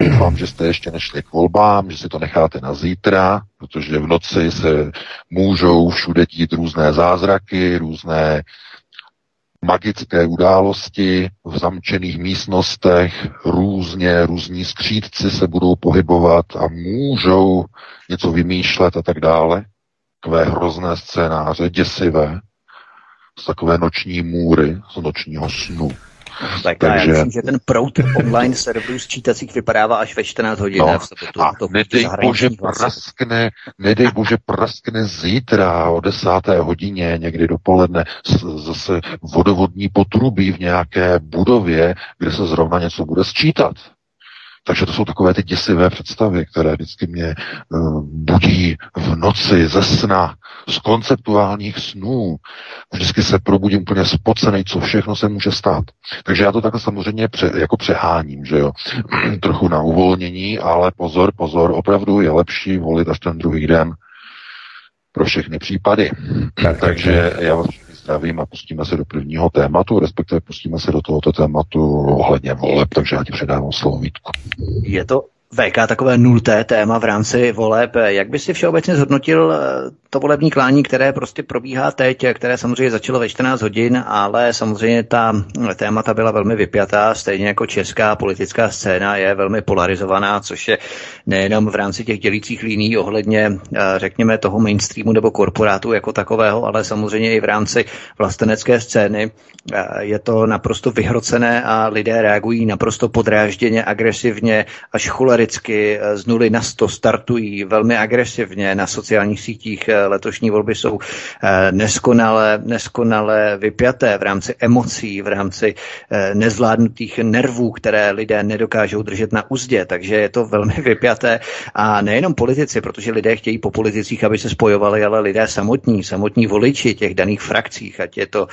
Doufám, že jste ještě nešli k volbám, že si to necháte na zítra, protože v noci se můžou všude dít různé zázraky, různé magické události v zamčených místnostech, různě, různí skřídci se budou pohybovat a můžou něco vymýšlet a tak dále. Takové hrozné scénáře, děsivé, z takové noční můry, z nočního snu. Tak Takže... já myslím, že ten prout online serverů sčítacích vypadává až ve 14 hodin. No, v sobotu, a to nedej bože praskne, nedej bože praskne zítra o desáté hodině, někdy dopoledne, zase vodovodní potrubí v nějaké budově, kde se zrovna něco bude sčítat. Takže to jsou takové ty děsivé představy, které vždycky mě uh, budí v noci ze sna, z konceptuálních snů. Vždycky se probudím úplně spocený, co všechno se může stát. Takže já to takhle samozřejmě pře, jako přeháním, že jo. Trochu na uvolnění, ale pozor, pozor, opravdu je lepší volit až ten druhý den pro všechny případy. Tak, Takže já vás zdravím a pustíme se do prvního tématu, respektive pustíme se do tohoto tématu ohledně voleb, takže já ti předávám slovo Vítku. Je to VK takové nulté téma v rámci voleb. Jak by si všeobecně zhodnotil eh, to volební klání, které prostě probíhá teď, které samozřejmě začalo ve 14 hodin, ale samozřejmě ta témata byla velmi vypjatá, stejně jako česká politická scéna je velmi polarizovaná, což je nejenom v rámci těch dělících líní ohledně, eh, řekněme, toho mainstreamu nebo korporátu jako takového, ale samozřejmě i v rámci vlastenecké scény. Eh, je to naprosto vyhrocené a lidé reagují naprosto podrážděně, agresivně, až cholericky, eh, z nuly na sto startují velmi agresivně na sociálních sítích letošní volby jsou eh, neskonale, neskonale vypjaté v rámci emocí, v rámci eh, nezvládnutých nervů, které lidé nedokážou držet na úzdě, takže je to velmi vypjaté. A nejenom politici, protože lidé chtějí po politicích, aby se spojovali, ale lidé samotní, samotní voliči těch daných frakcích, ať je to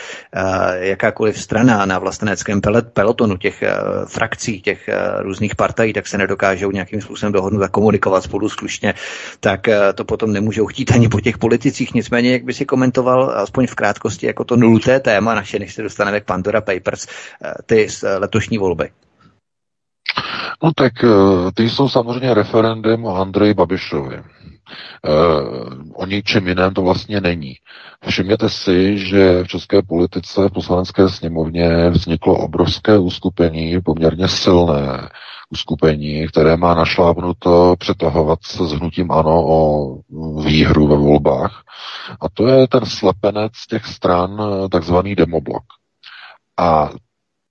jakákoliv strana na vlasteneckém pelotonu těch frakcí, těch různých partají, tak se nedokážou nějakým způsobem dohodnout a komunikovat spolu slušně, tak uh, to potom nemůžou chtít ani po těch politicích. Nicméně, jak by si komentoval, aspoň v krátkosti, jako to nulté téma naše, než se dostaneme k Pandora Papers, eh, ty eh, letošní volby. No tak eh, ty jsou samozřejmě referendem o Andreji Babišovi. o ničem jiném to vlastně není. Všimněte si, že v české politice v poslanecké sněmovně vzniklo obrovské uskupení, poměrně silné, uskupení, které má našlápnuto přetahovat se s hnutím ANO o výhru ve volbách. A to je ten slepenec těch stran, takzvaný demoblok. A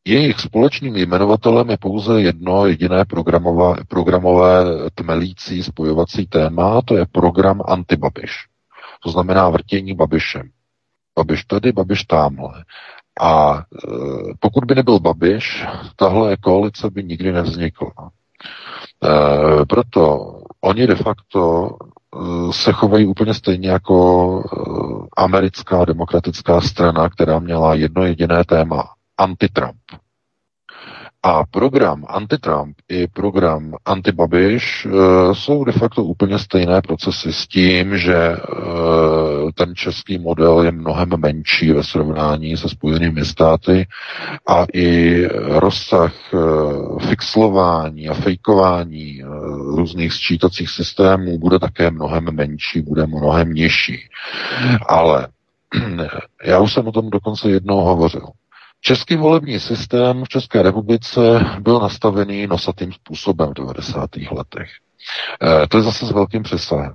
jejich společným jmenovatelem je pouze jedno jediné programové, programové tmelící spojovací téma, to je program Antibabiš. To znamená vrtění Babišem. Babiš tady, Babiš tamhle. A e, pokud by nebyl Babiš, tahle koalice by nikdy nevznikla. E, proto oni de facto e, se chovají úplně stejně jako americká demokratická strana, která měla jedno jediné téma, anti-Trump. A program anti-Trump i program anti-Babiš e, jsou de facto úplně stejné procesy s tím, že e, ten český model je mnohem menší ve srovnání se spojenými státy a i rozsah e, fixlování a fejkování různých sčítacích systémů bude také mnohem menší, bude mnohem nižší. Ale já už jsem o tom dokonce jednou hovořil. Český volební systém v České republice byl nastavený nosatým způsobem v 90. letech. E, to je zase s velkým přesahem.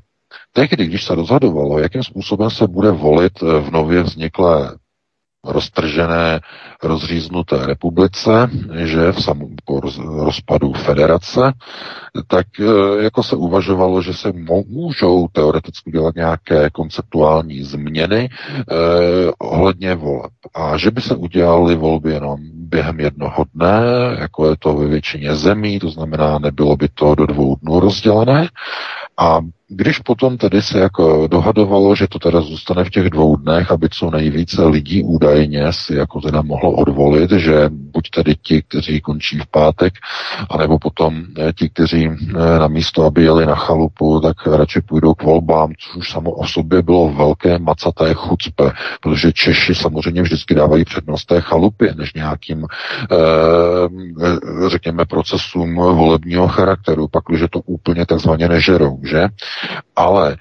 Tehdy, když se rozhodovalo, jakým způsobem se bude volit v nově vzniklé roztržené, rozříznuté republice, že v samom po rozpadu federace, tak e, jako se uvažovalo, že se můžou teoreticky dělat nějaké konceptuální změny eh, ohledně voleb. A že by se udělaly volby jenom během jednoho dne, jako je to ve většině zemí, to znamená, nebylo by to do dvou dnů rozdělené, A když potom tedy se jako dohadovalo, že to teda zůstane v těch dvou dnech, aby co nejvíce lidí údajně si jako teda mohlo odvolit, že buď tedy ti, kteří končí v pátek, anebo potom eh, ti, kteří eh, na místo, aby jeli na chalupu, tak radši půjdou k volbám, což už samo o sobě bylo velké macaté chucpe, protože Češi samozřejmě vždycky dávají přednost té chalupě, než nějakým, eh, řekněme, procesům volebního charakteru, pak, že to úplně takzvaně nežerou, že? Ale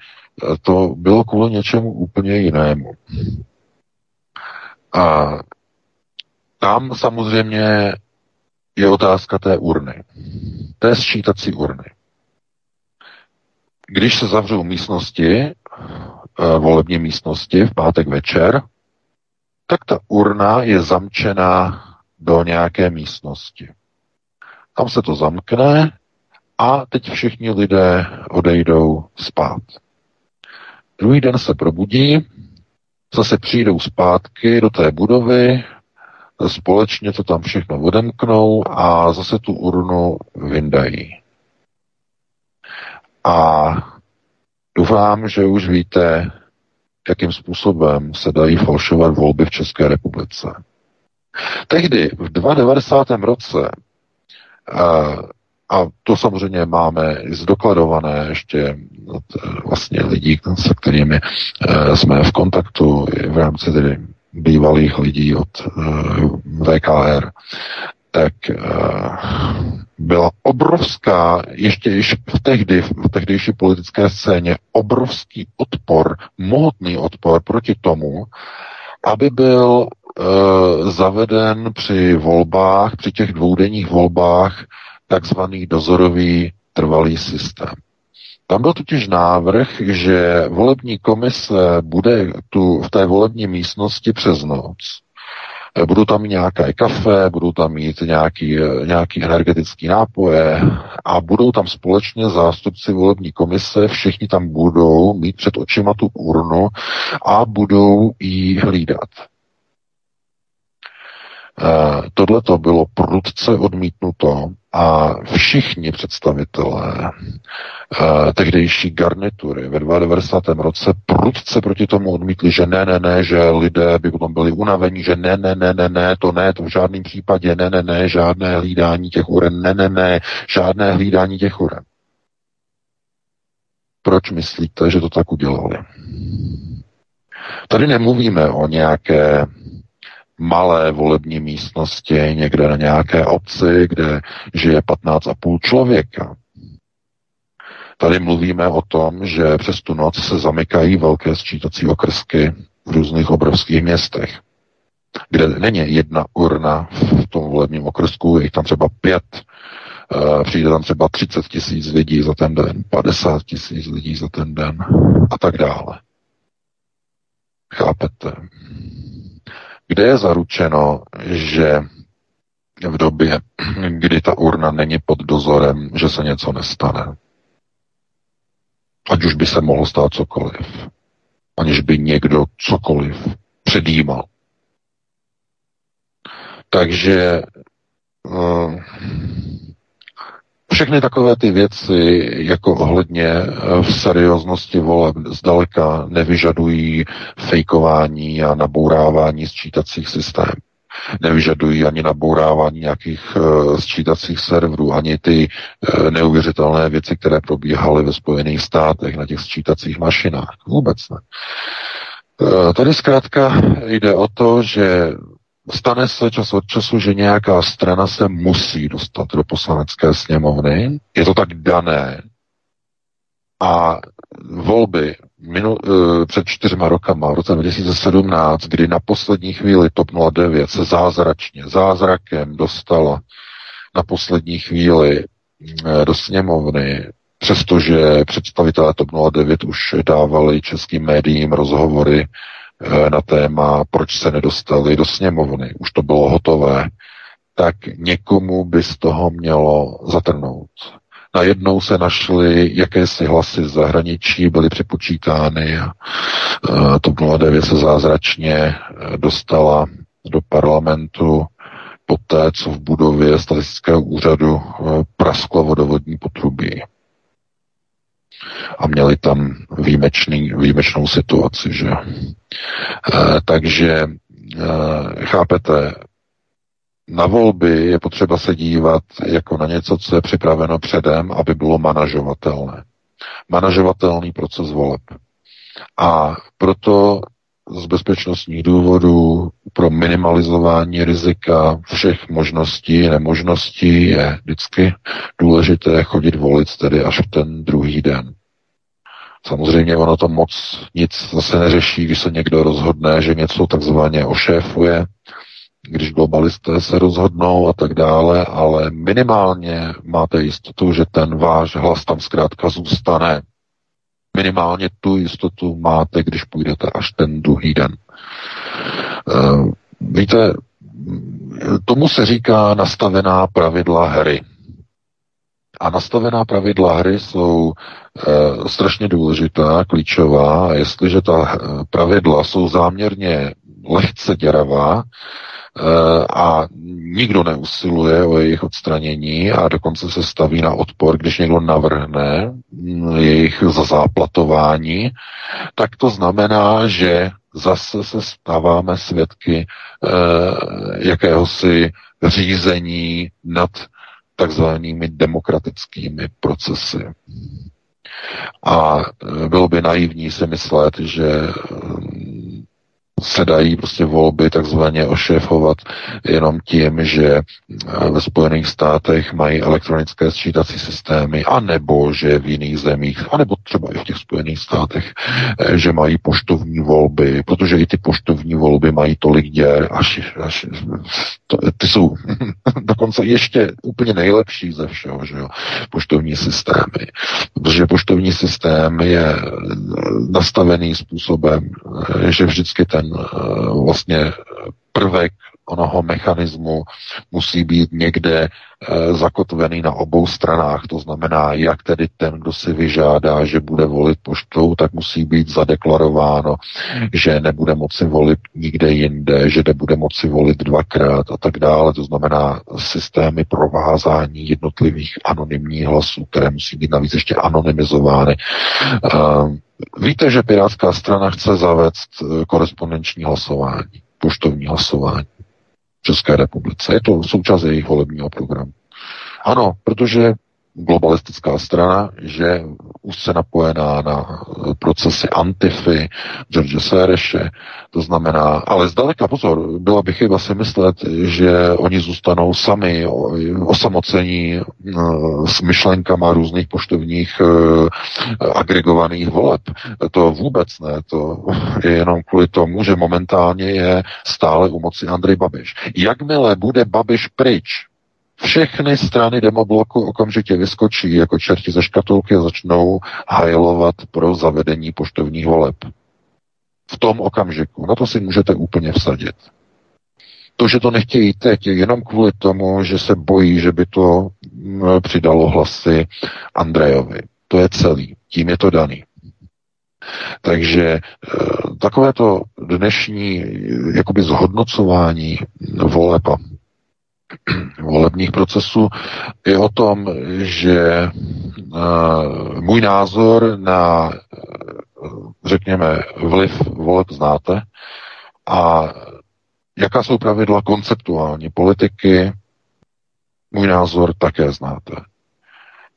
to bylo kvůli něčemu úplně jinému. A tam samozřejmě je otázka té urny. Té sčítací urny. Když se zavřou místnosti, eh, volební místnosti v pátek večer, tak ta urna je zamčená do nějaké místnosti. Tam se to zamkne a teď všichni lidé odejdou spát. Druhý den se probudí, zase přijdou zpátky do té budovy, společně to tam všechno odemknou a zase tu urnu vyndají. A doufám, že už víte, jakým způsobem se dají falšovat volby v České republice. Tehdy v 92. roce a to samozřejmě máme zdokladované ještě od eh, vlastně lidí, se kterými eh, jsme v kontaktu v rámci tedy bývalých lidí od eh, VKR, tak byla obrovská, ještě v tehdy, v tehdejší politické scéně, obrovský odpor, mohutný odpor proti tomu, aby byl zaveden při volbách, při těch dvoudenních volbách takzvaný dozorový trvalý systém. Tam byl totiž návrh, že volební komise bude tu v té volební místnosti přes noc. Budou tam nějaké kafe, budou tam mít nějaký, nějaký energetický nápoje a budou tam společně zástupci volební komise, všichni tam budou mít před očima tu urnu a budou ji hlídat. Eh, Tohle to bylo prudce odmítnuto a všichni představitelé uh, tehdejší garnitury ve 92. roce prudce proti tomu odmítli, že ne, ne, ne, že lidé by potom byli unavení, že ne, ne, ne, ne, ne, to ne, to v žádném případě, ne, ne, ne, žádné hlídání těch uren, ne, ne, ne, žádné hlídání těch uren. Proč myslíte, že to tak udělali? Tady nemluvíme o nějaké malé volební místnosti někde na nějaké obci, kde žije 15,5 člověka. Tady mluvíme o tom, že přes tu noc se zamykají velké sčítací okrsky v různých obrovských městech, kde není jedna urna v tom volebním okrsku, je tam třeba pět, eh, přijde tam třeba 30 tisíc lidí za ten den, 50 tisíc lidí za ten den a tak dále. Chápete? Kde je zaručeno, že v době, kdy ta urna není pod dozorem, že se něco nestane. Ať už by se mohlo stát cokoliv. Aniž by někdo cokoliv předjímal. Takže uh, všechny takové ty věci, jako ohledně eh, v serióznosti voleb, zdaleka nevyžadují fejkování a nabourávání sčítacích systémů. Nevyžadují ani nabourávání nějakých uh, sčítacích serverů, ani ty uh, neuvěřitelné věci, které probíhaly ve Spojených státech na těch sčítacích mašinách. Vůbec ne. Tady zkrátka jde o to, že Stane se čas od času, že nějaká strana se musí dostat do poslanecké sněmovny. Je to tak dané. A volby minul, uh, před čtyřma rokama, v roce 2017, kdy na poslední chvíli TOP 09 se zázračně, zázrakem dostala na poslední chvíli uh, do sněmovny, přestože představitelé TOP 09 už dávali českým médiím rozhovory Eh, na téma, proč se nedostali do sněmovny. Už to bylo hotové. Tak někomu by z toho mělo zatrnout. Najednou se našly jakési hlasy z zahraničí, byly připočítány a to 09 se zázračně eh, dostala do parlamentu poté, co v budově statistického úřadu prasklo vodovodní potrubí. A měli tam výjimečný, výjimečnou situaci. Že? E, takže e, chápete, na volby je potřeba se dívat jako na něco, co je připraveno předem, aby bylo manažovatelné. Manažovatelný proces voleb. A proto z bezpečnostních důvodů pro minimalizování rizika všech možností, nemožností je vždycky důležité chodit volit tedy až v ten druhý den. Samozřejmě ono to moc nic zase neřeší, když se někdo rozhodne, že něco takzvaně ošéfuje, když globalisté se rozhodnou a tak dále, ale minimálně máte jistotu, že ten váš hlas tam zkrátka zůstane. Minimálně tu jistotu máte, když půjdete až ten druhý den. Eh, víte, tomu se říká nastavená pravidla hry. A nastavená pravidla hry jsou e, strašně důležitá, klíčová. Jestliže ta pravidla jsou záměrně lehce děravá, Eh, a nikdo neusiluje o jejich odstranění a dokonce se staví na odpor, když někdo navrhne mm, jejich zazáplatování, tak to znamená, že zase se stáváme svědky eh, jakéhosi řízení nad takzvanými demokratickými procesy. A eh, bylo by naivní si myslet, že mm, se dají prostě volby takzvaně ošéfovat jenom tím, že eh, ve Spojených státech mají elektronické sčítací systémy, anebo že v jiných zemích, anebo třeba i v těch Spojených státech, eh, že mají poštovní volby, protože i ty poštovní volby mají tolik děr, až, až to, ty jsou dokonce ještě úplně nejlepší ze všeho, že jo, poštovní systémy. Protože poštovní systém je eh, nastavený způsobem, že vždycky ten Eh, vlastně prvek onoho mechanismu musí být někde e, zakotvený na obou stranách. To znamená, jak tedy ten, kdo si vyžádá, že bude volit poštou, tak musí být zadeklarováno, že nebude moci volit nikde jinde, že nebude moci volit dvakrát a tak dále. To znamená systémy provázání jednotlivých anonymních hlasů, které musí být navíc ještě anonymizovány. E, Víte, že Pirátská strana chce zavést eh, korespondenční hlasování, poštovní hlasování České republice. Je to součást jejich volebního programu. Ano, protože globalistická strana, že už se napojená na procesy Antify, George Sereše, to znamená, ale zdaleka pozor, byla by chyba si myslet, že oni zůstanou sami osamocení eh, s myšlenkama různých poštovních eh, agregovaných voleb. To vůbec ne, to je jenom kvůli tomu, že momentálně je stále u moci Andrej Babiš. Jakmile bude Babiš pryč, všechny strany demobloku okamžitě vyskočí jako čerti ze škatulky a začnou hajlovat pro zavedení poštovních voleb. V tom okamžiku. Na to si můžete úplně vsadit. To, že to nechtějí teď, je jenom kvůli tomu, že se bojí, že by to přidalo hlasy Andrejovi. To je celý. Tím je to daný. Takže e, takovéto dnešní jakoby zhodnocování voleb a volebních procesů je o tom, že uh, můj názor na, uh, řekněme, vliv voleb znáte a jaká jsou pravidla konceptuální politiky, můj názor také znáte.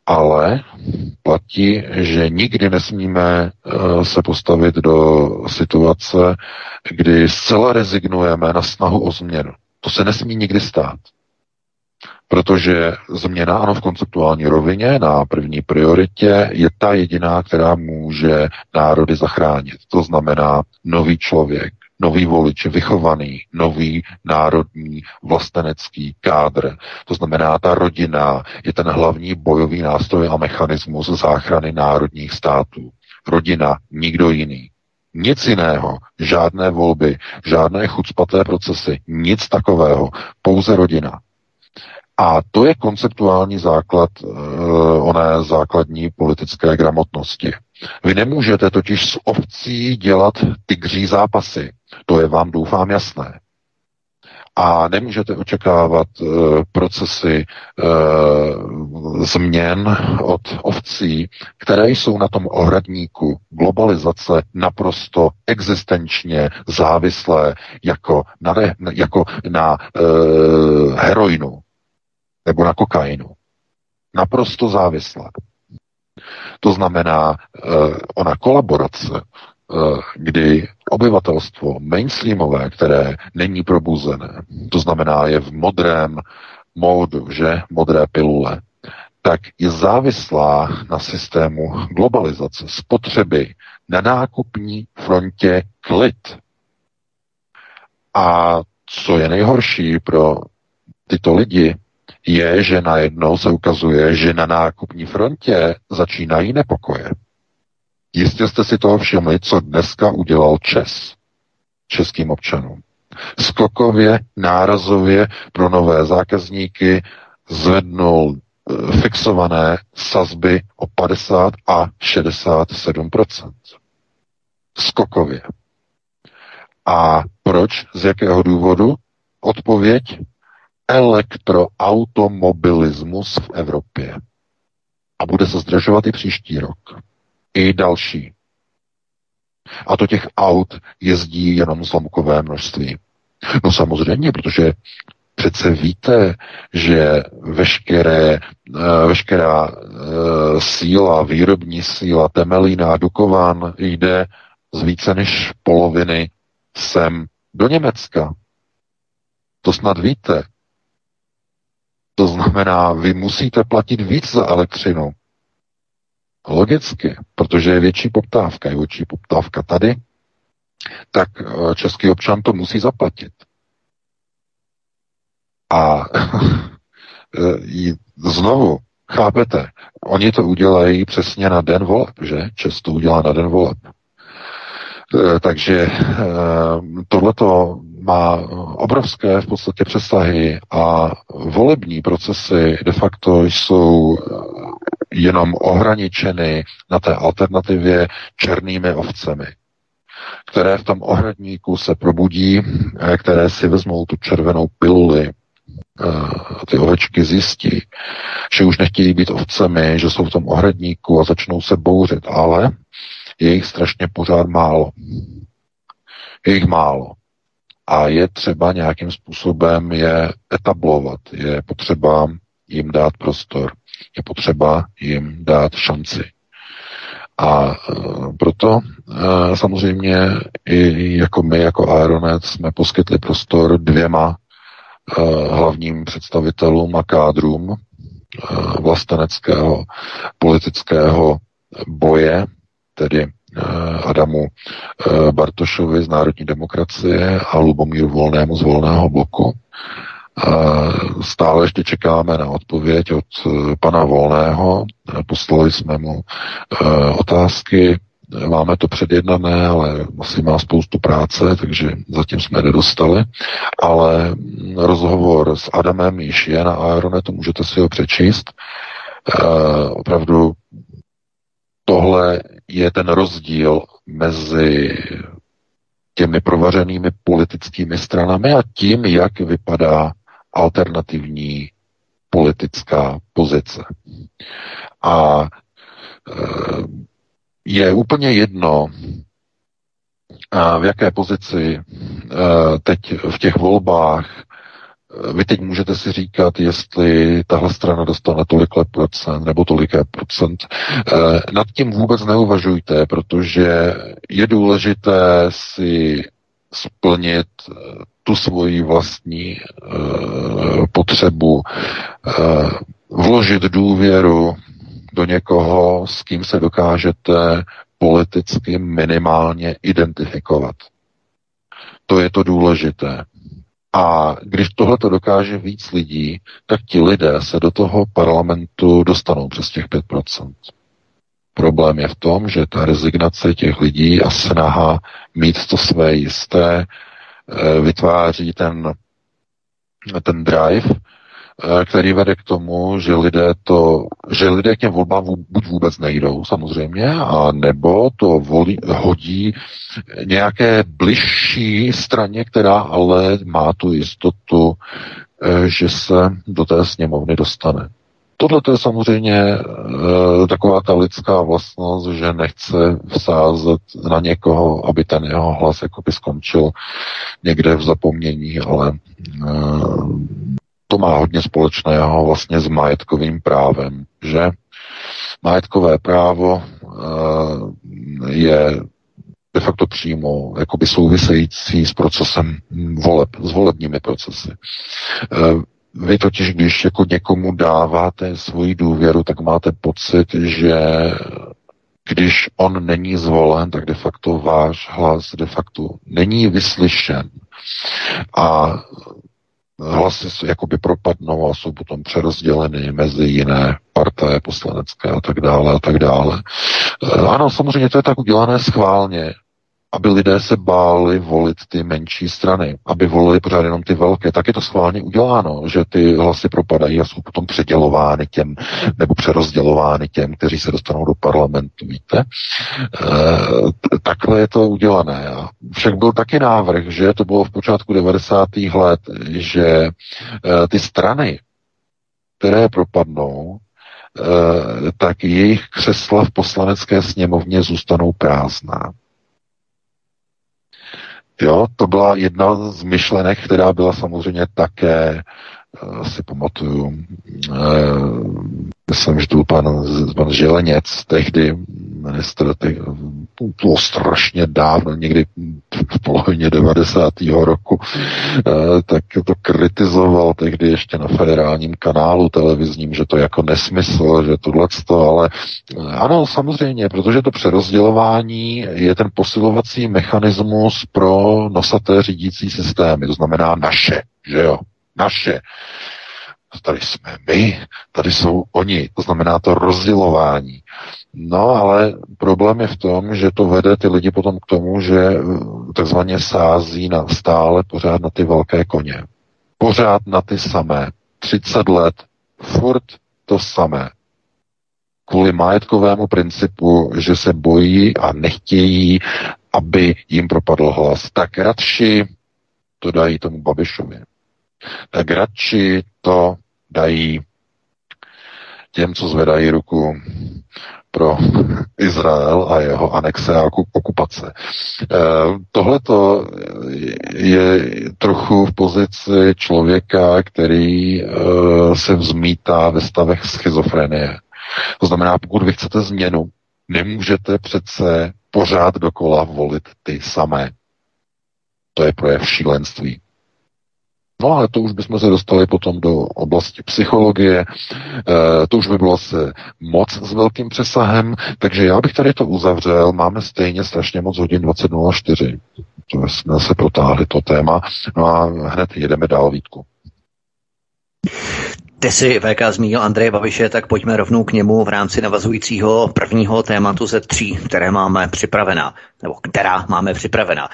Ale platí, že nikdy nesmíme uh, se postavit do situace, kdy zcela rezignujeme na snahu o změnu. To se nesmí nikdy stát. Protože změna, ano, v konceptuální rovině na první prioritě je ta jediná, která může národy zachránit. To znamená nový člověk, nový volič, vychovaný, nový národní vlastenecký kádr. To znamená, ta rodina je ten hlavní bojový nástroj a mechanismus záchrany národních států. Rodina, nikdo jiný. Nic jiného, žádné volby, žádné chucpaté procesy, nic takového, pouze rodina. A to je konceptuální základ uh, oné základní politické gramotnosti. Vy nemůžete totiž s ovcí dělat tygří zápasy. To je vám doufám jasné. A nemůžete očekávat uh, procesy uh, změn od ovcí, které jsou na tom ohradníku globalizace naprosto existenčně závislé jako na, jako na uh, heroinu nebo na kokainu. Naprosto závislé. To znamená, uh, ona kolaborace Eh, kdy obyvatelstvo mainstreamové, které není probuzené, to znamená je v modrém módu, že modré pilule, tak je závislá na systému globalizace, spotřeby, na nákupní frontě klid. A co je nejhorší pro tyto lidi, je, že najednou se ukazuje, že na nákupní frontě začínají nepokoje. Jistě jste si toho všimli, co dneska udělal Čes českým občanům. Skokově, nárazově pro nové zákazníky zvednul eh, fixované sazby o 50 a 67% Skokově. A proč? Z jakého důvodu? Odpověď? Elektroautomobilismus v Evropě. A bude se zdražovat i příští rok i další. A to těch aut jezdí jenom zlomkové množství. No samozřejmě, protože přece víte, že veškeré, eh, veškerá eh, síla, výrobní síla Temelína a Dukován jde z více než poloviny sem do Německa. To snad víte. To znamená, vy musíte platit víc za elektřinu. Logicky, protože je větší poptávka, je větší poptávka tady, tak eh, český občan to musí zaplatit. A eh, znovu, chápete, oni to udělají přesně na den voleb, že? Často udělá na den voleb. Eh, takže tohleto má obrovské v podstatě přesahy a volební procesy de facto jsou jenom ohraničeny na té alternativě černými ovcemi, které v tom ohradníku se probudí, eh, které si vezmou tu červenou piluli, eh, ty ovečky zjistí, že už nechtějí být ovcemi, že jsou v tom ohradníku a začnou se bouřit, ale je jich strašně pořád málo. Je jich málo. A je třeba nějakým způsobem je etablovat, je potřeba jim dát prostor je potřeba jim dát šanci. A e, proto e, samozřejmě i jako my, jako Aeronet, jsme poskytli prostor dvěma e, hlavním představitelům a kádrům vlasteneckého politického boje, tedy Adamu Bartošovi z Národní demokracie a Lubomíru Volnému z Volného bloku. Stále ještě čekáme na odpověď od eh, pana Volného. Poslali jsme mu eh, otázky, máme to předjednané, ale asi má spoustu práce, takže zatím jsme nedostali. Ale rozhovor s Adamem již je na Aeronetu, můžete si ho přečíst. Eh, opravdu tohle je ten rozdíl mezi těmi provařenými politickými stranami a tím, jak vypadá alternativní politická pozice. A e, je úplně jedno, v jaké pozici e, teď v těch volbách vy teď můžete si říkat, jestli tahle strana dostane tolik procent nebo toliké procent. Nad tím vůbec neuvažujte, protože je důležité si splnit tu svoji vlastní uh, potřebu, vložit důvěru do někoho, s kým se dokážete politicky minimálně identifikovat. To je to důležité. A když tohle to dokáže víc lidí, tak ti lidé se do toho parlamentu dostanou přes těch 5%. Problém je v tom, že ta rezignace těch lidí a snaha mít to své jisté Eh, vytváří ten, ten drive který vede k tomu, že lidé to, že lidé k těm volbám buď vůbec nejdou samozřejmě, a nebo to volí, hodí nějaké bližší straně, která ale má tu jistotu, eh, že se do té sněmovny dostane. Tohle to je samozřejmě e, taková ta lidská vlastnost, že nechce vsázet na někoho, aby ten jeho hlas jakoby skončil někde v zapomnění, ale e, to má hodně společného vlastně s majetkovým právem, že majetkové právo eh, je de facto přímo jakoby související s procesem voleb, s volebními procesy. Eh, vy totiž, když jako někomu dáváte svoji důvěru, tak máte pocit, že když on není zvolen, tak de facto váš hlas de facto není vyslyšen. A hlasy jakoby propadnou a jsou potom přerozděleny mezi jiné partaje poslanecké a tak dále a tak dále. Eh, ano, samozřejmě to je tak udělané schválně, aby lidé se báli volit ty menší strany, aby volili pořád jenom ty velké, tak je to schválně uděláno, že ty hlasy propadají a jsou potom předělovány těm, nebo přerozdělovány těm, kteří se dostanou do parlamentu, víte? E, takhle je to udělané. Však byl taky návrh, že to bylo v počátku 90. let, že e, ty strany, které propadnou, e, tak jejich křesla v poslanecké sněmovně zůstanou prázdná. Jo, to byla jedna z myšlenek, která byla samozřejmě také, uh, si pamatuju, uh, jsem byl pan, pan Želeněc, tehdy ministr, to bylo strašně dávno, někdy v polovině 90. roku, eh, tak to kritizoval tehdy ještě na federálním kanálu televizním, že to jako nesmysl, že tohle ale eh, ano, samozřejmě, protože to přerozdělování je ten posilovací mechanismus pro nosaté řídící systémy, to znamená naše, že jo, naše tady jsme my, tady jsou oni, to znamená to rozdělování. No, ale problém je v tom, že to vede ty lidi potom k tomu, že eh, takzvaně sází na stále pořád na ty velké koně. Pořád na ty samé. 30 let, furt to samé. Kvůli majetkovému principu, že se bojí a nechtějí, aby jim propadl hlas. Tak radši to dají tomu Babišovi. Tak radši to dají těm, co zvedají ruku pro Izrael a jeho anexe a okupace. E, Tohle je trochu v pozici člověka, který e, se vzmítá ve stavech schizofrenie. To znamená, pokud vy chcete změnu, nemůžete přece pořád dokola volit ty samé. To je projev šílenství. No ale to už bychom se dostali potom do oblasti psychologie, e, to už by bylo se moc s velkým přesahem, takže já bych tady to uzavřel, máme stejně strašně moc hodin 20.04, to jsme se protáhli to téma, no a hned jedeme dál, Vítku. Ty si VK zmínil Andreje Babiše, tak pojďme rovnou k němu v rámci navazujícího prvního tématu ze tří, které máme připravená, nebo která máme připravená.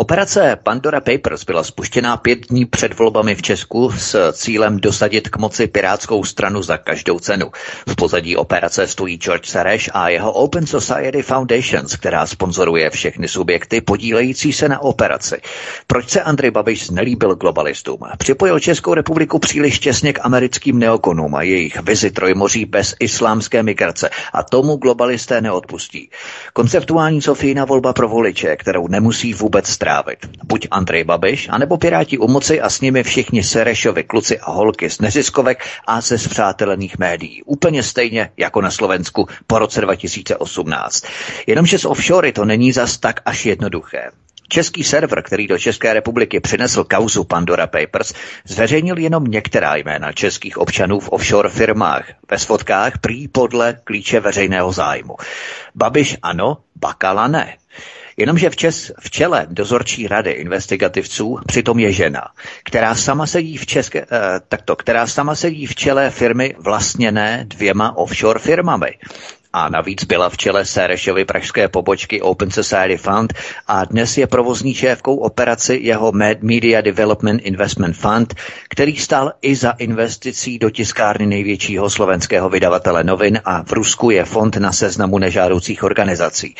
Operace Pandora Papers byla spuštěná pět dní před volbami v Česku s cílem dosadit k moci pirátskou stranu za každou cenu. V pozadí operace stojí George Soros a jeho Open Society Foundations, která sponzoruje všechny subjekty podílející se na operaci. Proč se Andrej Babiš znelíbil globalistům? Připojil Českou republiku příliš těsně k americkým neokonům a jejich vizi trojmoří bez islámské migrace a tomu globalisté neodpustí. Konceptuální Sofína volba pro voliče, kterou nemusí vůbec strávit. Buď Andrej Babiš, anebo Piráti u moci a s nimi všichni Serešovi kluci a holky z neziskovek a ze zpřátelených médií. Úplně stejně jako na Slovensku po roce 2018. Jenomže z offshory to není zas tak až jednoduché. Český server, který do České republiky přinesl kauzu Pandora Papers, zveřejnil jenom některá jména českých občanů v offshore firmách. Ve svodkách prý podle klíče veřejného zájmu. Babiš ano, Bakala ne. Jenomže v, čes, v čele dozorčí rady investigativců přitom je žena, která sama sedí v české, eh, takto, která sama sedí v čele firmy vlastněné dvěma offshore firmami. A navíc byla v čele Sérešovy pražské pobočky Open Society Fund a dnes je provozní šéfkou operaci jeho Media Development Investment Fund, který stál i za investicí do tiskárny největšího slovenského vydavatele novin a v Rusku je fond na seznamu nežádoucích organizací.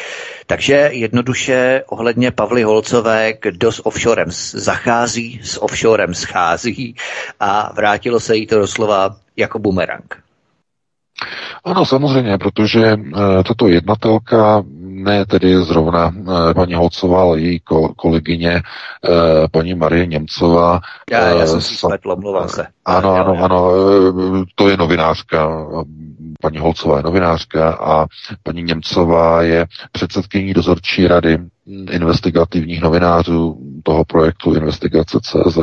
Takže jednoduše ohledně Pavly Holcové, kdo s offshorem zachází, s offshorem schází a vrátilo se jí to doslova jako bumerang. Ano, samozřejmě, protože e, tato jednatelka, ne tedy zrovna e, paní Holcová, ale její ko, kolegyně, e, paní Marie Němcová. Já, já jsem si spletl, mluvám se. Ano, ano, ano, to je novinářka, paní Holcová je novinářka a paní Němcová je předsedkyní dozorčí rady investigativních novinářů toho projektu Investigace CZ,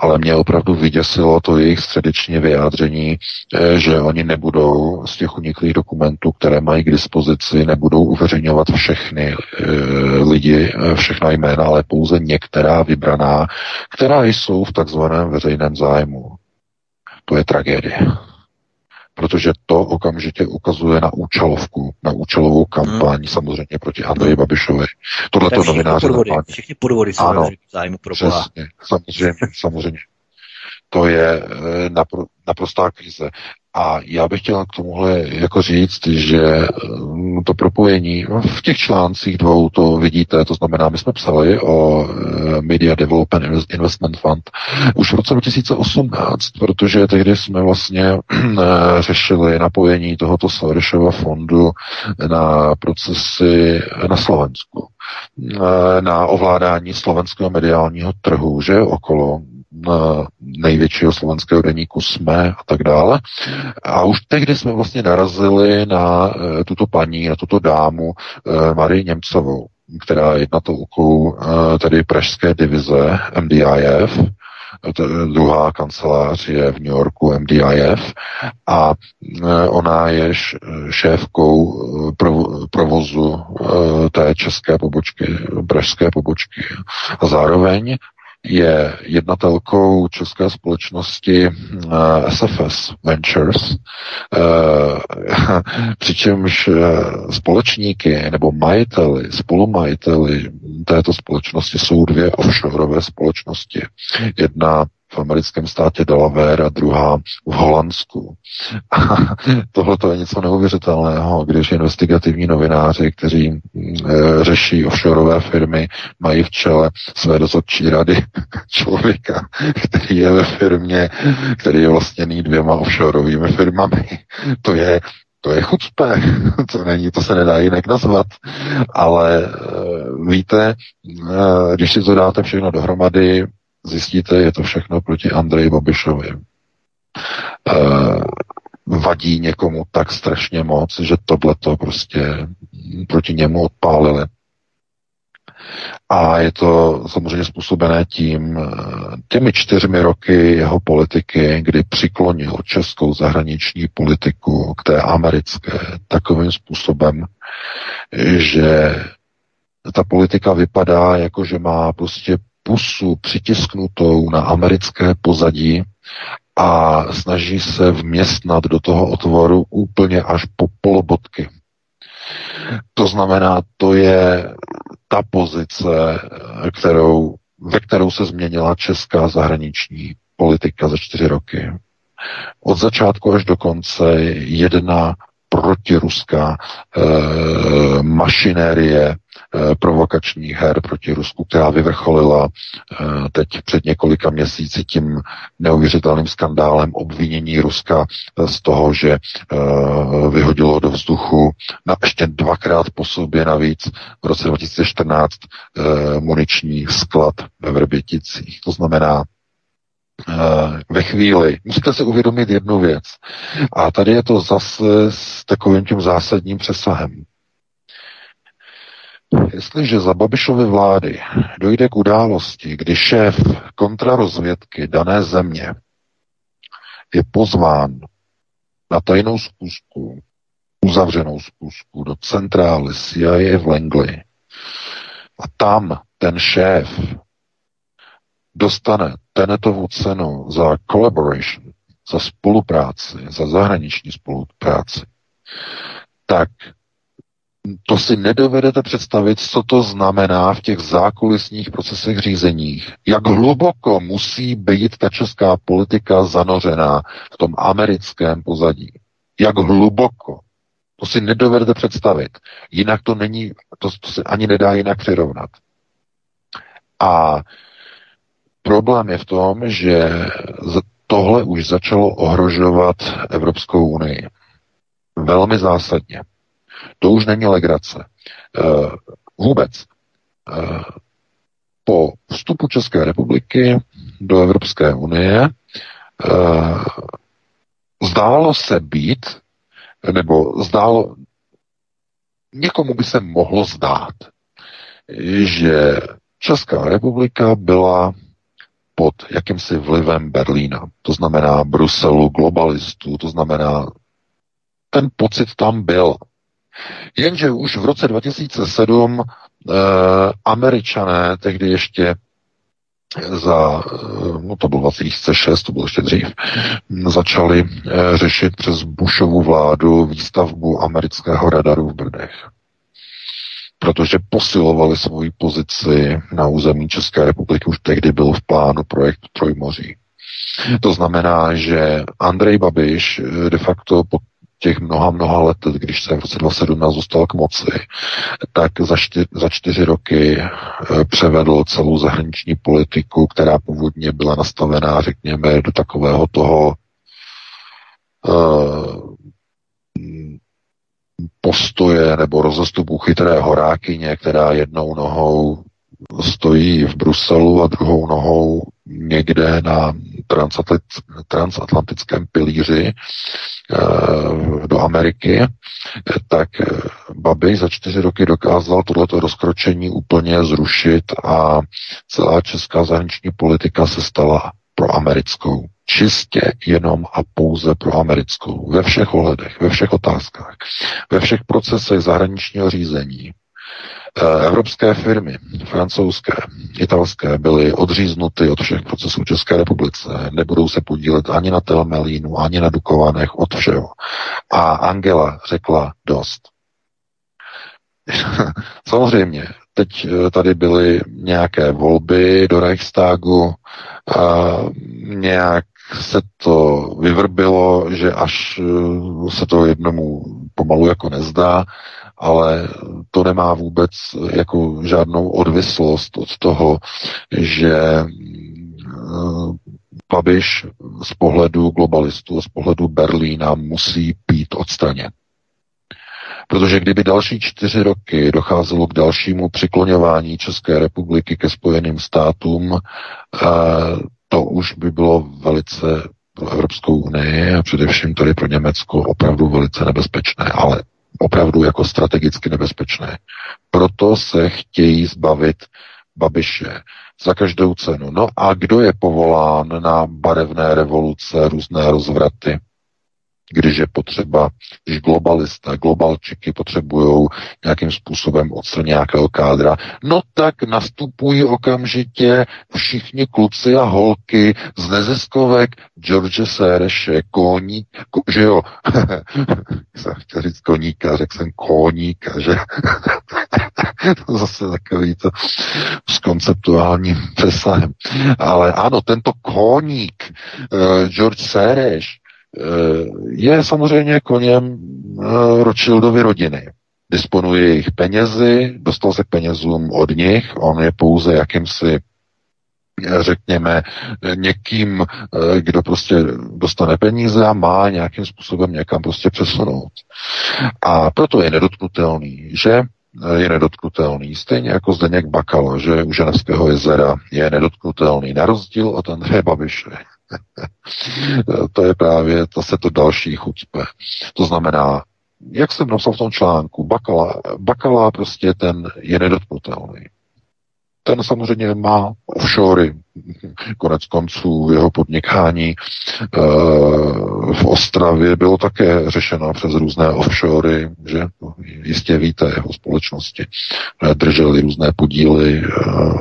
ale mě opravdu vyděsilo to jejich středečně vyjádření, eh, že oni nebudou z těch uniklých dokumentů, které mají k dispozici, nebudou uveřejňovat všechny e, lidi, eh, všechna jména, ale pouze některá vybraná, která jsou v takzvaném veřejném zájmu. To je tragédie protože to okamžitě ukazuje na účelovku, na účelovou kampaň, hmm. samozřejmě proti Andreji Babišovi. Tohle to novináři podvody, Všichni podvody jsou ano, zájmu pro přesně, samozřejmě, samozřejmě. To je eh, napr- naprostá krize. A já bych chtěl k tomuhle jako říct, že mm, to propojení. V těch článcích dvou to vidíte, to znamená, my jsme psali o eh, Media Development Investment Fund už v roce 2018, protože tehdy jsme vlastně eh, řešili napojení tohoto Sorešova fondu na procesy na Slovensku, eh, na ovládání slovenského mediálního trhu, že okolo největšího slovenského deníku SME a tak dále. A už tehdy jsme vlastně narazili na eh, tuto paní, na tuto dámu eh, Marii Němcovou, která je tou eh, tedy pražské divize MDIF, druhá kancelář je v New Yorku MDIF a ona je šéfkou provozu té české pobočky, pražské pobočky. A zároveň je jednatelkou české společnosti SFS eh, Ventures, eh, přičemž eh, společníky nebo majiteli, spolumajiteli této společnosti jsou dvě offshoreové společnosti. Jedna v americkém státě Delaware a druhá v Holandsku. A tohle je něco neuvěřitelného, když investigativní novináři, kteří e, řeší offshoreové firmy, mají v čele své dozorčí rady člověka, který je ve firmě, který je vlastněný dvěma offshoreovými firmami. To je to je chucpe, to není, to se nedá jinak nazvat, ale e, víte, e, když si to dáte všechno dohromady, zjistíte, je to všechno proti Andreji Babišovi. E, vadí někomu tak strašně moc, že tohle to prostě proti němu odpálili. A je to samozřejmě způsobené tím, eh, těmi čtyřmi roky jeho politiky, kdy přiklonil českou zahraniční politiku k té americké takovým způsobem, že ta politika vypadá jako, že má prostě pusu přitisknutou na americké pozadí a snaží se vměstnat do toho otvoru úplně až po polobotky. To znamená, to je ta pozice, kterou, ve kterou se změnila česká zahraniční politika za čtyři roky. Od začátku až do konce jedna protiruská e, mašinérie provokačních her proti Rusku, která vyvrcholila e, teď před několika měsíci tím neuvěřitelným skandálem obvinění Ruska z toho, že vyhodilo do vzduchu na ještě dvakrát po sobě navíc v roce 2014 e, muniční sklad ve Vrběticích. To znamená, ve chvíli. Musíte si uvědomit jednu věc. A tady je to zase s takovým tím zásadním přesahem. Jestliže za Babišovy vlády dojde k události, kdy šéf kontrarozvědky dané země je pozván na tajnou zkusku, uzavřenou zkusku do centrály CIA v Langley a tam ten šéf dostane Tenetovu cenu za collaboration, za spolupráci, za zahraniční spolupráci, tak to si nedovedete představit, co to znamená v těch zákulisních procesech řízeních. Jak hluboko musí být ta česká politika zanořená v tom americkém pozadí. Jak hluboko. To si nedovedete představit. Jinak to není, to, to se ani nedá jinak přirovnat. A problém je v tom, že tohle už začalo ohrožovat Evropskou unii. Velmi zásadně. To už není legrace. Uh, vůbec. Uh, po vstupu České republiky do Evropské unie uh, zdálo se být, nebo zdálo, někomu by se mohlo zdát, že Česká republika byla pod jakýmsi vlivem Berlína, to znamená Bruselu, globalistů, to znamená, ten pocit tam byl. Jenže už v roce 2007 eh, američané, tehdy ještě za, eh, no to bylo 2006, to bylo ještě dřív, začali eh, řešit přes Bushovu vládu výstavbu amerického radaru v Brdech. Protože posilovali svoji pozici na území České republiky, už tehdy byl v plánu projekt Trojmoří. To znamená, že Andrej Babiš eh, de facto pod těch mnoha, mnoha let, když se v roce 2017 dostal k moci, tak za, čtyři, za čtyři roky eh, převedl celou zahraniční politiku, která původně byla nastavená, řekněme, do takového toho uh, postoje nebo rozestupu chytré horákyně, která jednou nohou stojí v Bruselu a druhou nohou někde na transatlantickém pilíři eh, do Ameriky, tak eh, Babi za čtyři roky dokázal tohleto rozkročení úplně zrušit a celá česká zahraniční politika se stala pro americkou. Čistě jenom a pouze pro americkou. Ve všech ohledech, ve všech otázkách, ve všech procesech zahraničního řízení, Eh, evropské firmy, francouzské, italské, byly odříznuty od všech procesů České republice. Nebudou se podílet ani na Telmelínu, ani na Dukovanech, od všeho. A Angela řekla dost. Samozřejmě, teď eh, tady byly nějaké volby do Reichstagu, a nějak se to vyvrbilo, že až eh, se to jednomu pomalu jako nezdá, ale to nemá vůbec jako žádnou odvislost od toho, že Babiš eh, z pohledu globalistů, z pohledu Berlína musí být odstraněn. Protože kdyby další čtyři roky docházelo k dalšímu přikloňování České republiky ke Spojeným státům, eh, to už by bylo velice pro Evropskou unii a především tady pro Německo opravdu velice nebezpečné. Ale opravdu jako strategicky nebezpečné. Proto se chtějí zbavit Babiše za každou cenu. No a kdo je povolán na barevné revoluce, různé rozvraty? Když je potřeba, když globalisté, globalčiky potřebují nějakým způsobem odstranit nějakého kádra, no tak nastupují okamžitě všichni kluci a holky z neziskovek. George Sereše, koník, ko, že jo, jsem chtěl říct koníka, řekl jsem koníka, že? To zase takový to s konceptuálním přesahem. Ale ano, tento koník, uh, George Sereš, je samozřejmě koněm eh, Rothschildovy rodiny. Disponuje jejich penězi, dostal se penězům od nich, on je pouze jakýmsi eh, řekněme, někým, kdo prostě dostane peníze a má nějakým způsobem někam prostě přesunout. A proto je nedotknutelný, že je nedotknutelný. Stejně jako Zdeněk Bakala, že u Ženevského jezera je nedotknutelný, na rozdíl od Andreje Babiše. to je právě zase to další chucpe. To znamená, jak jsem napsal v tom článku, Bakala, Bakala prostě ten je nedotknutelný. Ten samozřejmě má offshory, konec konců jeho podnikání e, v Ostravě bylo také řešeno přes různé offshory, že jistě víte jeho společnosti. Eh, drželi různé podíly e,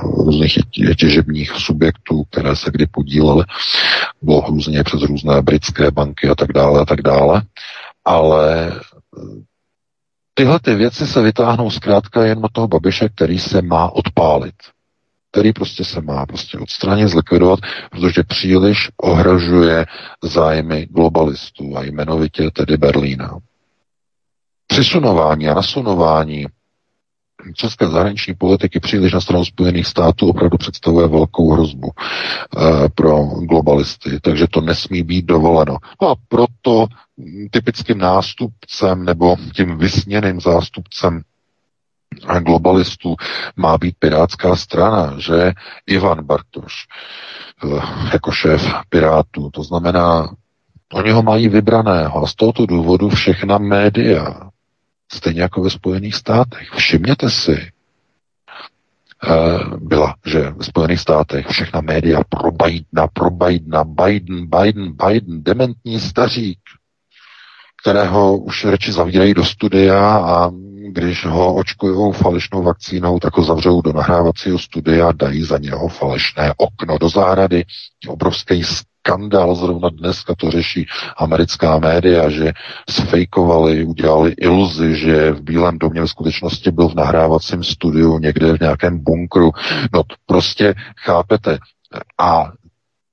různých těžebních subjektů, které se kdy podílely. Bylo různě přes různé britské banky a tak dále a tak dále. Ale Tyhle ty věci se vytáhnou zkrátka jen od toho Babiše, který se má odpálit. Který prostě se má prostě odstranit, zlikvidovat, protože příliš ohrožuje zájmy globalistů a jmenovitě tedy Berlína. Přisunování a nasunování české zahraniční politiky příliš na stranu Spojených států opravdu představuje velkou hrozbu e, pro globalisty, takže to nesmí být dovoleno. No a proto typickým nástupcem nebo tím vysněným zástupcem globalistů má být pirátská strana, že Ivan Bartoš eh, jako šéf pirátů, to znamená, oni ho mají vybraného a z tohoto důvodu všechna média, stejně jako ve Spojených státech, všimněte si, eh, byla, že ve Spojených státech všechna média pro Bidena, pro Bidena, Biden, Biden, Biden, dementní stařík, kterého už reči zavírají do studia a když ho očkují falešnou vakcínou, tak ho zavřou do nahrávacího studia, dají za něho falešné okno do zahrady. Obrovský skandál, zrovna dneska to řeší americká média, že sfejkovali, udělali iluzi, že v Bílém domě v skutečnosti byl v nahrávacím studiu někde v nějakém bunkru. No prostě chápete. A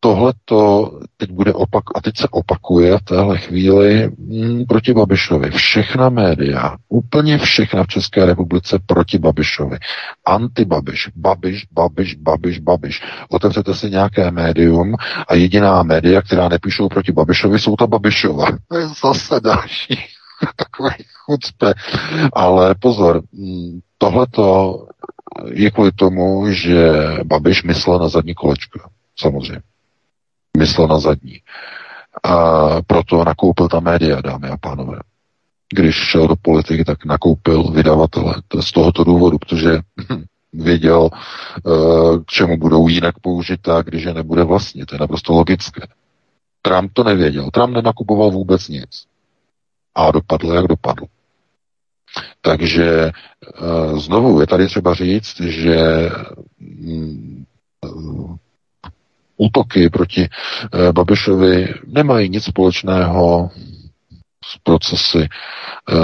tohle to teď bude opak, a teď se opakuje v téhle chvíli hm, proti Babišovi. Všechna média, úplně všechna v České republice proti Babišovi. Anti-Babiš, Babiš, Babiš, Babiš, Babiš. Otevřete si nějaké médium a jediná média, která nepíšou proti Babišovi, jsou ta Babišova. To je zase další takový chucpe. Ale pozor, hm, tohleto je kvůli tomu, že Babiš myslel na zadní kolečko. Samozřejmě myslel na zadní. A proto nakoupil ta média, dámy a pánové. Když šel do politiky, tak nakoupil vydavatele. To z tohoto důvodu, protože věděl, eh, k čemu budou jinak použita, když je nebude vlastně. To je naprosto logické. Trump to nevěděl. Trump nenakupoval vůbec nic. A dopadl, jak dopadl. Takže eh, znovu je tady třeba říct, že mm, útoky proti eh, Babišovi nemají nic společného s procesy, eh,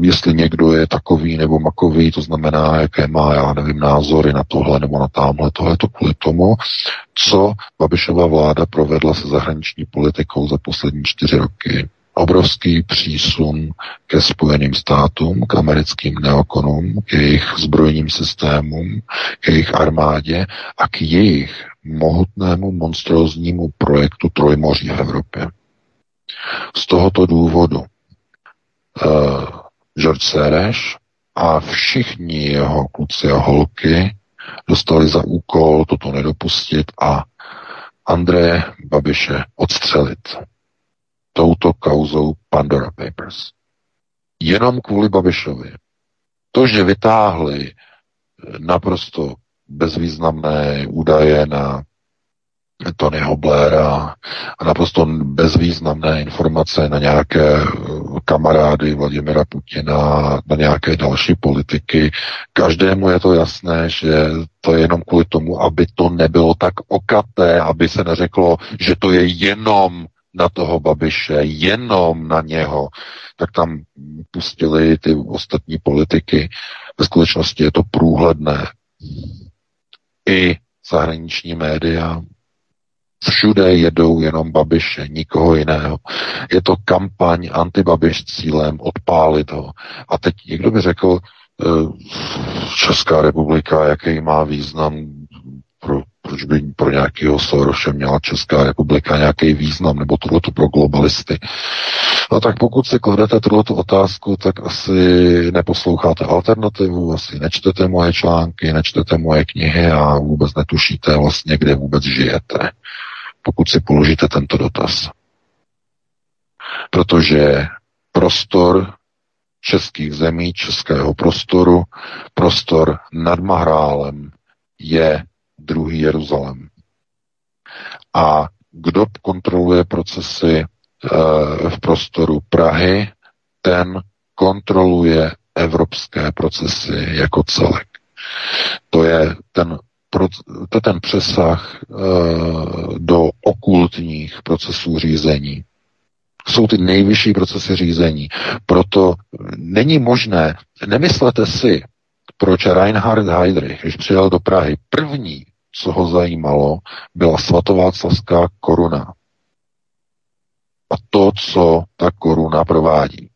jestli někdo je takový nebo makový, to znamená, jaké má, já nevím, názory na tohle nebo na tamhle. Tohle to kvůli tomu, co Babišova vláda provedla se zahraniční politikou za poslední čtyři roky obrovský přísun ke Spojeným státům, k americkým neokonům, k jejich zbrojním systémům, k jejich armádě a k jejich mohutnému monstróznímu projektu Trojmoří v Evropě. Z tohoto důvodu uh, George Sereš a všichni jeho kluci a holky dostali za úkol toto nedopustit a Andreje Babiše odstřelit touto kauzou Pandora Papers. Jenom kvůli Babišovi. To, že vytáhli naprosto bezvýznamné údaje na Tonyho Blaira a naprosto bezvýznamné informace na nějaké kamarády Vladimira Putina, na nějaké další politiky. Každému je to jasné, že to je jenom kvůli tomu, aby to nebylo tak okaté, aby se neřeklo, že to je jenom na toho Babiše, jenom na něho, tak tam pustili ty ostatní politiky. Ve skutečnosti je to průhledné. I zahraniční média všude jedou jenom Babiše, nikoho jiného. Je to kampaň antibabiš cílem odpálit ho. A teď někdo by řekl, eh, Česká republika, jaký má význam pro proč by pro nějakého Soroše měla Česká republika nějaký význam, nebo tohleto pro globalisty. No tak pokud si kladete tuto otázku, tak asi neposloucháte alternativu, asi nečtete moje články, nečtete moje knihy a vůbec netušíte vlastně, kde vůbec žijete, pokud si položíte tento dotaz. Protože prostor českých zemí, českého prostoru, prostor nad Mahrálem je druhý Jeruzalém. A kdo kontroluje procesy v prostoru Prahy, ten kontroluje evropské procesy jako celek. To je ten, to je ten přesah e, do okultních procesů řízení, Jsou ty nejvyšší procesy řízení. Proto není možné, nemyslete si, proč Reinhard Heydrich, když přijel do Prahy, první, co ho zajímalo, byla svatováclavská koruna. A to, co ta koruna provádí,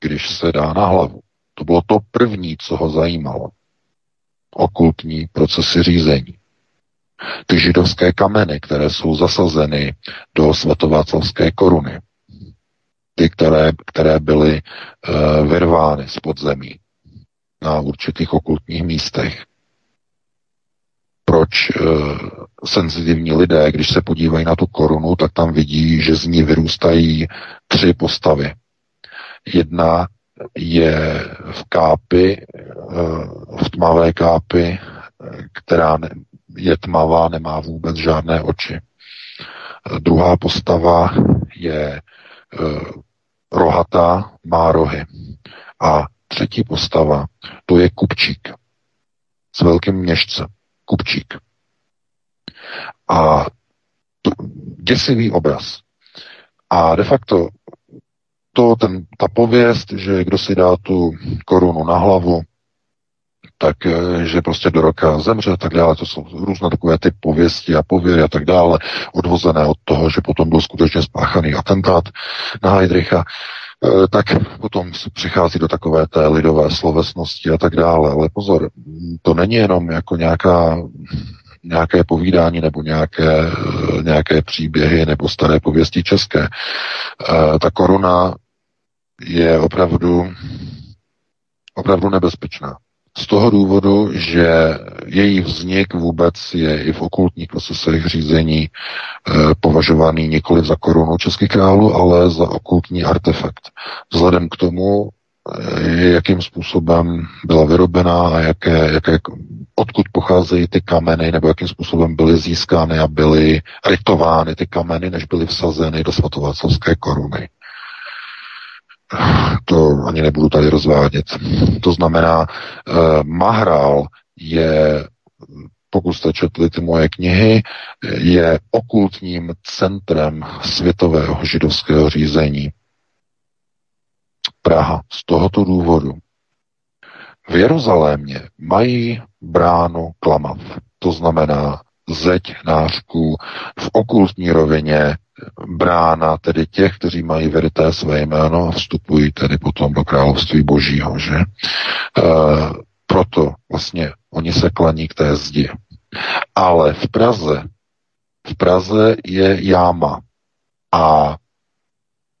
když se dá na hlavu. To bylo to první, co ho zajímalo. Okultní procesy řízení. Ty židovské kameny, které jsou zasazeny do svatováclavské koruny. Ty, které, které byly uh, vyrvány z podzemí na určitých okultních místech. Proč uh, senzitivní lidé, když se podívají na tu korunu, tak tam vidí, že z ní vyrůstají tři postavy. Jedna je v kápi, uh, v tmavé kápi, která je tmavá, nemá vůbec žádné oči. Druhá postava je rohatá, má rohy. A třetí postava, to je kupčík s velkým měšcem. Kupčík. A to, děsivý obraz. A de facto to, ten, ta pověst, že kdo si dá tu korunu na hlavu, tak eh, že prostě do roka zemře a tak dále. To jsou různé takové ty pověsti a pověry a tak dále, odvozené od toho, že potom byl skutečně spáchaný atentát na Heidricha tak potom přichází do takové té lidové slovesnosti a tak dále. Ale pozor, to není jenom jako nějaká nějaké povídání nebo nějaké, eh, nějaké příběhy nebo staré pověsti české. Ta koruna je opravdu opravdu nebezpečná. Z toho důvodu, že její vznik vůbec je i v okultních procesech řízení e, považovaný nikoli za korunu českých králů, ale za okultní artefakt. Vzhledem k tomu, e, jakým způsobem byla vyrobená a jaké, jaké, odkud pocházejí ty kameny, nebo jakým způsobem byly získány a byly ritovány ty kameny, než byly vsazeny do svatováclavské koruny to ani nebudu tady rozvádět. To znamená, eh, Mahrál je, pokud jste četli ty moje knihy, je okultním centrem světového židovského řízení. Praha z tohoto důvodu. V Jeruzalémě mají bránu Klamav, to znamená zeď nářků v okultní rovině brána tedy těch, kteří mají verité své jméno a vstupují tedy potom do království božího, že? E, proto vlastně oni se klaní k té zdi. Ale v Praze, v Praze je jáma a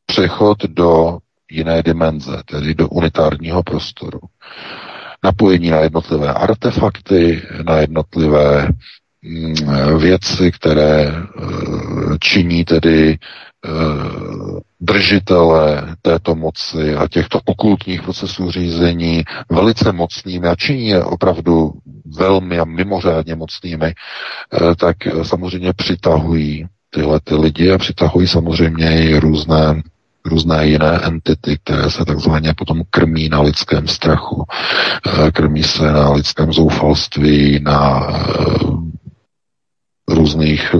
přechod do jiné dimenze, tedy do unitárního prostoru. Napojení na jednotlivé artefakty, na jednotlivé věci, které eh, činí tedy eh, držitele této moci a těchto okultních procesů řízení velice mocnými a činí je opravdu velmi a mimořádně mocnými, eh, tak samozřejmě přitahují tyhle ty lidi a přitahují samozřejmě i různé různé jiné entity, které se takzvaně potom krmí na lidském strachu, krmí se na lidském zoufalství, na různých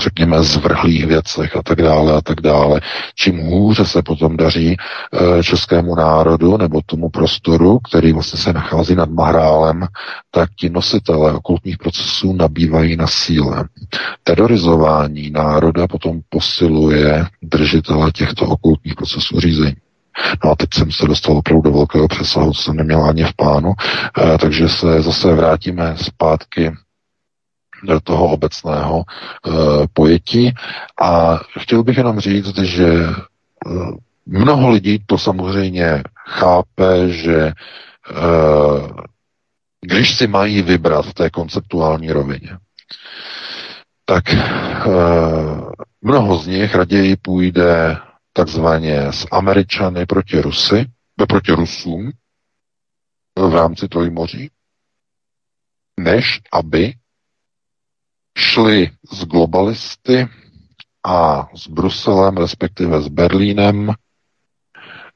řekněme, zvrhlých věcech a tak dále a tak dále. Čím hůře se potom daří e, českému národu nebo tomu prostoru, který vlastně se nachází nad Mahrálem, tak ti nositelé okultních procesů nabývají na síle. Terorizování národa potom posiluje držitele těchto okultních procesů řízení. No a teď jsem se dostal opravdu do velkého přesahu, co jsem neměl ani v plánu, e, takže se zase vrátíme zpátky toho obecného uh, pojetí. A chtěl bych jenom říct, že uh, mnoho lidí to samozřejmě chápe, že uh, když si mají vybrat v té konceptuální rovině, tak mnoho z nich raději půjde takzvaně s Američany proti Rusy, proti Rusům v rámci Trojmoří, než aby šli s globalisty a s Bruselem, respektive s Berlínem,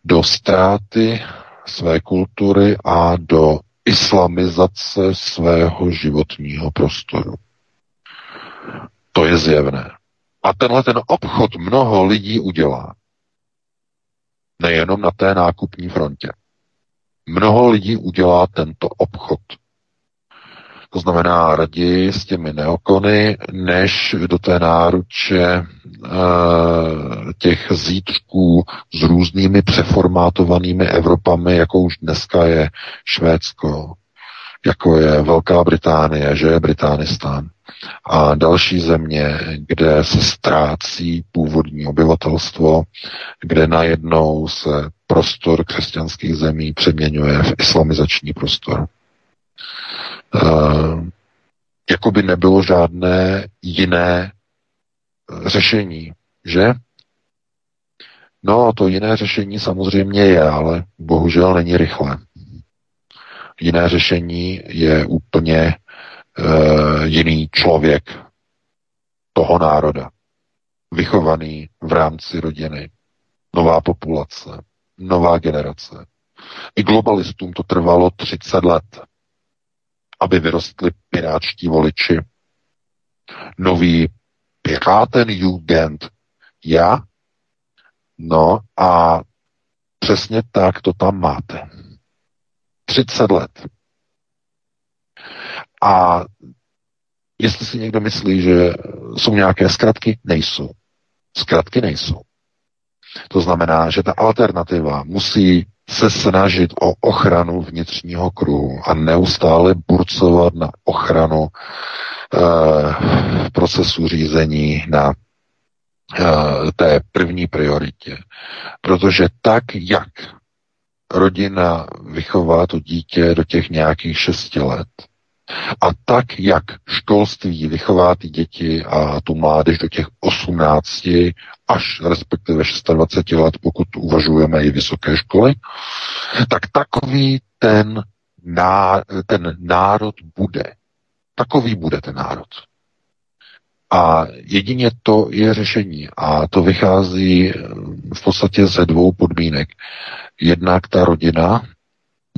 do ztráty své kultury a do islamizace svého životního prostoru. To je zjevné. A tenhle ten obchod mnoho lidí udělá. Nejenom na té nákupní frontě. Mnoho lidí udělá tento obchod. To znamená raději s těmi neokony, než do té náruče e, těch zítřků s různými přeformátovanými Evropami, jako už dneska je Švédsko, jako je Velká Británie, že je Británistán a další země, kde se ztrácí původní obyvatelstvo, kde najednou se prostor křesťanských zemí přeměňuje v islamizační prostor. E, jako by nebylo žádné jiné řešení, že? No, to jiné řešení samozřejmě je, ale bohužel není rychlé. Jiné řešení je úplně uh, jiný člověk toho národa, vychovaný v rámci rodiny, nová populace, nová generace. I globalistům to trvalo 30 let, aby vyrostli piráčtí voliči. Nový Piraten Jugend. Já? No a přesně tak to tam máte. 30 let. A jestli si někdo myslí, že jsou nějaké zkratky, nejsou. Zkratky nejsou. To znamená, že ta alternativa musí se snažit o ochranu vnitřního kruhu a neustále burcovat na ochranu e, procesu řízení na e, té první prioritě. Protože tak, jak rodina vychová to dítě do těch nějakých šesti let, a tak, jak školství vychová ty děti a tu mládež do těch 18 až respektive 26 let, pokud uvažujeme i vysoké školy, tak takový ten, ná, ten národ bude. Takový bude ten národ. A jedině to je řešení. A to vychází v podstatě ze dvou podmínek. Jednak ta rodina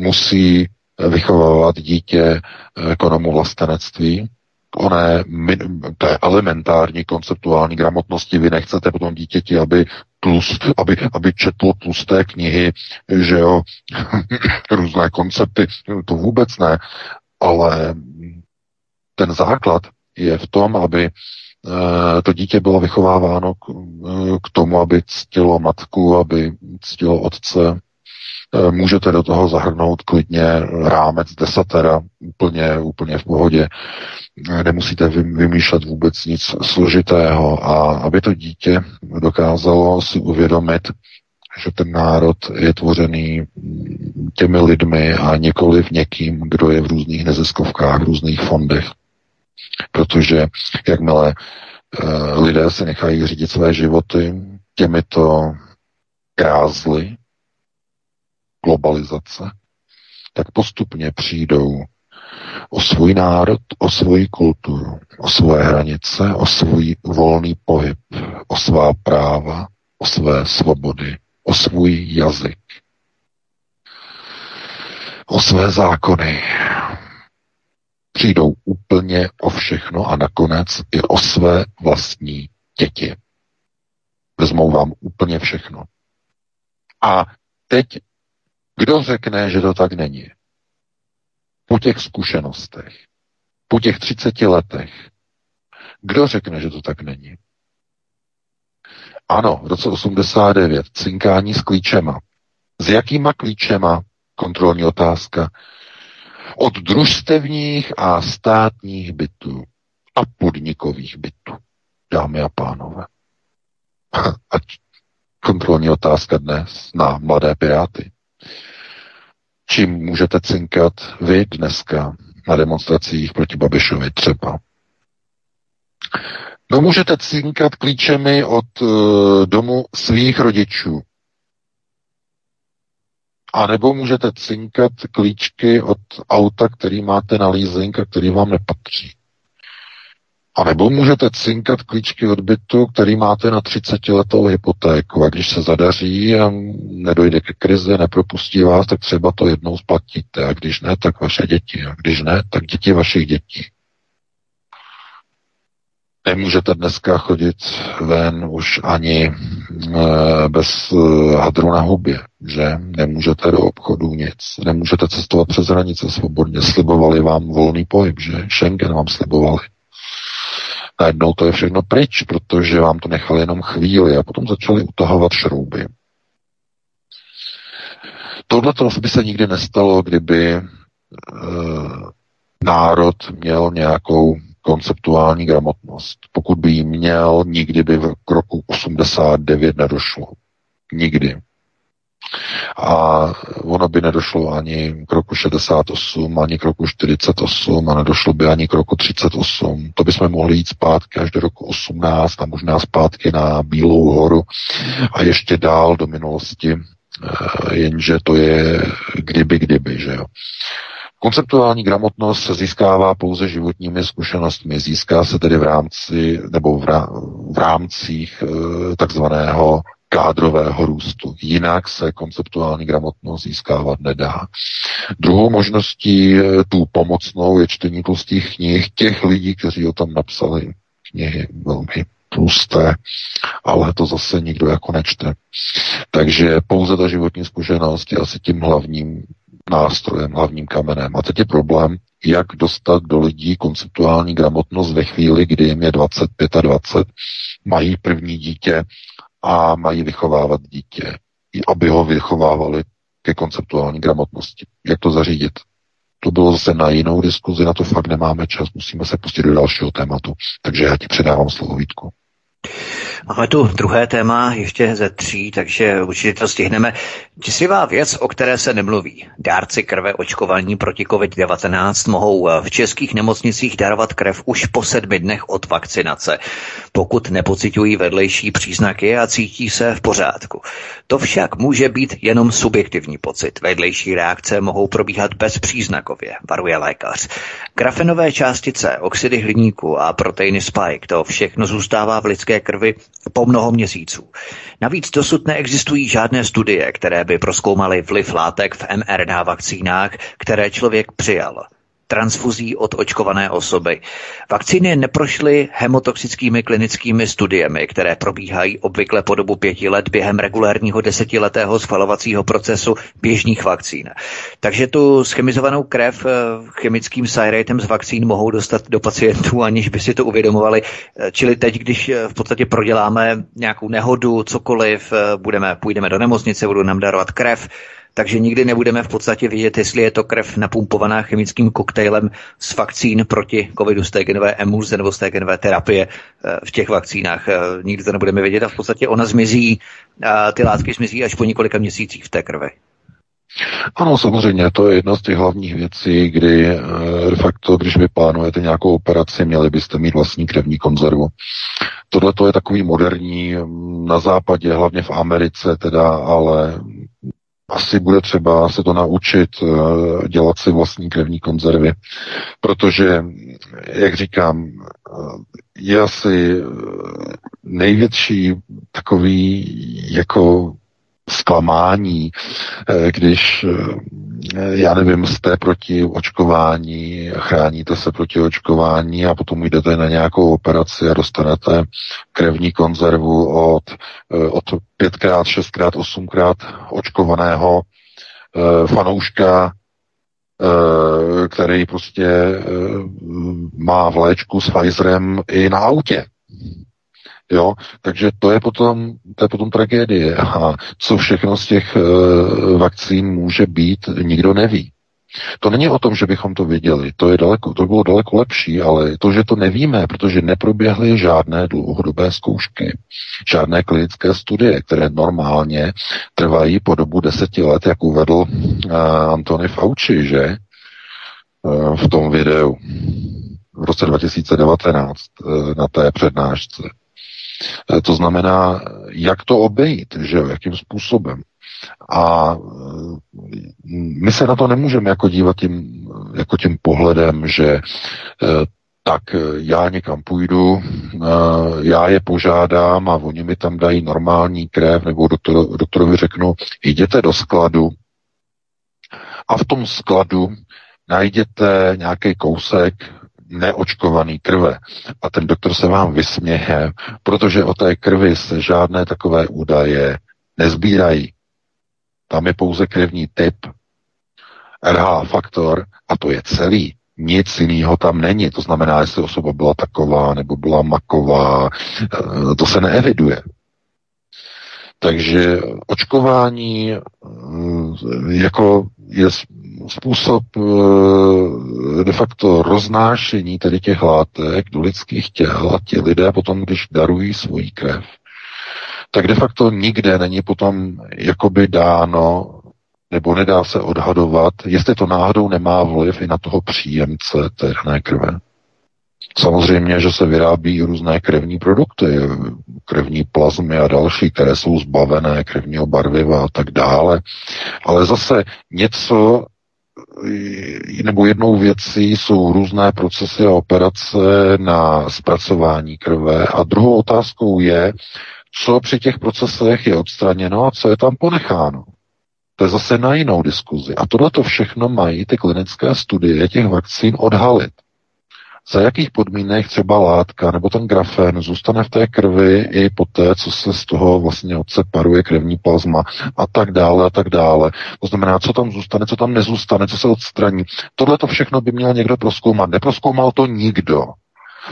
musí vychovávat dítě k onomu vlastenectví, oné té elementární konceptuální gramotnosti. Vy nechcete potom dítěti, aby, tlust, aby, aby četlo tlusté knihy, že jo, různé koncepty, to vůbec ne, ale ten základ je v tom, aby eh, to dítě bylo vychováváno k, eh, k tomu, aby ctilo matku, aby ctilo otce, Eh, můžete do toho zahrnout klidně rámec desatera, úplně, úplně v pohodě. Eh, nemusíte vymýšlet vůbec nic složitého a aby to dítě dokázalo si uvědomit, že ten národ je tvořený těmi lidmi a v někým, kdo je v různých neziskovkách, v různých fondech. Protože jakmile uh, lidé se nechají řídit své životy těmito krázly, globalizace, tak postupně přijdou o svůj národ, o svoji kulturu, o své hranice, o svůj volný pohyb, o svá práva, o své svobody, o svůj jazyk, o své zákony. Přijdou úplně o všechno a nakonec i o své vlastní děti. Vezmou vám úplně všechno. A teď kdo řekne, že to tak není? Po těch zkušenostech, po těch 30 letech, kdo řekne, že to tak není? Ano, v roce 89 cinkání s klíčema. S jakýma klíčema? Kontrolní otázka. Od družstevních a státních bytů a podnikových bytů, dámy a pánové. A kontrolní otázka dnes na mladé piráty. Čím můžete cinkat vy dneska na demonstracích proti Babišovi třeba? No můžete cinkat klíčemi od uh, domu svých rodičů. A nebo můžete cinkat klíčky od auta, který máte na leasing a který vám nepatří. A nebo můžete cinkat klíčky od bytu, který máte na 30 letou hypotéku a když se zadaří a nedojde ke krizi, nepropustí vás, tak třeba to jednou splatíte a když ne, tak vaše děti a když ne, tak děti vašich dětí. Nemůžete dneska chodit ven už ani e, bez e, hadru na hubě, že? Nemůžete do obchodu nic, nemůžete cestovat přes hranice svobodně. Slibovali vám volný pohyb, že? Schengen vám slibovali. Najednou to je všechno pryč, protože vám to nechali jenom chvíli a potom začali utahovat šrouby. Tohle to by se nikdy nestalo, kdyby e, národ měl nějakou konceptuální gramotnost. Pokud by ji měl, nikdy by v roku 89 nedošlo. Nikdy. A ono by nedošlo ani k roku 68, ani k roku 48 a nedošlo by ani k roku 38. To bychom mohli jít zpátky až do roku 18 a možná zpátky na Bílou horu a ještě dál do minulosti, eh, jenže to je kdyby, kdyby, že jo. Konceptuální gramotnost se získává pouze životními zkušenostmi. Získá se tedy v rámci nebo v, rámcích e, takzvaného kádrového růstu. Jinak se konceptuální gramotnost získávat nedá. Druhou možností, eh, tu pomocnou, je čtení tlustých knih těch lidí, kteří o tom napsali knihy velmi tlusté, ale to zase nikdo jako nečte. Takže pouze ta životní zkušenost je asi tím hlavním nástrojem, hlavním kamenem. A teď je problém, jak dostat do lidí konceptuální gramotnost ve chvíli, kdy jim je 25 a 20, mají první dítě a mají vychovávat dítě, aby ho vychovávali ke konceptuální gramotnosti. Jak to zařídit? To bylo zase na jinou diskuzi, na to fakt nemáme čas, musíme se pustit do dalšího tématu. Takže já ti předávám slovo Vítku. Máme tu druhé téma, ještě ze tří, takže určitě to stihneme. Děsivá věc, o které se nemluví. Dárci krve očkovaní proti COVID-19 mohou v českých nemocnicích darovat krev už po sedmi dnech od vakcinace, pokud nepocitují vedlejší příznaky a cítí se v pořádku. To však může být jenom subjektivní pocit. Vedlejší reakce mohou probíhat bezpříznakově, varuje lékař. Grafenové částice, oxidy hliníku a proteiny spike, to všechno zůstává v lidské krvi po mnoho měsíců. Navíc dosud neexistují žádné studie, které by proskoumaly vliv látek v mRNA vakcínách, které člověk přijal transfuzí od očkované osoby. Vakcíny neprošly hemotoxickými klinickými studiemi, které probíhají obvykle po dobu pěti let během regulérního desetiletého schvalovacího procesu běžných vakcín. Takže tu schemizovanou krev eh, chemickým sajratem z vakcín mohou dostat do pacientů, aniž by si to uvědomovali. Eh, čili teď, když eh, v podstatě proděláme nějakou nehodu, cokoliv, budeme, půjdeme do nemocnice, budou nám darovat krev, takže nikdy nebudeme v podstatě vidět, jestli je to krev napumpovaná chemickým koktejlem z vakcín proti covidu z té genové emulze nebo z té genové terapie eh, v těch vakcínách. Eh, nikdy to nebudeme vidět a v podstatě ona zmizí, ty látky zmizí až po několika měsících v té krvi. Ano, samozřejmě, to je jedna z těch hlavních věcí, kdy eh, de facto, když vy plánujete nějakou operaci, měli byste mít vlastní krevní konzervu. Tohle to je takový moderní mm, na západě, hlavně v Americe teda, ale asi bude třeba se to naučit eh, dělat si vlastní krevní konzervy, protože, jak říkám, eh, je asi eh, největší takový jako zklamání, když Eh, já nevím, jste proti očkování, chráníte se proti očkování a potom jdete na nějakou operaci a dostanete krevní konzervu od, eh, od 5x, 6x, 8x očkovaného eh, fanouška, který prostě má vléčku s Pfizerem i na autě. Jo? Takže to je, potom, to je potom tragédie. A co všechno z těch e, vakcín může být, nikdo neví. To není o tom, že bychom to viděli, to, je daleko, to bylo daleko lepší, ale to, že to nevíme, protože neproběhly žádné dlouhodobé zkoušky, žádné klinické studie, které normálně trvají po dobu deseti let, jak uvedl uh, Antony Fauci, že uh, v tom videu v roce 2019 uh, na té přednášce. Eh, to znamená, jak to obejít, že jakým způsobem. A eh, my se na to nemůžeme jako dívat tím, jako tím pohledem, že eh, tak já někam půjdu, já je požádám a oni mi tam dají normální krev, nebo doktor, doktorovi řeknu, jděte do skladu a v tom skladu najděte nějaký kousek neočkovaný krve a ten doktor se vám vysměje, protože o té krvi se žádné takové údaje nezbírají. Tam je pouze krevní typ, RH faktor a to je celý. Nic jiného tam není. To znamená, jestli osoba byla taková nebo byla maková, eh, to se neeviduje. Takže očkování eh, jako je způsob eh, de facto roznášení tedy těch látek do lidských těl a ti lidé potom, když darují svoji krev, tak de facto nikde není potom jakoby dáno, nebo nedá se odhadovat, jestli to náhodou nemá vliv i na toho příjemce té dané krve. Samozřejmě, že se vyrábí různé krevní produkty, krevní plazmy a další, které jsou zbavené krevního barviva a tak dále. Ale zase něco, nebo jednou věcí jsou různé procesy a operace na zpracování krve a druhou otázkou je, co při těch procesech je odstraněno a co je tam ponecháno. To je zase na jinou diskuzi. A tohle to všechno mají ty klinické studie těch vakcín odhalit za jakých podmínek třeba látka nebo ten grafen zůstane v té krvi i po té, co se z toho vlastně odseparuje krevní plazma a tak dále a tak dále. To znamená, co tam zůstane, co tam nezůstane, co se odstraní. Tohle to všechno by měl někdo proskoumat. Neproskoumal to nikdo.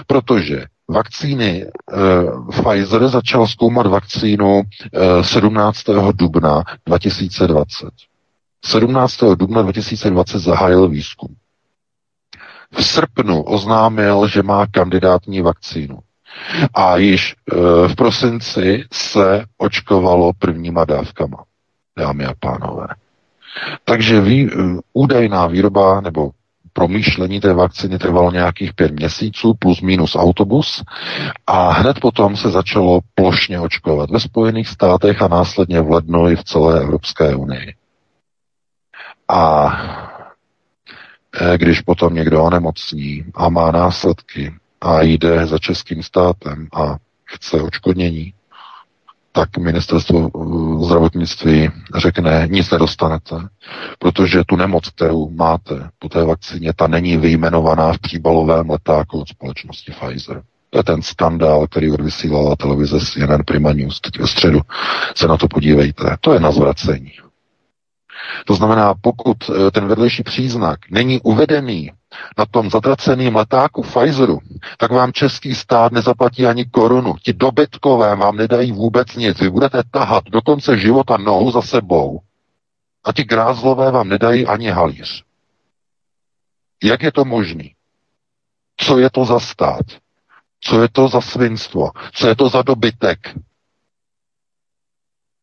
Protože vakcíny uh, Pfizer začal zkoumat vakcínu eh, 17. dubna 2020. 17. dubna 2020 zahájil výzkum v srpnu oznámil, že má kandidátní vakcínu. A již e, v prosinci se očkovalo prvníma dávkama, dámy a pánové. Takže vý, e, údajná výroba nebo promýšlení té vakcíny trvalo nějakých pět měsíců plus minus autobus a hned potom se začalo plošně očkovat ve Spojených státech a následně v lednu i v celé Evropské unii. A když potom někdo onemocní a má následky a jde za českým státem a chce očkodnění, tak ministerstvo eh, zdravotnictví řekne, nic nedostanete, protože tu nemoc, kterou máte po té vakcíně, ta není vyjmenovaná v příbalovém letáku od společnosti Pfizer. To je ten skandál, který odvysílala televize CNN Prima News teď ve středu. Se na to podívejte. To je na zvracení. To znamená, pokud eh, ten vedlejší příznak není uvedený na tom zatraceném letáku Pfizeru, tak vám český stát nezaplatí ani korunu. Ti dobytkové vám nedají vůbec nic. Vy budete tahat do konce života nohu za sebou a ti grázlové vám nedají ani halíř. Jak je to možný? Co je to za stát? Co je to za svinstvo? Co je to za dobytek?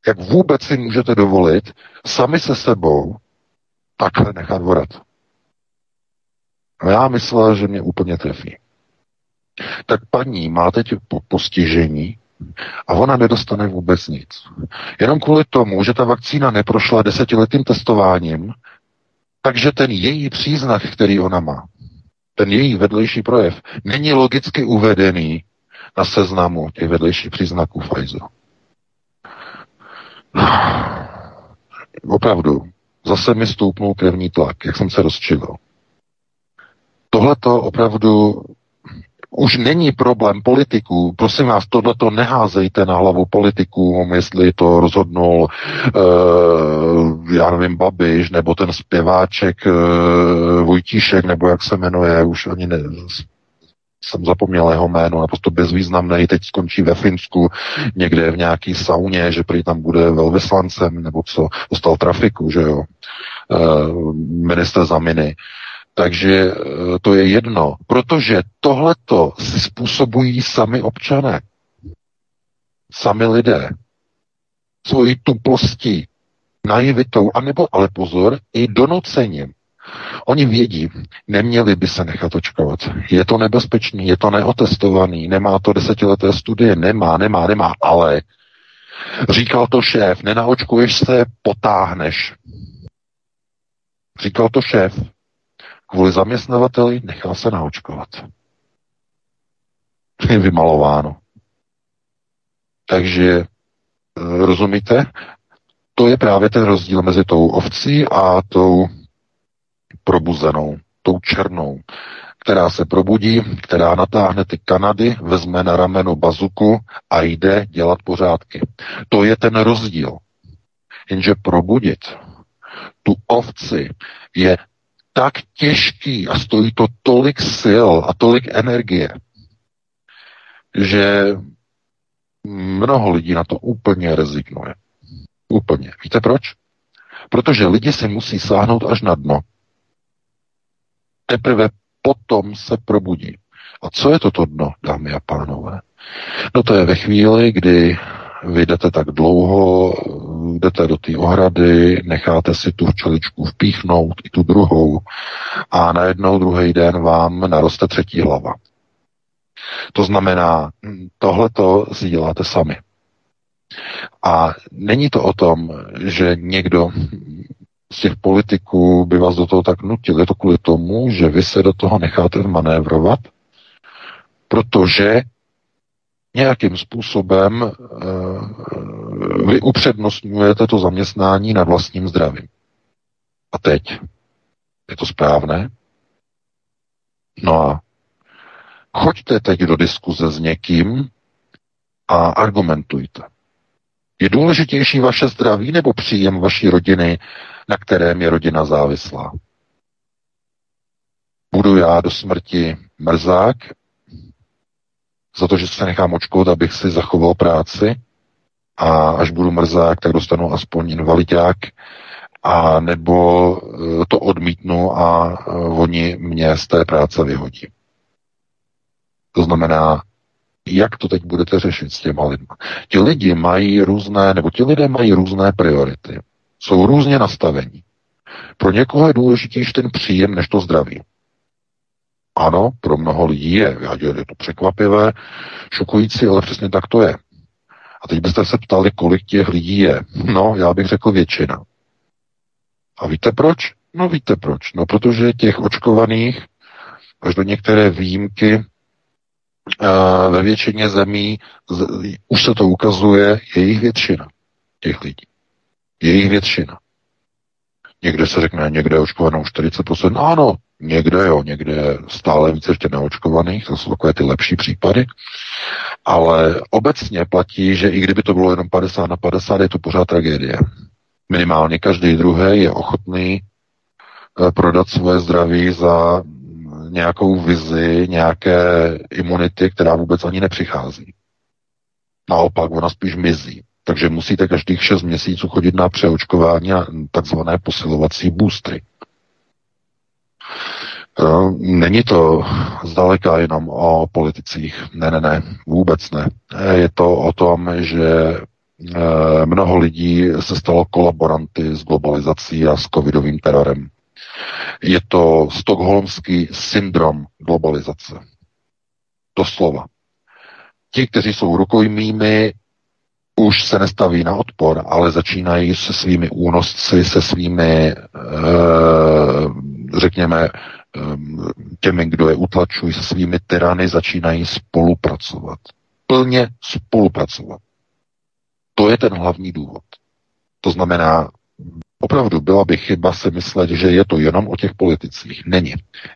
Jak vůbec si můžete dovolit sami se sebou takhle nechat vorat? A já myslel, že mě úplně trefí. Tak paní má teď postižení a ona nedostane vůbec nic. Jenom kvůli tomu, že ta vakcína neprošla desetiletým testováním, takže ten její příznak, který ona má, ten její vedlejší projev, není logicky uvedený na seznamu těch vedlejších příznaků Pfizeru. Opravdu, zase mi stoupnul krevní tlak, jak jsem se rozčilil. Tohle to opravdu už není problém politiků. Prosím vás, tohle to neházejte na hlavu politikům, jestli to rozhodnul, uh, já nevím, Babiš, nebo ten zpěváček uh, Vojtíšek, nebo jak se jmenuje, už ani ne, jsem zapomněl jeho jméno, naprosto bezvýznamný, teď skončí ve Finsku, někde v nějaký sauně, že prý tam bude velvyslancem, nebo co, dostal trafiku, že jo, e, minister Zaminy. Takže e, to je jedno, protože tohleto si způsobují sami občané, sami lidé, svojí tuplostí, naivitou, anebo, ale pozor, i donocením. Oni vědí, neměli by se nechat očkovat. Je to nebezpečný, je to neotestovaný, nemá to desetileté studie, nemá, nemá, nemá, ale říkal to šéf, nenaočkuješ se, potáhneš. Říkal to šéf. Kvůli zaměstnavateli nechal se naočkovat. Je vymalováno. Takže eh, rozumíte? To je právě ten rozdíl mezi tou ovcí a tou probuzenou, tou černou, která se probudí, která natáhne ty Kanady, vezme na rameno bazuku a jde dělat pořádky. To je ten rozdíl. Jenže probudit tu ovci je tak těžký a stojí to tolik sil a tolik energie, že mnoho lidí na to úplně rezignuje. Úplně. Víte proč? Protože lidi si musí sáhnout až na dno. Teprve potom se probudí. A co je toto dno, dámy a pánové? No to je ve chvíli, kdy vy jdete tak dlouho, jdete do té ohrady, necháte si tu včeličku vpíchnout i tu druhou a najednou druhý den vám naroste třetí hlava. To znamená, tohle si děláte sami. A není to o tom, že někdo z těch politiků by vás do toho tak nutil. Je to kvůli tomu, že vy se do toho necháte manévrovat, protože nějakým způsobem uh, vy upřednostňujete to zaměstnání nad vlastním zdravím. A teď je to správné? No a choďte teď do diskuze s někým a argumentujte. Je důležitější vaše zdraví nebo příjem vaší rodiny, na kterém je rodina závislá? Budu já do smrti mrzák za to, že se nechám očkovat, abych si zachoval práci a až budu mrzák, tak dostanu aspoň invalidák a nebo eh, to odmítnu a eh, oni mě z té práce vyhodí. To znamená, jak to teď budete řešit s těma lidmi. Ti lidi mají různé, nebo ti lidé mají různé priority. Jsou různě nastavení. Pro někoho je důležitější ten příjem než to zdraví. Ano, pro mnoho lidí je. Je to překvapivé, šokující, ale přesně tak to je. A teď byste se ptali, kolik těch lidí je. No, já bych řekl většina. A víte proč? No víte proč. No protože těch očkovaných, až do některé výjimky, ve většině zemí už se to ukazuje, je jich většina těch lidí. Je jich většina. Někde se řekne, někde je očkovanou 40%. Ano, někde jo, někde je stále více ještě neočkovaných, to jsou takové ty lepší případy. Ale obecně platí, že i kdyby to bylo jenom 50 na 50, je to pořád tragédie. Minimálně každý druhý je ochotný eh, prodat svoje zdraví za nějakou vizi, nějaké imunity, která vůbec ani nepřichází. Naopak, ona spíš mizí. Takže musíte každých 6 měsíců chodit na přeočkování a takzvané posilovací boostry. Eh, není to zdaleka jenom o politicích. Ne, ne, ne, vůbec ne. Eh, je to o tom, že eh, mnoho lidí se stalo kolaboranty s globalizací a s covidovým terorem. Je to stokholmský syndrom globalizace. Doslova. Ti, kteří jsou rukojmími, už se nestaví na odpor, ale začínají se svými únosci, se svými, eh, řekněme, eh, těmi, kdo je utlačují, se svými tyrany, začínají spolupracovat. Plně spolupracovat. To je ten hlavní důvod. To znamená, Opravdu byla by chyba si myslet, že je to jenom o těch politicích. Není.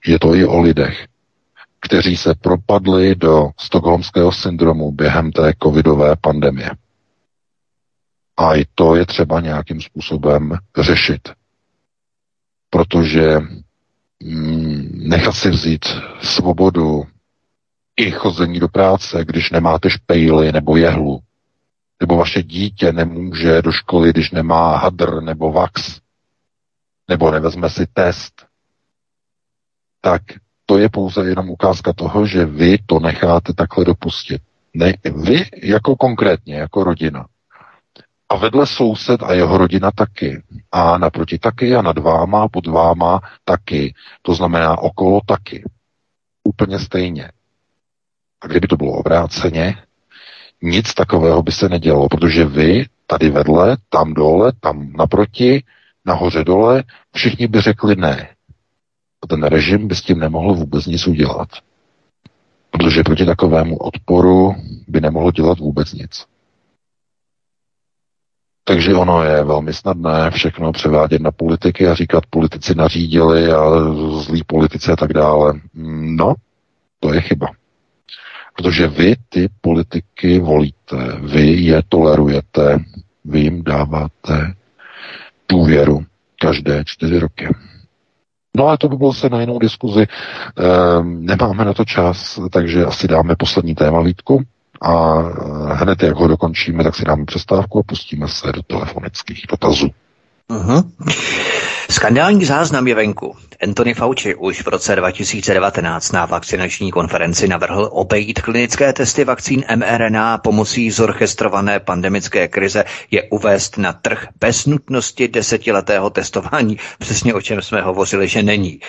Je to i o lidech, kteří se propadli do stokholmského syndromu během té covidové pandemie. A i to je třeba nějakým způsobem řešit. Protože mm, nechat si vzít svobodu i chození do práce, když nemáte špejly nebo jehlu, nebo vaše dítě nemůže do školy, když nemá hadr nebo vax, nebo nevezme si test, tak to je pouze jenom ukázka toho, že vy to necháte takhle dopustit. Ne, vy jako konkrétně, jako rodina. A vedle soused a jeho rodina taky. A naproti taky a nad váma, pod váma taky. To znamená okolo taky. Úplně stejně. A kdyby to bylo obráceně, nic takového by se nedělo, protože vy tady vedle, tam dole, tam naproti, nahoře dole, všichni by řekli ne. A ten režim by s tím nemohl vůbec nic udělat. Protože proti takovému odporu by nemohl dělat vůbec nic. Takže ono je velmi snadné všechno převádět na politiky a říkat, politici nařídili a zlí politici a tak dále. No, to je chyba. Protože vy ty politiky volíte, vy je tolerujete, vy jim dáváte důvěru každé čtyři roky. No ale to by bylo se na jinou diskuzi. Ehm, nemáme na to čas, takže asi dáme poslední téma Vítku a hned jak ho dokončíme, tak si dáme přestávku a pustíme se do telefonických dotazů. Uh-huh. Skandální záznam je venku. Anthony Fauci už v roce 2019 na vakcinační konferenci navrhl obejít klinické testy vakcín mRNA pomocí zorchestrované pandemické krize je uvést na trh bez nutnosti desetiletého testování, přesně o čem jsme hovořili, že není.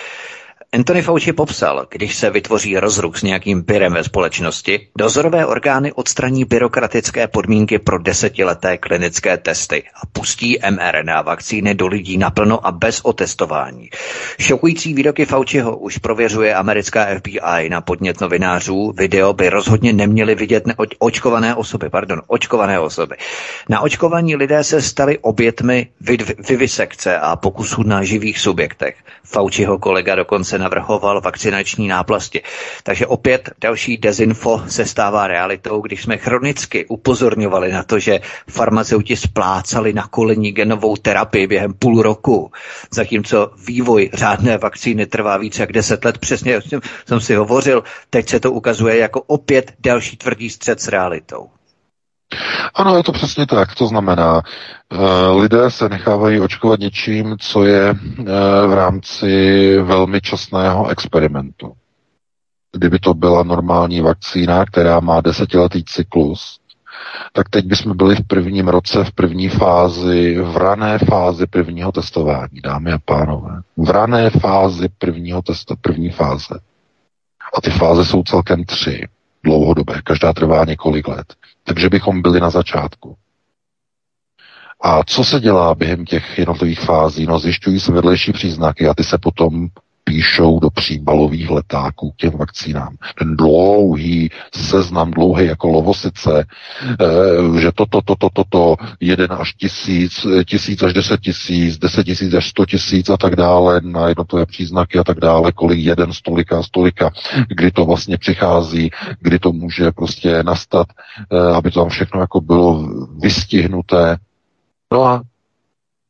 Anthony Fauci popsal, když se vytvoří rozruch s nějakým pyrem ve společnosti, dozorové orgány odstraní byrokratické podmínky pro desetileté klinické testy a pustí mRNA vakcíny do lidí naplno a bez otestování. Šokující výroky Fauciho už prověřuje americká FBI na podnět novinářů. Video by rozhodně neměly vidět očkované osoby, pardon, očkované osoby. Na očkovaní lidé se stali obětmi vivisekce a pokusů na živých subjektech. Fauciho kolega dokonce navrhoval vakcinační náplasti. Takže opět další dezinfo se stává realitou, když jsme chronicky upozorňovali na to, že farmaceuti splácali na kolení genovou terapii během půl roku, zatímco vývoj řádné vakcíny trvá více jak deset let. Přesně jsem si hovořil, teď se to ukazuje jako opět další tvrdý střed s realitou. Ano, je to přesně tak. To znamená, eh, lidé se nechávají očkovat něčím, co je eh, v rámci velmi časného experimentu. Kdyby to byla normální vakcína, která má desetiletý cyklus, tak teď bychom byli v prvním roce, v první fázi, v rané fázi prvního testování, dámy a pánové. V rané fázi prvního testu, první fáze. A ty fáze jsou celkem tři dlouhodobé, každá trvá několik let. Takže bychom byli na začátku. A co se dělá během těch jednotlivých fází? No, zjišťují se vedlejší příznaky a ty se potom píšou do příbalových letáků k těm vakcínám. Ten dlouhý seznam, dlouhý jako lovosice, eh, že toto, toto, toto, to, jeden až tisíc, tisíc až deset tisíc, deset tisíc až sto tisíc a tak dále, na jednotlivé příznaky a tak dále, kolik jeden stolika, stolika, kdy to vlastně přichází, kdy to může prostě nastat, eh, aby to tam všechno jako bylo vystihnuté. No a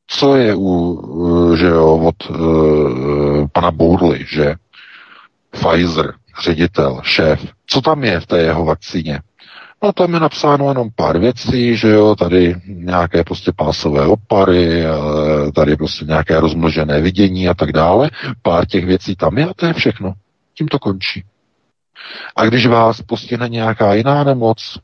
co je u, že jo, od uh, pana Bourly, že Pfizer, ředitel, šéf, co tam je v té jeho vakcíně? No tam je napsáno jenom pár věcí, že jo, tady nějaké prostě pásové opary, tady prostě nějaké rozmnožené vidění a tak dále. Pár těch věcí tam je a to je všechno. Tím to končí. A když vás postihne nějaká jiná nemoc,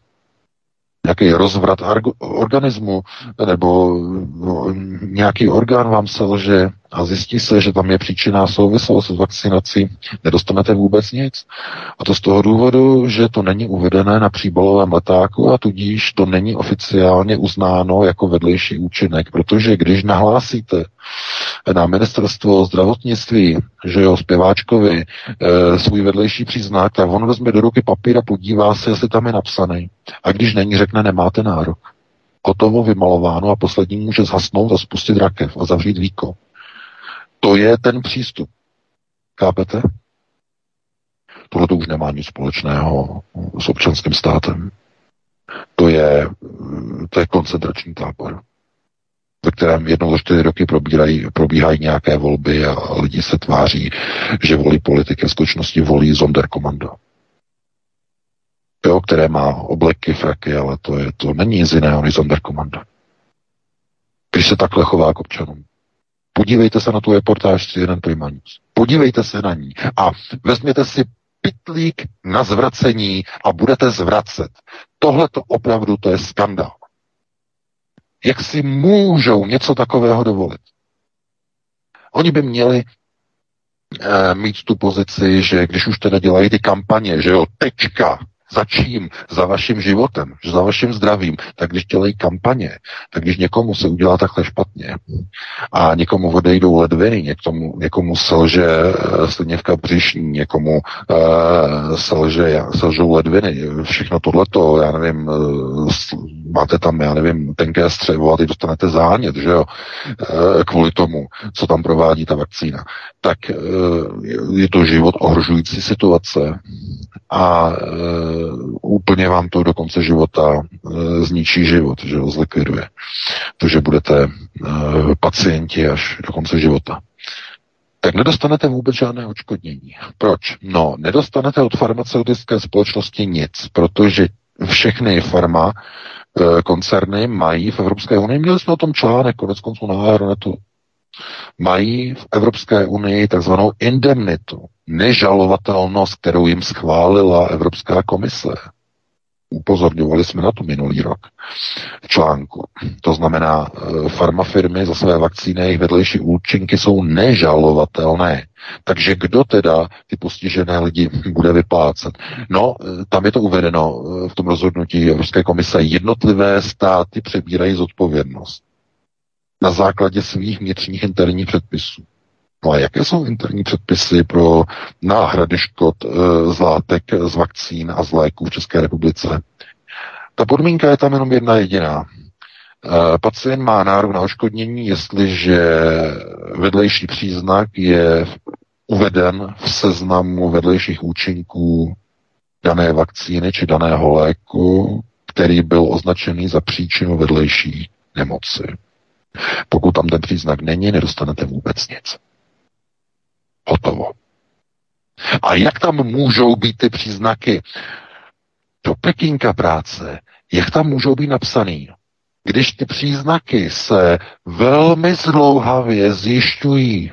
nějaký rozvrat organismu, nebo no, nějaký orgán vám selže a zjistí se, že tam je příčinná souvislost s vakcinací, nedostanete vůbec nic. A to z toho důvodu, že to není uvedené na příbalovém letáku a tudíž to není oficiálně uznáno jako vedlejší účinek, protože když nahlásíte na ministerstvo zdravotnictví, že jo, zpěváčkovi e, svůj vedlejší příznak, tak on vezme do ruky papír a podívá se, jestli tam je napsaný. A když není, řekne, nemáte nárok. Hotovo, vymalováno a poslední může zhasnout a spustit rakev a zavřít víko. To je ten přístup. Chápete? Tohle to už nemá nic společného s občanským státem. To je, to je koncentrační tábor ve kterém jednou za čtyři roky probíhají, probíhají nějaké volby a lidi se tváří, že volí politiky, v skutečnosti volí Zonderkommando. Jo, které má obleky, fraky, ale to, je, to není nic jiného než Zonderkommando. Když se takhle chová k občanům. Podívejte se na tu reportáž CNN Prima News. Podívejte se na ní a vezměte si pitlík na zvracení a budete zvracet. Tohle to opravdu to je skandál. Jak si můžou něco takového dovolit? Oni by měli e, mít tu pozici, že když už teda dělají ty kampaně, že jo, tečka, za čím? Za vaším životem, za vaším zdravím. Tak když dělají kampaně, tak když někomu se udělá takhle špatně a někomu odejdou ledviny, někomu, někomu selže eh, slněvka břišní, někomu uh, selže, selžou ledviny, všechno tohleto, já nevím, uh, máte tam, já nevím, tenké střevo a teď dostanete zánět, že jo, e, kvůli tomu, co tam provádí ta vakcína, tak e, je to život ohrožující situace a e, úplně vám to do konce života zničí život, že jo, zlikviduje. To, že budete pacienti až do konce života tak nedostanete vůbec žádné očkodnění. Proč? No, nedostanete od farmaceutické společnosti nic, protože všechny farma eh, koncerny mají v Evropské unii, měli jsme o tom článek, konec konců na Aeronetu, mají v Evropské unii takzvanou indemnitu, nežalovatelnost, kterou jim schválila Evropská komise. Upozorňovali jsme na to minulý rok v článku. To znamená, eh, farmafirmy za své vakcíny jejich vedlejší účinky jsou nežalovatelné. Takže kdo teda ty postižené lidi bude vyplácet? No, eh, tam je to uvedeno eh, v tom rozhodnutí Evropské komise. Jednotlivé státy přebírají zodpovědnost na základě svých vnitřních interních předpisů. No a jaké jsou interní předpisy pro náhrady škod e, z látek, z vakcín a z léků v České republice? Ta podmínka je tam jenom jedna jediná. E, pacient má nárok na oškodnění, jestliže vedlejší příznak je uveden v seznamu vedlejších účinků dané vakcíny či daného léku, který byl označený za příčinu vedlejší nemoci. Pokud tam ten příznak není, nedostanete vůbec nic. Hotovo. A jak tam můžou být ty příznaky do Pekínka práce? Jak tam můžou být napsaný? Když ty příznaky se velmi zdlouhavě zjišťují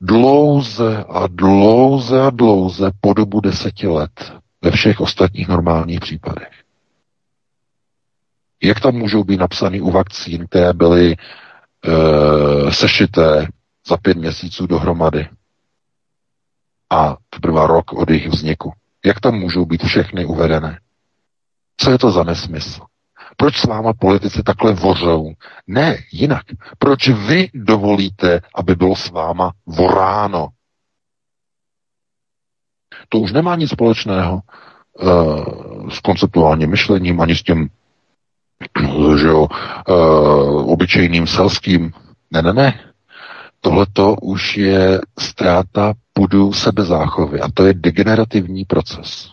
dlouze a dlouze a dlouze po dobu deseti let ve všech ostatních normálních případech. Jak tam můžou být napsány u vakcín, které byly e, sešité za pět měsíců dohromady a teprve rok od jejich vzniku. Jak tam můžou být všechny uvedené? Co je to za nesmysl? Proč s váma politici takhle vořou? Ne, jinak. Proč vy dovolíte, aby bylo s váma voráno? To už nemá nic společného uh, s konceptuálním myšlením, ani s tím že jo, uh, obyčejným selským. Ne, ne, ne. Tohleto už je ztráta půdu sebezáchovy a to je degenerativní proces.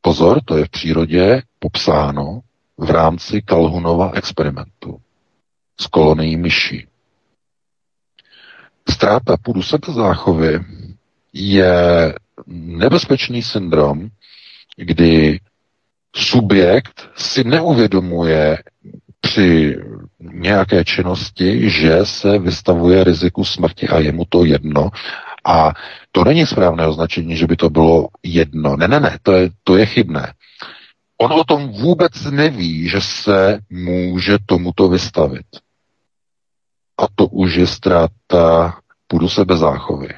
Pozor, to je v přírodě popsáno v rámci Kalhunova experimentu s kolonií myší. Ztráta půdu sebezáchovy je nebezpečný syndrom, kdy subjekt si neuvědomuje při nějaké činnosti, že se vystavuje riziku smrti a je mu to jedno. A to není správné označení, že by to bylo jedno. Ne, ne, ne, to je, to je chybné. On o tom vůbec neví, že se může tomuto vystavit. A to už je ztráta půdu sebe záchovy.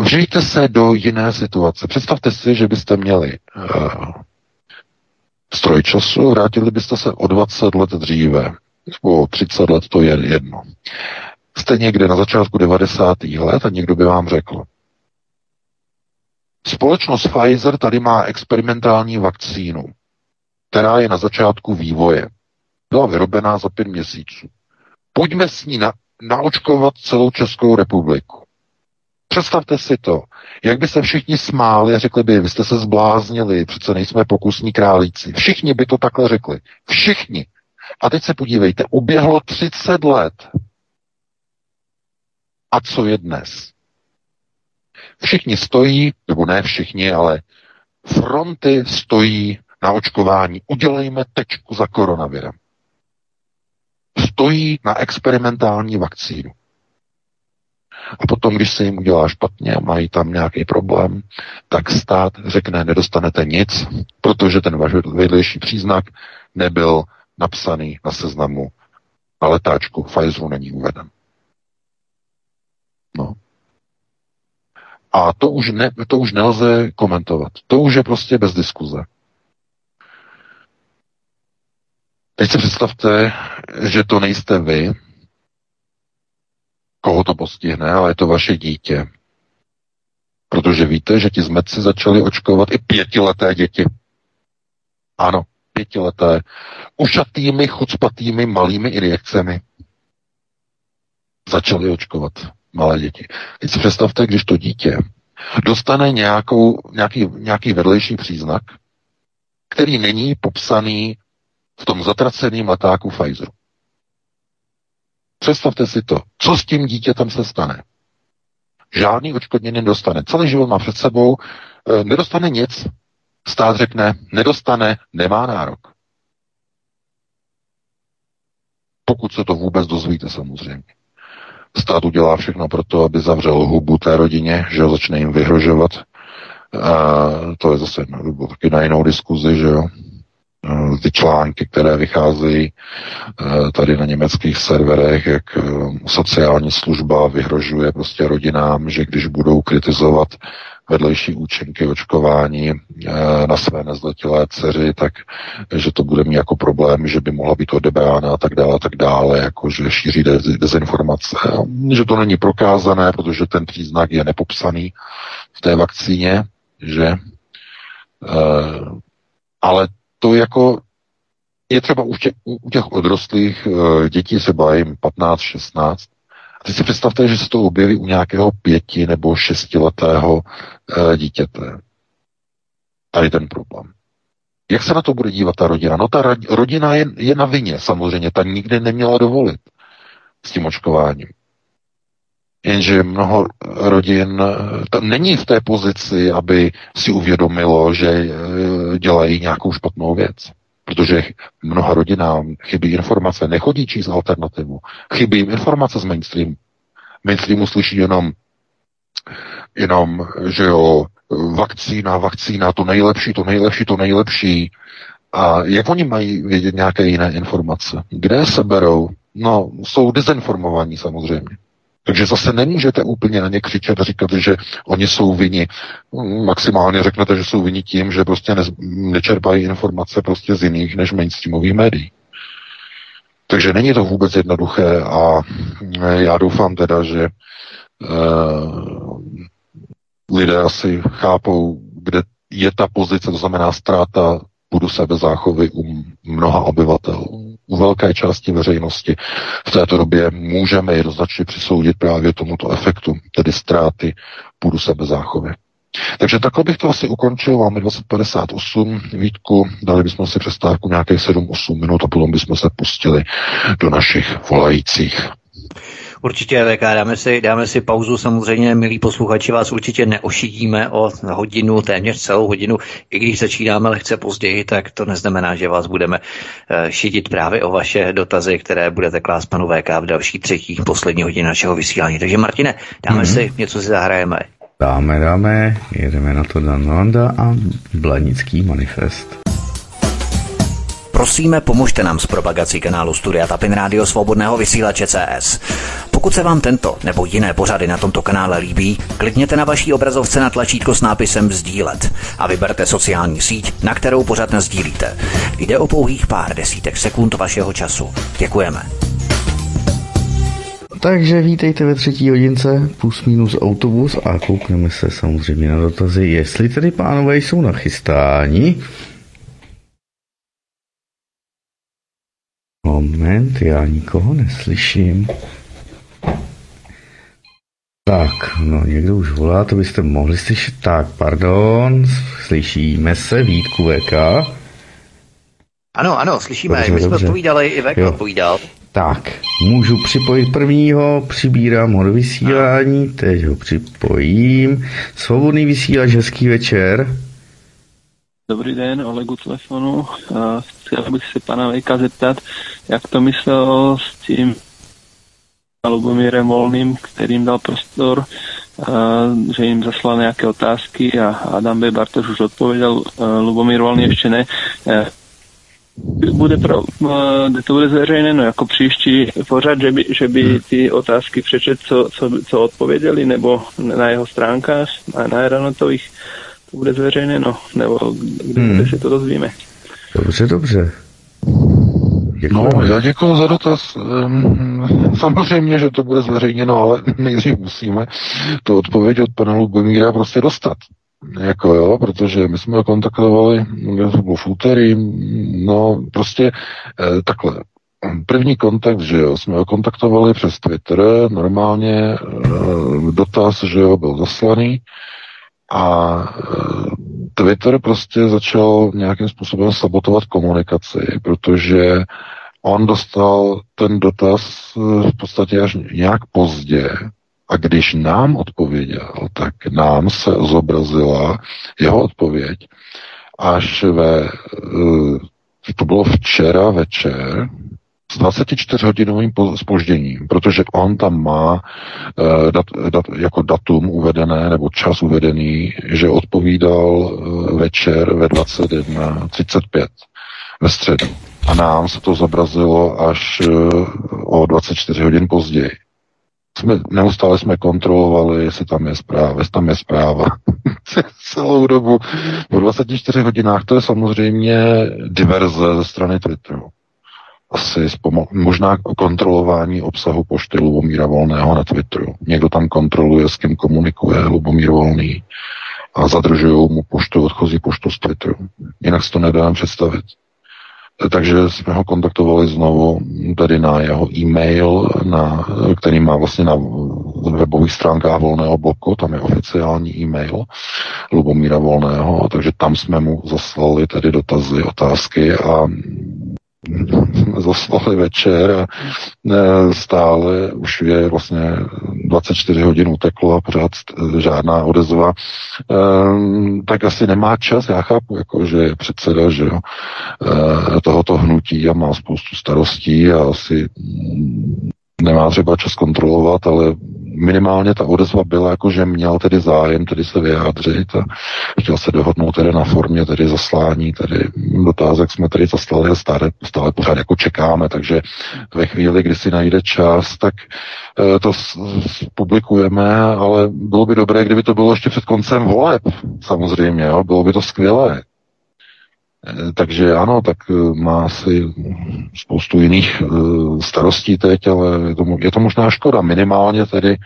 Vžijte se do jiné situace. Představte si, že byste měli uh, stroj času, vrátili byste se o 20 let dříve, nebo 30 let, to je jedno. Jste někde na začátku 90. let a někdo by vám řekl, společnost Pfizer tady má experimentální vakcínu, která je na začátku vývoje. Byla vyrobená za pět měsíců. Pojďme s ní na, naočkovat celou Českou republiku. Představte si to, jak by se všichni smáli a řekli by, vy jste se zbláznili, přece nejsme pokusní králíci. Všichni by to takhle řekli. Všichni. A teď se podívejte, uběhlo 30 let. A co je dnes? Všichni stojí, nebo ne všichni, ale fronty stojí na očkování. Udělejme tečku za koronavirem. Stojí na experimentální vakcínu. A potom, když se jim udělá špatně a mají tam nějaký problém, tak stát řekne, nedostanete nic, protože ten váš vedlejší příznak nebyl napsaný na seznamu na letáčku Pfizeru není uveden. No. A to už, ne, to už nelze komentovat. To už je prostě bez diskuze. Teď si představte, že to nejste vy, koho to postihne, ale je to vaše dítě. Protože víte, že ti zmetci začali očkovat i pětileté děti. Ano, pětileté, ušatými, chucpatými, malými injekcemi začali očkovat malé děti. Teď si představte, když to dítě dostane nějakou, nějaký, nějaký vedlejší příznak, který není popsaný v tom zatraceném letáku Pfizeru. Představte si to. Co s tím dítětem se stane? Žádný očkodnění nedostane. Celý život má před sebou, e, nedostane nic. Stát řekne, nedostane, nemá nárok. Pokud se to vůbec dozvíte samozřejmě. Stát udělá všechno pro to, aby zavřel hubu té rodině, že ho začne jim vyhrožovat. A to je zase taky na jinou diskuzi, že jo. Ty články, které vycházejí tady na německých serverech, jak sociální služba vyhrožuje prostě rodinám, že když budou kritizovat vedlejší účinky očkování eh, na své nezletilé dceři, tak že to bude mít jako problém, že by mohla být odebrána a tak dále, a tak dále, jako že šíří dezinformace. Že to není prokázané, protože ten příznak je nepopsaný v té vakcíně, že eh, ale to jako je třeba u těch, u těch odrostlých eh, dětí se bavím 15, 16, Teď si představte, že se to objeví u nějakého pěti nebo šestiletého e, dítěte. Tady ten problém. Jak se na to bude dívat ta rodina? No ta rodina je, je na vině samozřejmě, ta nikdy neměla dovolit s tím očkováním. Jenže mnoho rodin eh, není v té pozici, aby si uvědomilo, že eh, dělají nějakou špatnou věc protože mnoha rodinám chybí informace, nechodí číst alternativu, chybí jim informace z mainstreamu. Mainstreamu slyší jenom, jenom, že jo, vakcína, vakcína, to nejlepší, to nejlepší, to nejlepší. A jak oni mají vědět nějaké jiné informace? Kde se berou? No, jsou dezinformovaní samozřejmě. Takže zase nemůžete úplně na ně křičet a říkat, že oni jsou vini. Maximálně řeknete, že jsou vini tím, že prostě ne, nečerpají informace prostě z jiných než mainstreamových médií. Takže není to vůbec jednoduché a já doufám teda, že uh, lidé asi chápou, kde je ta pozice, to znamená ztráta budu sebezáchovy u mnoha obyvatel, u velké části veřejnosti. V této době můžeme jednoznačně přisoudit právě tomuto efektu, tedy ztráty půdu sebezáchovy. Takže takhle bych to asi ukončil, máme 2058 Vítku, dali bychom si přestávku nějakých 7-8 minut a potom bychom se pustili do našich volajících. Určitě, VK, dáme si, dáme si pauzu. Samozřejmě, milí posluchači, vás určitě neošidíme o hodinu, téměř celou hodinu. I když začínáme lehce později, tak to neznamená, že vás budeme eh, šidit právě o vaše dotazy, které budete klást panu VK v další třetí, poslední hodině našeho vysílání. Takže Martine, dáme mm-hmm. si, něco si zahrajeme. Dáme, dáme, jedeme na to Dan Landa a Blanický manifest. Prosíme, pomožte nám s propagací kanálu Studia Tapin Rádio Svobodného vysílače CS. Pokud se vám tento nebo jiné pořady na tomto kanále líbí, klikněte na vaší obrazovce na tlačítko s nápisem Sdílet a vyberte sociální síť, na kterou pořád sdílíte. Jde o pouhých pár desítek sekund vašeho času. Děkujeme. Takže vítejte ve třetí hodince plus minus autobus a koukneme se samozřejmě na dotazy, jestli tedy pánové jsou nachystáni. Moment, já nikoho neslyším. Tak, no někdo už volá, to byste mohli slyšet. Tak, pardon, slyšíme se, Vítku VK. Ano, ano, slyšíme, dobře, my jsme dobře. odpovídali, i VK odpovídal. Tak, můžu připojit prvního, přibírám ho do vysílání, teď ho připojím. Svobodný vysílač, hezký večer. Dobrý den, Olegu telefonu. Chtěl bych se pana Vejka zeptat, jak to myslel s tím Lubomírem Volným, kterým dal prostor, že jim zaslal nějaké otázky a Adam B. Bartoš už odpověděl, Lubomír Volný ještě ne. Bude pro, kde to bude zveřejněno jako příští pořad, že by, že by hmm. ty otázky přečet, co, co, co odpověděli, nebo na jeho stránkách, na, na Aeronotových to bude zveřejněno, nebo kde, hmm. kde si to dozvíme. Dobře, dobře. Děkuji. No, já děkuji za dotaz. Samozřejmě, že to bude zveřejněno, ale nejdřív musíme to odpověď od pana Lubomíra prostě dostat. Jako jo, protože my jsme ho kontaktovali, to bylo v úterý, no prostě eh, takhle. První kontakt, že jo, jsme ho kontaktovali přes Twitter, normálně eh, dotaz, že jo, byl zaslaný a eh, Twitter prostě začal nějakým způsobem sabotovat komunikaci, protože on dostal ten dotaz eh, v podstatě až nějak pozdě. A když nám odpověděl, tak nám se zobrazila jeho odpověď až ve, eh, to bylo včera večer, s 24-hodinovým spožděním, protože on tam má uh, dat, dat, jako datum uvedené nebo čas uvedený, že odpovídal uh, večer ve 21.35 ve středu. A nám se to zobrazilo až uh, o 24 hodin později. Jsme, neustále jsme kontrolovali, jestli tam je zpráva, jestli tam je zpráva. Celou dobu po 24 hodinách to je samozřejmě diverze ze strany Twitteru asi spomo- možná kontrolování obsahu pošty Lubomíra Volného na Twitteru. Někdo tam kontroluje, s kým komunikuje Lubomír Volný a zadržují mu poštu, odchozí poštu z Twitteru. Jinak si to nedám představit. Takže jsme ho kontaktovali znovu tady na jeho e-mail, na, který má vlastně na webových stránkách Volného bloku, tam je oficiální e-mail Lubomíra Volného, takže tam jsme mu zaslali tedy dotazy, otázky a zaslali večer a e, stále už je vlastně 24 hodin uteklo a pořád žádná odezva, e, tak asi nemá čas. Já chápu, jako, že je předseda že jo, e, tohoto hnutí a má spoustu starostí a asi nemá třeba čas kontrolovat, ale minimálně ta odezva byla jako, že měl tedy zájem tedy se vyjádřit a chtěl se dohodnout tedy na formě tedy zaslání, tedy dotázek jsme tedy zaslali a stále, stále pořád jako čekáme, takže ve chvíli, kdy si najde čas, tak eh, to publikujeme, ale bylo by dobré, kdyby to bylo ještě před koncem voleb, samozřejmě, jo? bylo by to skvělé. Eh, takže ano, tak eh, má asi spoustu jiných eh, starostí teď, ale je to, je to možná škoda. Minimálně tedy,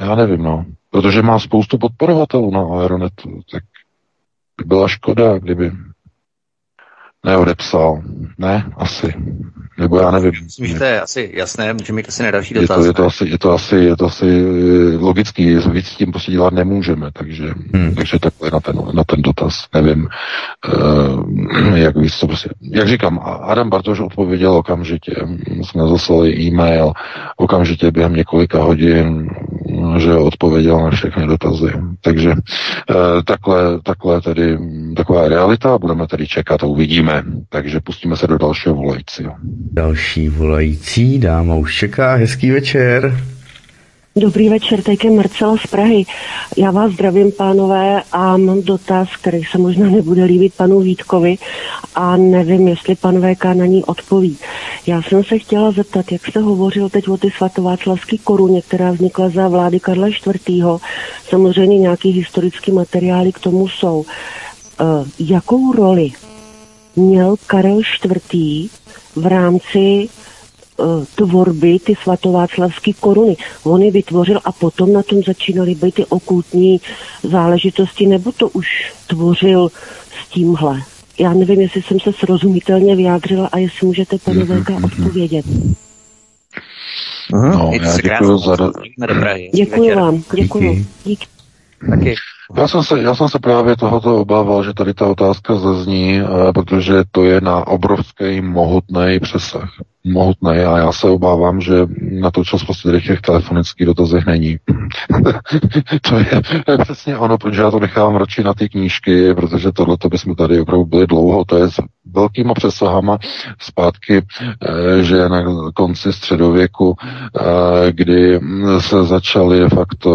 já nevím, no, protože má spoustu podporovatelů na Aeronetu, tak by byla škoda, kdyby neodepsal. Ne, asi. Nebo já nevím. Myslím, že to je asi jasné, můžeme mít asi na další dotaz. Je to, je to, asi, je to asi, je to asi eh, logický, víc s tím prostě dělat nemůžeme, takže, hmm. takže takhle na ten, na ten dotaz, nevím, uh, jak víc to prostě, jak říkám, Adam Bartoš odpověděl okamžitě, jsme zaslali e-mail, okamžitě během několika hodin, že odpověděl na všechny dotazy. Takže uh, takhle, takhle tedy, taková je realita, budeme tedy čekat a uvidíme. Takže pustíme se do dalšího volajícího. Další volající dáma už čeká. Hezký večer. Dobrý večer, teď je Marcela z Prahy. Já vás zdravím, pánové, a mám dotaz, který se možná nebude líbit panu Vítkovi a nevím, jestli pan VK na ní odpoví. Já jsem se chtěla zeptat, jak jste hovořil teď o ty svatováclavské koruně, která vznikla za vlády Karla IV. Samozřejmě nějaký historický materiály k tomu jsou. Uh, jakou roli měl Karel IV. v rámci tvorby ty svatováclavské koruny. On je vytvořil a potom na tom začínaly být ty okultní záležitosti, nebo to už tvořil s tímhle? Já nevím, jestli jsem se srozumitelně vyjádřila a jestli můžete, pane mm-hmm. Velká, odpovědět. No, já děkuji za... Děkuji vám, děkuji. Díky. Taky. Já jsem, se, já jsem se právě tohoto obával, že tady ta otázka zazní, eh, protože to je na obrovský, mohutný přesah mohutný a já se obávám, že na to čas prostě těch telefonických dotazech není. to, je, přesně ono, protože já to nechávám radši na ty knížky, protože tohle to bychom tady opravdu byli dlouho, to je velkýma přesahama zpátky, eh, že na konci středověku, eh, kdy se začaly fakt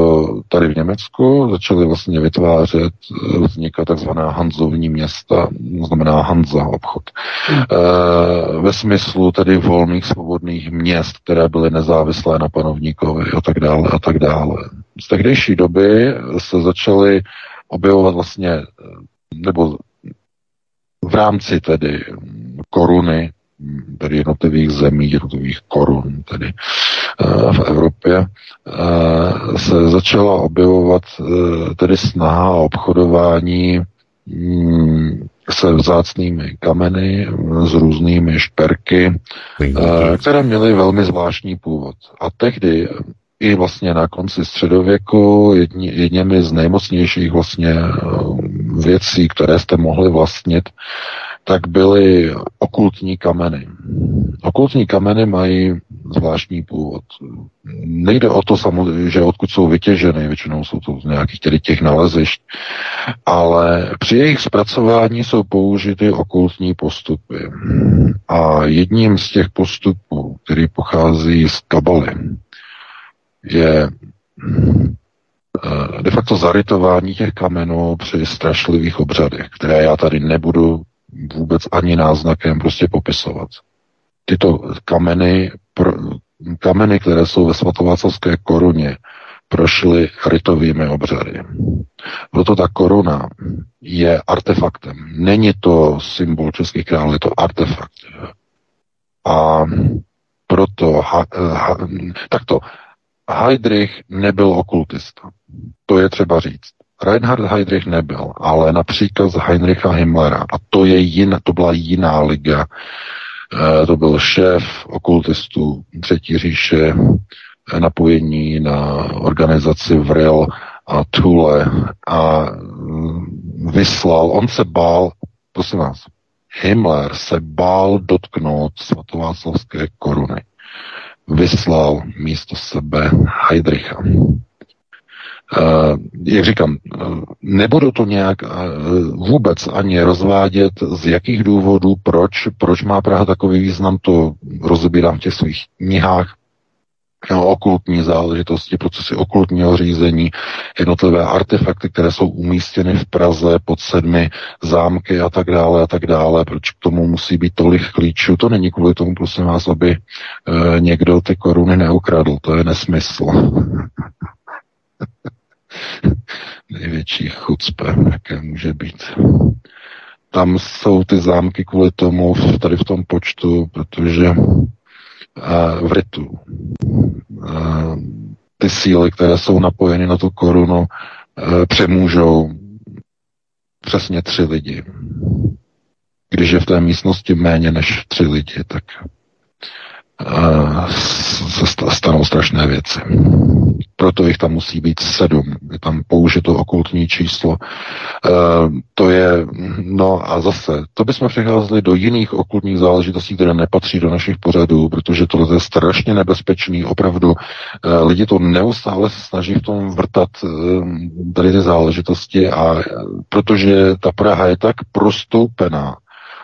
tady v Německu, začaly vlastně vytvářet, eh, vznikat takzvaná hanzovní města, znamená Hanza obchod. Ve smyslu tedy volných svobodných měst, které byly nezávislé na panovníkovi a tak dále a tak dále. Z tehdejší doby se začaly objevovat vlastně, nebo v rámci tedy koruny tedy jednotlivých zemí, jednotlivých korun, tedy v Evropě, se začala objevovat tedy snaha o obchodování mm, se vzácnými kameny, s různými šperky, které měly velmi zvláštní původ. A tehdy i vlastně na konci středověku jedněmi z nejmocnějších vlastně eh, věcí, které jste mohli vlastnit, tak byly okultní kameny. Okultní kameny mají zvláštní původ. Nejde o to samozřejmě, že odkud jsou vytěženy, většinou jsou to z nějakých tedy těch nalezišť, ale při jejich zpracování jsou použity okultní postupy. A jedním z těch postupů, který pochází z kabaly, je eh, de facto zarytování těch kamenů při strašlivých obřadech, které já tady nebudu vůbec ani náznakem prostě popisovat. Tyto kameny, pro, kameny, které jsou ve svatováclavské koruně, prošly rytovými obřady. Proto ta koruna je artefaktem. Není to symbol českých králů, je to artefakt. A proto ha, ha, takto Heydrich nebyl okultista. To je třeba říct. Reinhard Heydrich nebyl, ale na příkaz Heinricha Himmlera, a to, je jin, to byla jiná liga, e, to byl šéf okultistů Třetí říše, e, napojení na organizaci Vril a Tule a mm, vyslal, on se bál, prosím vás, Himmler se bál dotknout svatováclavské koruny vyslal místo sebe Heidricha. Uh, jak říkám, uh, nebudu to nějak uh, vůbec ani rozvádět, z jakých důvodů, proč, proč má Praha takový význam, to rozebírám v těch svých knihách, okultní záležitosti, procesy okultního řízení, jednotlivé artefakty, které jsou umístěny v Praze pod sedmi zámky a tak dále a tak dále. Proč k tomu musí být tolik klíčů? To není kvůli tomu, prosím vás, aby e, někdo ty koruny neukradl. To je nesmysl. Největší chucpe, jaké může být. Tam jsou ty zámky kvůli tomu tady v tom počtu, protože v rytu. Ty síly, které jsou napojeny na tu korunu, přemůžou přesně tři lidi. Když je v té místnosti méně než tři lidi, tak se stanou strašné věci. Proto jich tam musí být sedm. Je tam použito okultní číslo. E, to je, no a zase, to bychom přecházeli do jiných okultních záležitostí, které nepatří do našich pořadů, protože to je strašně nebezpečný. Opravdu e, lidi to neustále se snaží v tom vrtat e, tady ty záležitosti a protože ta Praha je tak prostoupená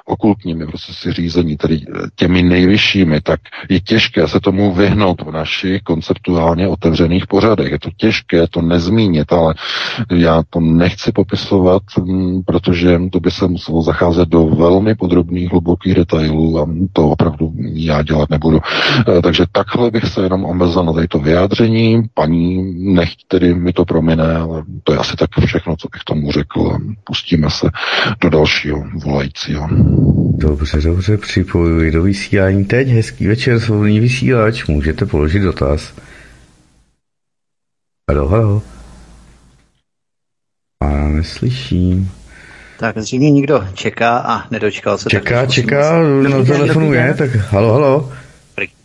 okultními procesy řízení, tedy eh, těmi nejvyššími, tak je těžké se tomu vyhnout v našich konceptuálně otevřených pořadech. Je to těžké to nezmínit, ale já to nechci popisovat, mm, protože to by se muselo zacházet do velmi podrobných, hlubokých detailů a to opravdu já dělat nebudu. Eh, takže takhle bych se jenom omezil na to vyjádření. Paní, nechť tedy mi to promine, ale to je asi tak všechno, co bych tomu řekl. Pustíme se do dalšího volajícího. Dobře, dobře, připojuji do vysílání teď. Hezký večer, svobodný vysílač, můžete položit dotaz. Halo, halo. A neslyším. Tak zřejmě někdo čeká a nedočkal se. Čeká, čeká, na telefonu je, tak halo, halo.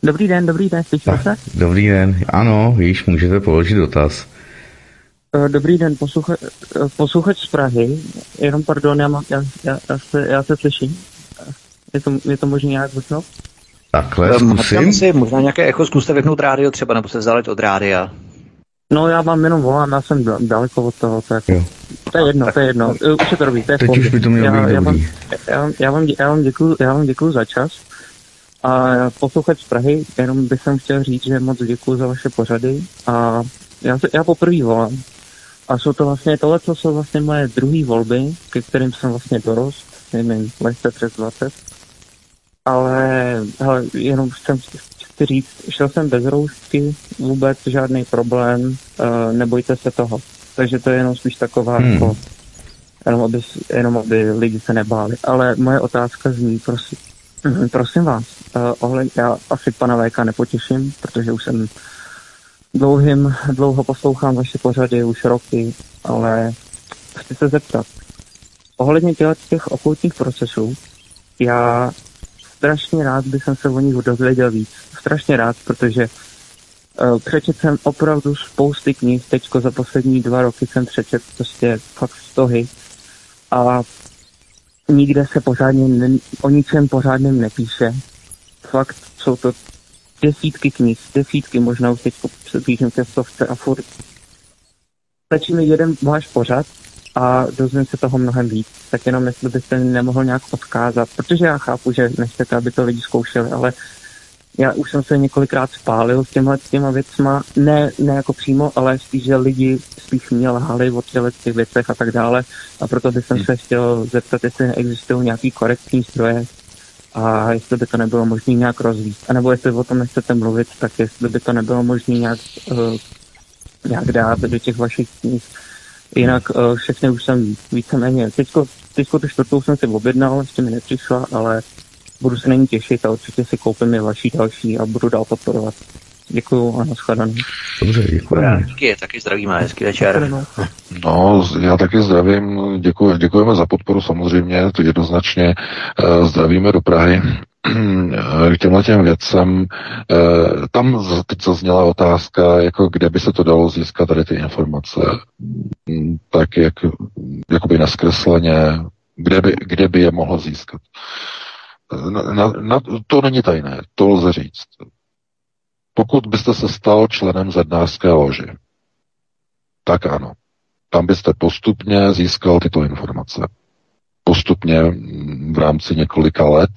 Dobrý den, dobrý den, slyšíte se? Dobrý den, ano, víš, můžete položit dotaz. Eh, dobrý den, posluchač, eh, posluchač z Prahy. Jenom pardon, já, mám, já, já, já, se, já se slyším. Je to, je to možné nějak vypnout? Takhle, zkusím. Si možná nějaké echo, zkuste vypnout rádio třeba, nebo se vzdálit od rádia. No já vám jenom volám, já jsem daleko od toho, tak jo. to je jedno, to je jedno, eh, už je to robí, to je Teď už by to mělo já, být já, vám, já, já, vám, já, vám děkuju, já vám děkuju za čas. A posluchač z Prahy, jenom bych jsem chtěl říct, že moc děkuju za vaše pořady a já, já poprvé volám. A jsou to vlastně tohle, co jsou vlastně moje druhé volby, ke kterým jsem vlastně dorost, nevím, lehce přes 20. Ale hele, jenom chcem chci říct, šel jsem bez roušky, vůbec žádný problém, uh, nebojte se toho. Takže to je jenom spíš taková hmm. jako, jenom aby, jenom aby lidi se nebáli. Ale moje otázka zní, prosím, prosím vás, uh, ohled, já asi pana VK nepotěším, protože už jsem dlouhým, dlouho poslouchám vaše pořady, už roky, ale chci se zeptat, ohledně těch, okultních procesů, já strašně rád bych se o nich dozvěděl víc. Strašně rád, protože uh, přečet jsem opravdu spousty knih, teďko za poslední dva roky jsem přečet prostě fakt stohy a nikde se pořádně ne, o ničem pořádném nepíše. Fakt jsou to desítky knih, desítky, možná už teď přepíšem ke stovce a furt stačí mi jeden váš pořad a dozvím se toho mnohem víc. Tak jenom jestli byste nemohl nějak odkázat, protože já chápu, že nechcete, aby to lidi zkoušeli, ale já už jsem se několikrát spálil s těmhle těma věcma, ne, ne jako přímo, ale spíš, že lidi spíš mě lhali o těch věcech a tak dále a proto bych hmm. se chtěl zeptat, jestli existují nějaký korektní zdroje a jestli by to nebylo možné nějak rozvíjet. A nebo jestli o tom nechcete mluvit, tak jestli by to nebylo možné nějak, uh, nějak dát do těch vašich knih. Jinak uh, všechny už jsem víceméně, teďko, tu čtvrtou jsem si objednal, ještě mi nepřišla, ale budu se na ní těšit a určitě si koupím i vaší další a budu dál podporovat. Děkuju a nashledanou. Dobře, děkuji. Díky, taky zdravíme, hezký večer. No, já taky zdravím, děkuji, děkujeme za podporu samozřejmě, to jednoznačně uh, zdravíme do Prahy. K těmhle těm věcem, uh, tam teď zazněla otázka, jako kde by se to dalo získat tady ty informace, tak jak, jakoby neskresleně, kde by, kde by je mohlo získat. Na, na, to není tajné, to lze říct. Pokud byste se stal členem zednářské lože, tak ano. Tam byste postupně získal tyto informace. Postupně v rámci několika let,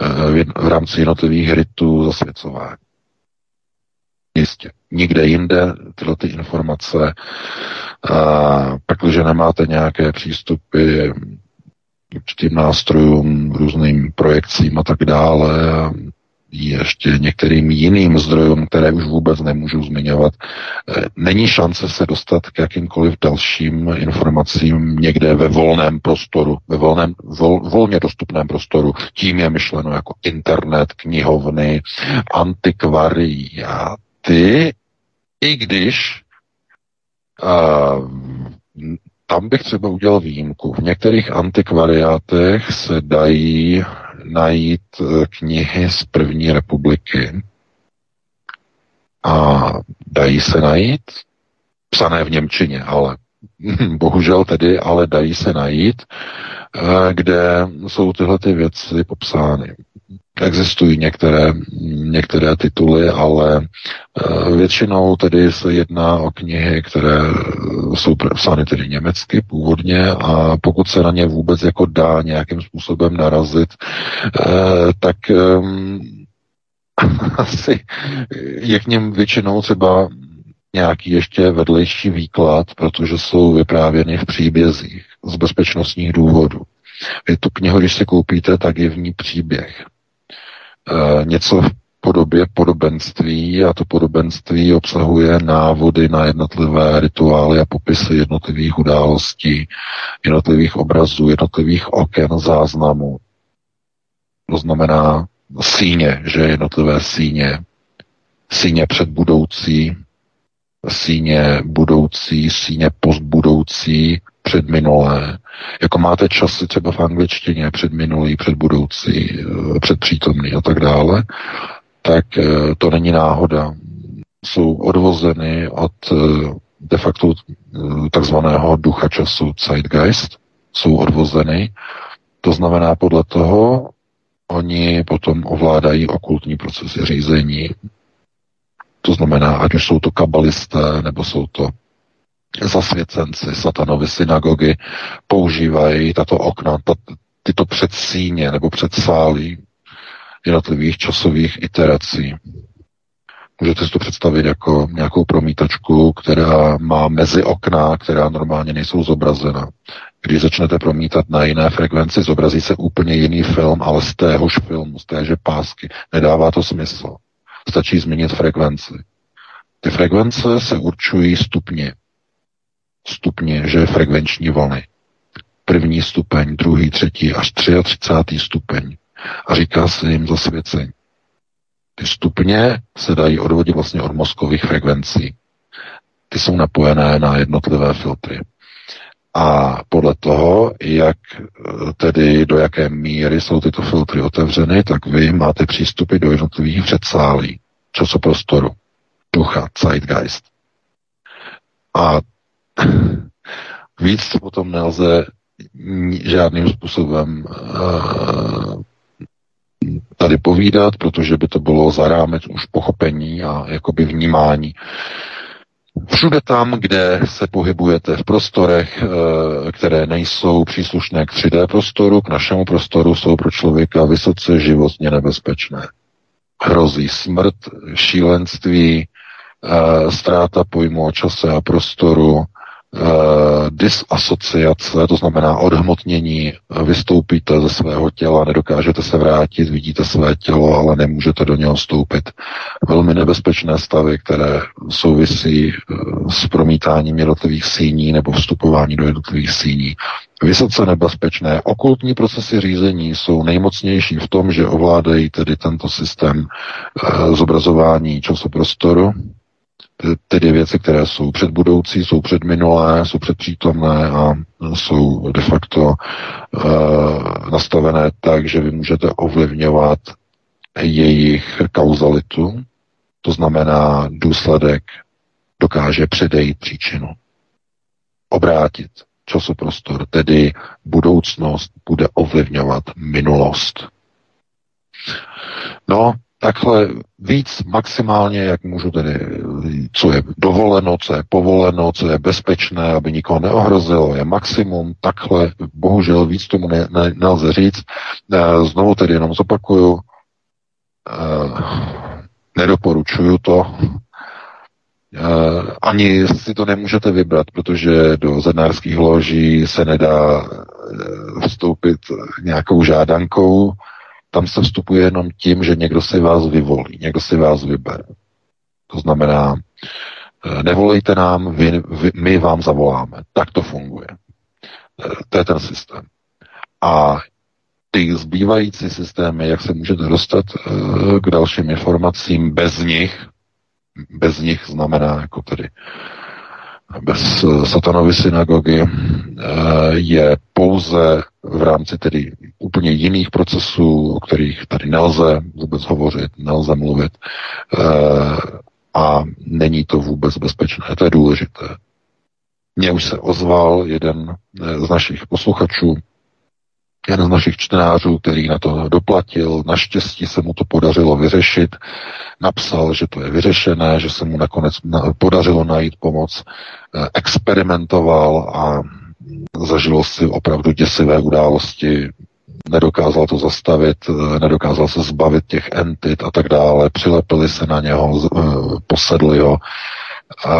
eh, v rámci jednotlivých rytů zasvěcování. Jistě. Nikde jinde tyhle ty informace, pak, když nemáte nějaké přístupy určitým nástrojům, různým projekcím a tak dále, ještě některým jiným zdrojům, které už vůbec nemůžu zmiňovat. Eh, není šance se dostat k jakýmkoliv dalším informacím někde ve volném prostoru, ve volném, vol, volně dostupném prostoru. Tím je myšleno jako internet, knihovny, antikvariáty, i když uh, tam bych třeba udělal výjimku. V některých antikvariátech se dají najít eh, knihy z první republiky. A dají se najít, psané v Němčině, ale bohužel tedy, ale dají se najít, kde jsou tyhle ty věci popsány. Existují některé, některé tituly, ale eh, většinou tedy se jedná o knihy, které jsou psány tedy německy původně a pokud se na ně vůbec jako dá nějakým způsobem narazit, eh, tak ehm, asi je k něm většinou třeba nějaký ještě vedlejší výklad, protože jsou vyprávěny v příbězích z bezpečnostních důvodů. Vy tu knihu, když si koupíte, tak je v ní příběh. E, něco v podobě podobenství a to podobenství obsahuje návody na jednotlivé rituály a popisy jednotlivých událostí, jednotlivých obrazů, jednotlivých oken, záznamů. To znamená síně, že jednotlivé síně, síně před budoucí, síně budoucí, síně postbudoucí, předminulé. Jako máte časy třeba v angličtině předminulý, předbudoucí, eh, předpřítomný a tak dále, tak eh, to není náhoda. Jsou odvozeny od eh, de facto takzvaného ducha času Zeitgeist, jsou odvozeny. To znamená, podle toho oni potom ovládají okultní procesy řízení, to znamená, ať už jsou to kabalisté, nebo jsou to zasvěcenci, satanovi synagogy, používají tato okna, tyto předsíně nebo předsálí jednotlivých časových iterací. Můžete si to představit jako nějakou promítačku, která má mezi okna, která normálně nejsou zobrazena. Když začnete promítat na jiné frekvenci, zobrazí se úplně jiný film, ale z téhož filmu, z téže pásky. Nedává to smysl. Stačí změnit frekvenci. Ty frekvence se určují stupně. Stupně, že frekvenční vlny. První stupeň, druhý, třetí až 33. stupeň a říká se jim zasvěcení. Ty stupně se dají odvodit vlastně od mozkových frekvencí. Ty jsou napojené na jednotlivé filtry. A podle toho, jak tedy do jaké míry jsou tyto filtry otevřeny, tak vy máte přístupy do jednotlivých předsálí, časoprostoru, ducha, zeitgeist. A víc to potom nelze žádným způsobem uh, tady povídat, protože by to bylo za rámec už pochopení a jakoby vnímání. Všude tam, kde se pohybujete v prostorech, eh, které nejsou příslušné k 3D prostoru, k našemu prostoru, jsou pro člověka vysoce životně nebezpečné. Hrozí smrt, šílenství, eh, ztráta pojmu o čase a prostoru, disasociace, to znamená odhmotnění, vystoupíte ze svého těla, nedokážete se vrátit, vidíte své tělo, ale nemůžete do něho vstoupit. Velmi nebezpečné stavy, které souvisí uh, s promítáním jednotlivých síní nebo vstupování do jednotlivých síní. Vysoce nebezpečné okultní procesy řízení jsou nejmocnější v tom, že ovládají tedy tento systém zobrazování časoprostoru, tedy věci, které jsou předbudoucí, jsou předminulé, jsou předpřítomné a jsou de facto uh, nastavené tak, že vy můžete ovlivňovat jejich kauzalitu, to znamená důsledek dokáže předejít příčinu. Obrátit časoprostor, tedy budoucnost bude ovlivňovat minulost. No, takhle víc maximálně, jak můžu tedy, co je dovoleno, co je povoleno, co je bezpečné, aby nikoho neohrozilo, je maximum, takhle, bohužel víc tomu ne, ne, nelze říct. Eh, znovu tedy jenom zopakuju, eh, nedoporučuju to, eh, ani si to nemůžete vybrat, protože do zednářských loží se nedá vstoupit nějakou žádankou, tam se vstupuje jenom tím, že někdo si vás vyvolí, někdo si vás vybere. To znamená, eh, nevolejte nám, vy, vy, my vám zavoláme. Tak to funguje. Eh, to je ten systém. A ty zbývající systémy, jak se můžete dostat eh, k dalším informacím bez nich, bez nich znamená jako tedy bez satanovy synagogy, je pouze v rámci tedy úplně jiných procesů, o kterých tady nelze vůbec hovořit, nelze mluvit eh, a není to vůbec bezpečné. To je důležité. Mně už se ozval jeden eh, z našich posluchačů, jeden z našich čtenářů, který na to doplatil. Naštěstí se mu to podařilo vyřešit. Napsal, že to je vyřešené, že se mu nakonec podařilo najít pomoc. Eh, experimentoval a zažilo si opravdu děsivé události, nedokázal to zastavit, nedokázal se zbavit těch entit a tak dále, přilepili se na něho, eh, posedli ho a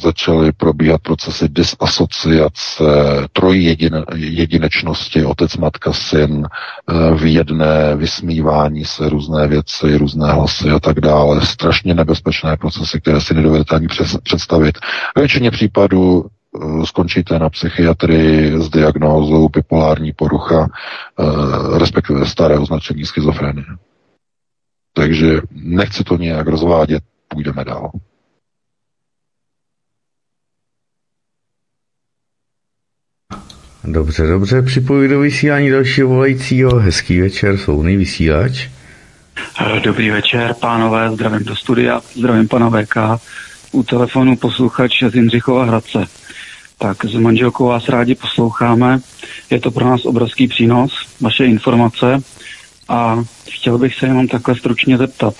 začaly probíhat procesy disasociace, trojjedinečnosti, otec, matka, syn, eh, v jedné vysmívání se, různé věci, různé hlasy a tak dále. Strašně nebezpečné procesy, které si nedovedete ani představit. Ve většině případů Eh, skončíte na psychiatrii s diagnózou bipolární porucha, eh, respektive staré označení schizofrenie. Takže nechci to nějak rozvádět, půjdeme dál. Dobře, dobře, připojuji do vysílání dalšího volajícího. Hezký večer, svobodný vysílač. Dobrý večer, pánové, zdravím do studia, zdravím pana VK. U telefonu posluchač z Jindřichova Hradce tak s manželkou vás rádi posloucháme. Je to pro nás obrovský přínos, vaše informace. A chtěl bych se jenom takhle stručně zeptat.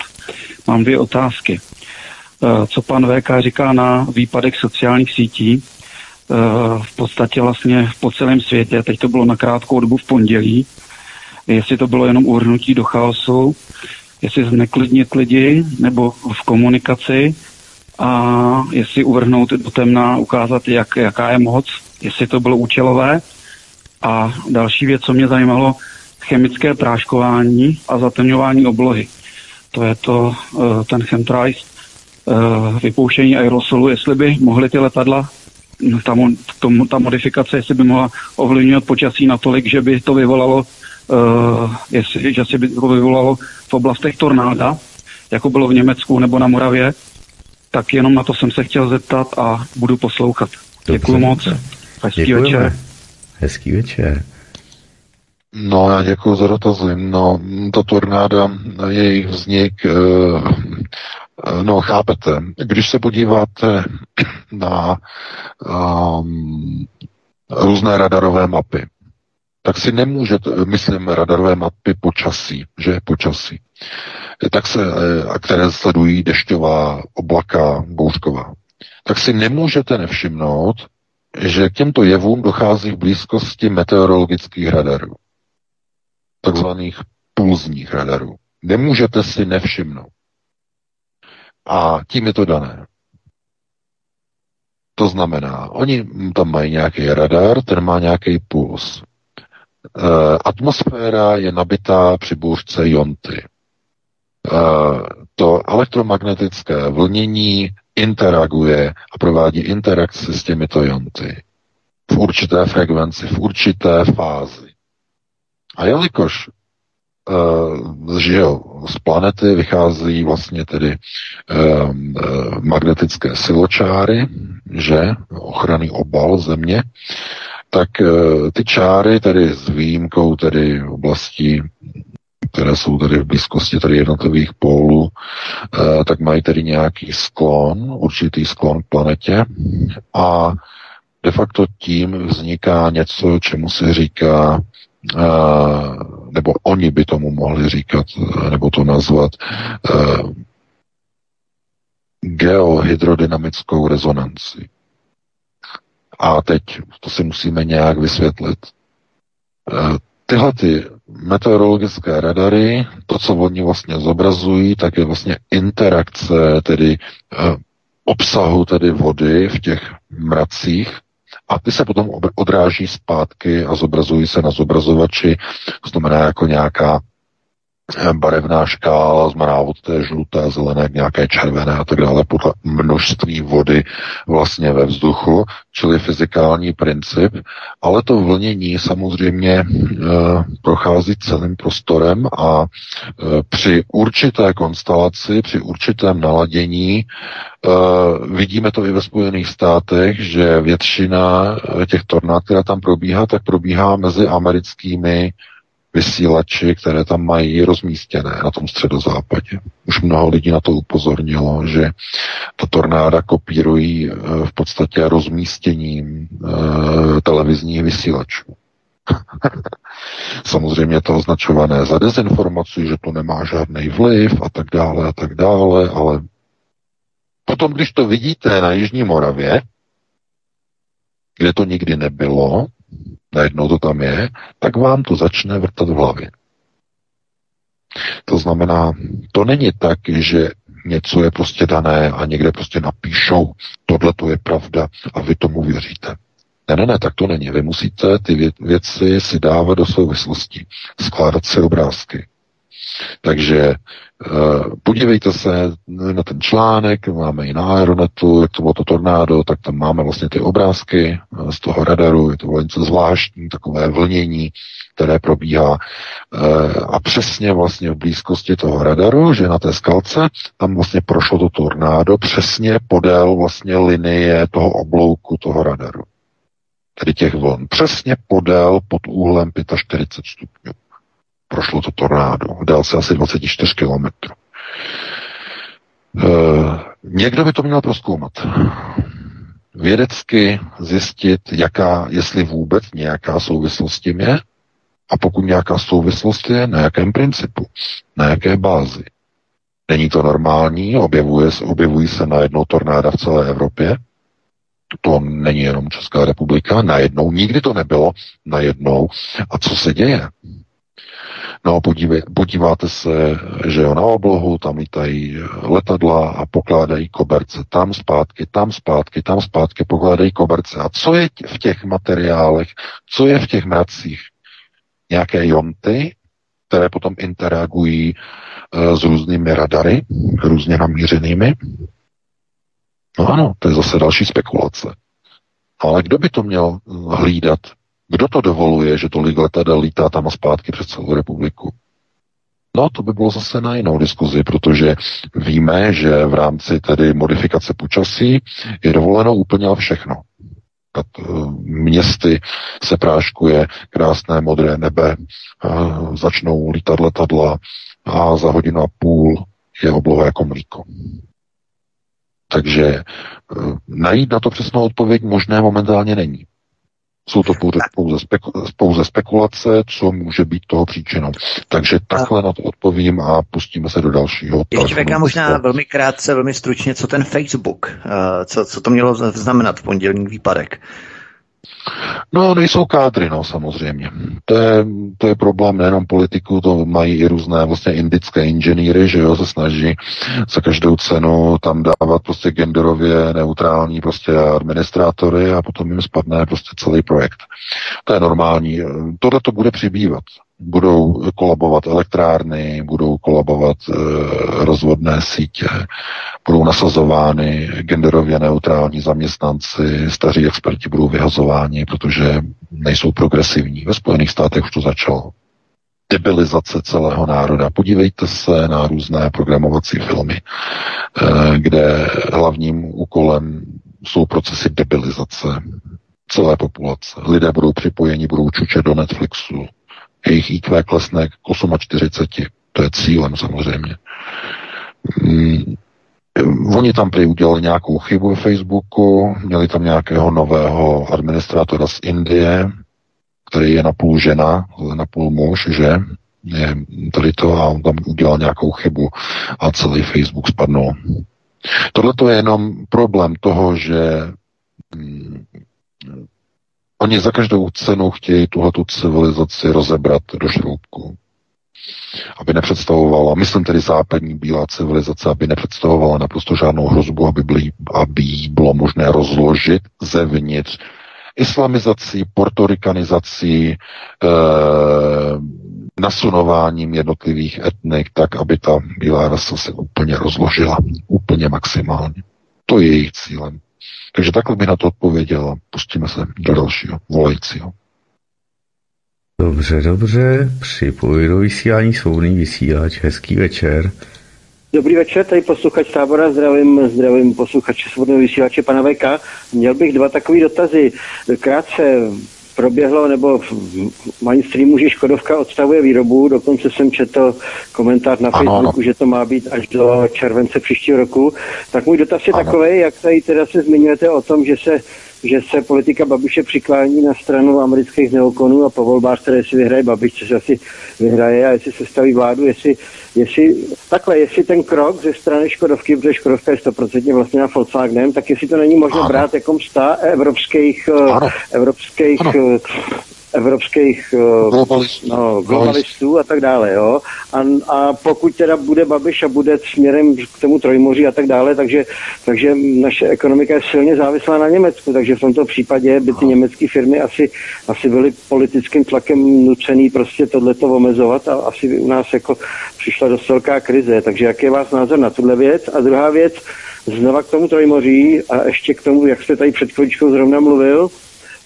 Mám dvě otázky. Eh, co pan VK říká na výpadek sociálních sítí? Eh, v podstatě vlastně po celém světě, teď to bylo na krátkou dobu v pondělí, jestli to bylo jenom uhrnutí do chaosu, jestli zneklidnit lidi nebo v komunikaci, a jestli uvrhnout do temna, ukázat, jak, jaká je moc, jestli to bylo účelové. A další věc, co mě zajímalo, chemické práškování a zatemňování oblohy. To je to, eh, ten chemtrace, eh, vypouštění aerosolu, jestli by mohly ty letadla, ta, ta modifikace, jestli by mohla ovlivňovat počasí natolik, že by to vyvolalo uh, jestli, že si by to vyvolalo v oblastech tornáda, jako bylo v Německu nebo na Moravě, tak jenom na to jsem se chtěl zeptat a budu poslouchat. Děkuji moc. Hezký Děkujeme. večer. Hezký večer. No, já děkuji za dotazy. No, to tornáda, jejich vznik, eh, no, chápete, když se podíváte na um, různé radarové mapy, tak si nemůžete, myslím, radarové mapy počasí, že je počasí, tak se, eh, a které sledují dešťová oblaka bouřková, tak si nemůžete nevšimnout, že k těmto jevům dochází v blízkosti meteorologických radarů takzvaných pulzních radarů. Nemůžete si nevšimnout. A tím je to dané. To znamená, oni tam mají nějaký radar, ten má nějaký puls. E, atmosféra je nabitá při bouřce jonty. E, to elektromagnetické vlnění interaguje a provádí interakci s těmito jonty v určité frekvenci, v určité fázi. A jelikož že jo, z planety vychází vlastně tedy uh, uh, magnetické siločáry, že? Ochranný obal země, tak ty čáry tedy s výjimkou tedy oblastí které jsou tedy v blízkosti tady jednotlivých pólů, tak mají tedy nějaký sklon, určitý sklon k planetě. A de facto tím vzniká něco, čemu se říká nebo oni by tomu mohli říkat, nebo to nazvat geohydrodynamickou rezonanci. A teď to si musíme nějak vysvětlit. Tyhle ty meteorologické radary, to, co oni vlastně zobrazují, tak je vlastně interakce tedy obsahu tedy vody v těch mracích a ty se potom odráží zpátky a zobrazují se na zobrazovači, to znamená jako nějaká barevná škála, znamená od té žluté, zelené nějaké červené a tak dále, podle množství vody vlastně ve vzduchu, čili fyzikální princip, ale to vlnění samozřejmě e, prochází celým prostorem a e, při určité konstelaci, při určitém naladění Uh, vidíme to i ve Spojených státech, že většina těch tornád, která tam probíhá, tak probíhá mezi americkými vysílači, které tam mají rozmístěné na tom středozápadě. Už mnoho lidí na to upozornilo, že ta tornáda kopírují v podstatě rozmístěním uh, televizních vysílačů. Samozřejmě to označované za dezinformaci, že to nemá žádný vliv a tak dále a tak dále, ale Potom, když to vidíte na Jižní Moravě, kde to nikdy nebylo, najednou to tam je, tak vám to začne vrtat v hlavě. To znamená, to není tak, že něco je prostě dané a někde prostě napíšou, tohle to je pravda a vy tomu věříte. Ne, ne, ne, tak to není. Vy musíte ty věci si dávat do souvislosti, skládat si obrázky. Takže eh, podívejte se na ten článek, máme i na Aeronetu, jak to bylo to tornádo, tak tam máme vlastně ty obrázky eh, z toho radaru, je to něco zvláštní, takové vlnění, které probíhá eh, a přesně vlastně v blízkosti toho radaru, že na té skalce tam vlastně prošlo to tornádo přesně podél vlastně linie toho oblouku toho radaru. Tedy těch vln. Přesně podél pod úhlem 45 stupňů prošlo to tornádo v délce asi 24 kilometrů. E, někdo by to měl proskoumat. Vědecky zjistit, jaká, jestli vůbec nějaká souvislost s tím je, a pokud nějaká souvislost je, na jakém principu, na jaké bázi. Není to normální, objevuje, objevují se najednou tornáda v celé Evropě, to není jenom Česká republika, najednou, nikdy to nebylo, najednou. A co se děje? No podívej, podíváte se, že jo, na oblohu, tam lítají letadla a pokládají koberce tam zpátky, tam zpátky, tam zpátky pokládají koberce. A co je v těch materiálech, co je v těch mracích? Nějaké jonty, které potom interagují e, s různými radary, různě namířenými. No ano, to je zase další spekulace. Ale kdo by to měl hlídat Kdo to dovoluje, že tolik letadel lítá tam a zpátky před celou republiku? No, to by bylo zase na jinou diskuzi, protože víme, že v rámci tedy modifikace počasí je dovoleno úplně všechno. Eh, městy se práškuje krásné modré nebe, začnou lítat letadla a za hodinu a půl je obloha jako mlíko. Takže eh, najít na to přesnou odpověď možné momentálně není. Jsou to pouze, pouze, speku, pouze spekulace, co může být toho příčinou. Takže takhle na to odpovím a pustíme se do dalšího. Ještě věka možná velmi krátce, velmi stručně, co ten Facebook, eh, co, co to mělo znamenat v pondělní výpadek. No, nejsou kádry, no, samozřejmě. To je, to je problém nejenom politiku, to mají i různé vlastně indické inženýry, že jo, se snaží za každou cenu tam dávat prostě genderově neutrální prostě administrátory a potom jim spadne prostě celý projekt. To je normální. Tohle to bude přibývat budou kolabovat elektrárny, budou kolabovat e, rozvodné sítě, budou nasazovány genderově neutrální zaměstnanci, staří experti budou vyhazováni, protože nejsou progresivní. Ve Spojených státech už to začalo. Debilizace celého národa. Podívejte se na různé programovací filmy, e, kde hlavním úkolem jsou procesy debilizace celé populace. Lidé budou připojeni, budou čučet do Netflixu, jejich IQ klesne k 48. To je cílem samozřejmě. Mm, oni tam prý udělali nějakou chybu v Facebooku, měli tam nějakého nového administrátora z Indie, který je napůl žena, napůl muž, že je tady to a on tam udělal nějakou chybu a celý Facebook spadnul. Tohle to je jenom problém toho, že mm, Oni za každou cenu chtějí tuhletu civilizaci rozebrat do šroubku. Aby nepředstavovala, myslím tedy západní bílá civilizace, aby nepředstavovala naprosto žádnou hrozbu, aby, byly, aby jí bylo možné rozložit zevnitř islamizací, portorikanizací, e, nasunováním jednotlivých etnik, tak aby ta bílá rasa se úplně rozložila, úplně maximálně. To je jejich cílem. Takže takhle by na to odpověděl a pustíme se do dalšího volajícího. Dobře, dobře, připojuji do vysílání svobodný vysílač, hezký večer. Dobrý večer, tady posluchač tábora, zdravím, zdravím posluchače svobodného vysílače pana VK. Měl bych dva takové dotazy. Krátce, proběhlo, nebo v mainstreamu, že Škodovka odstavuje výrobu, dokonce jsem četl komentář na Facebooku, ano. že to má být až do července příštího roku. Tak můj dotaz je takový, jak tady teda se zmiňujete o tom, že se že se politika Babiše přiklání na stranu amerických neokonů a po volbách, které si vyhraje Babiš, což asi vyhraje a jestli se staví vládu, jestli, jestli takhle, jestli ten krok ze strany Škodovky, protože Škodovka je 100% vlastně na Volkswagenem, tak jestli to není možné brát jako msta evropských, eh, ano. evropských ano evropských eh, globalistů, no, globalistů a tak dále. Jo? A, a pokud teda bude Babiš a bude směrem k tomu Trojmoří a tak dále, takže, takže naše ekonomika je silně závislá na Německu, takže v tomto případě by ty německé firmy asi, asi byly politickým tlakem nucený prostě tohleto omezovat a asi by u nás jako přišla dost velká krize. Takže jaký je váš názor na tuhle věc? A druhá věc, znova k tomu Trojmoří a ještě k tomu, jak jste tady před chvíličkou zrovna mluvil,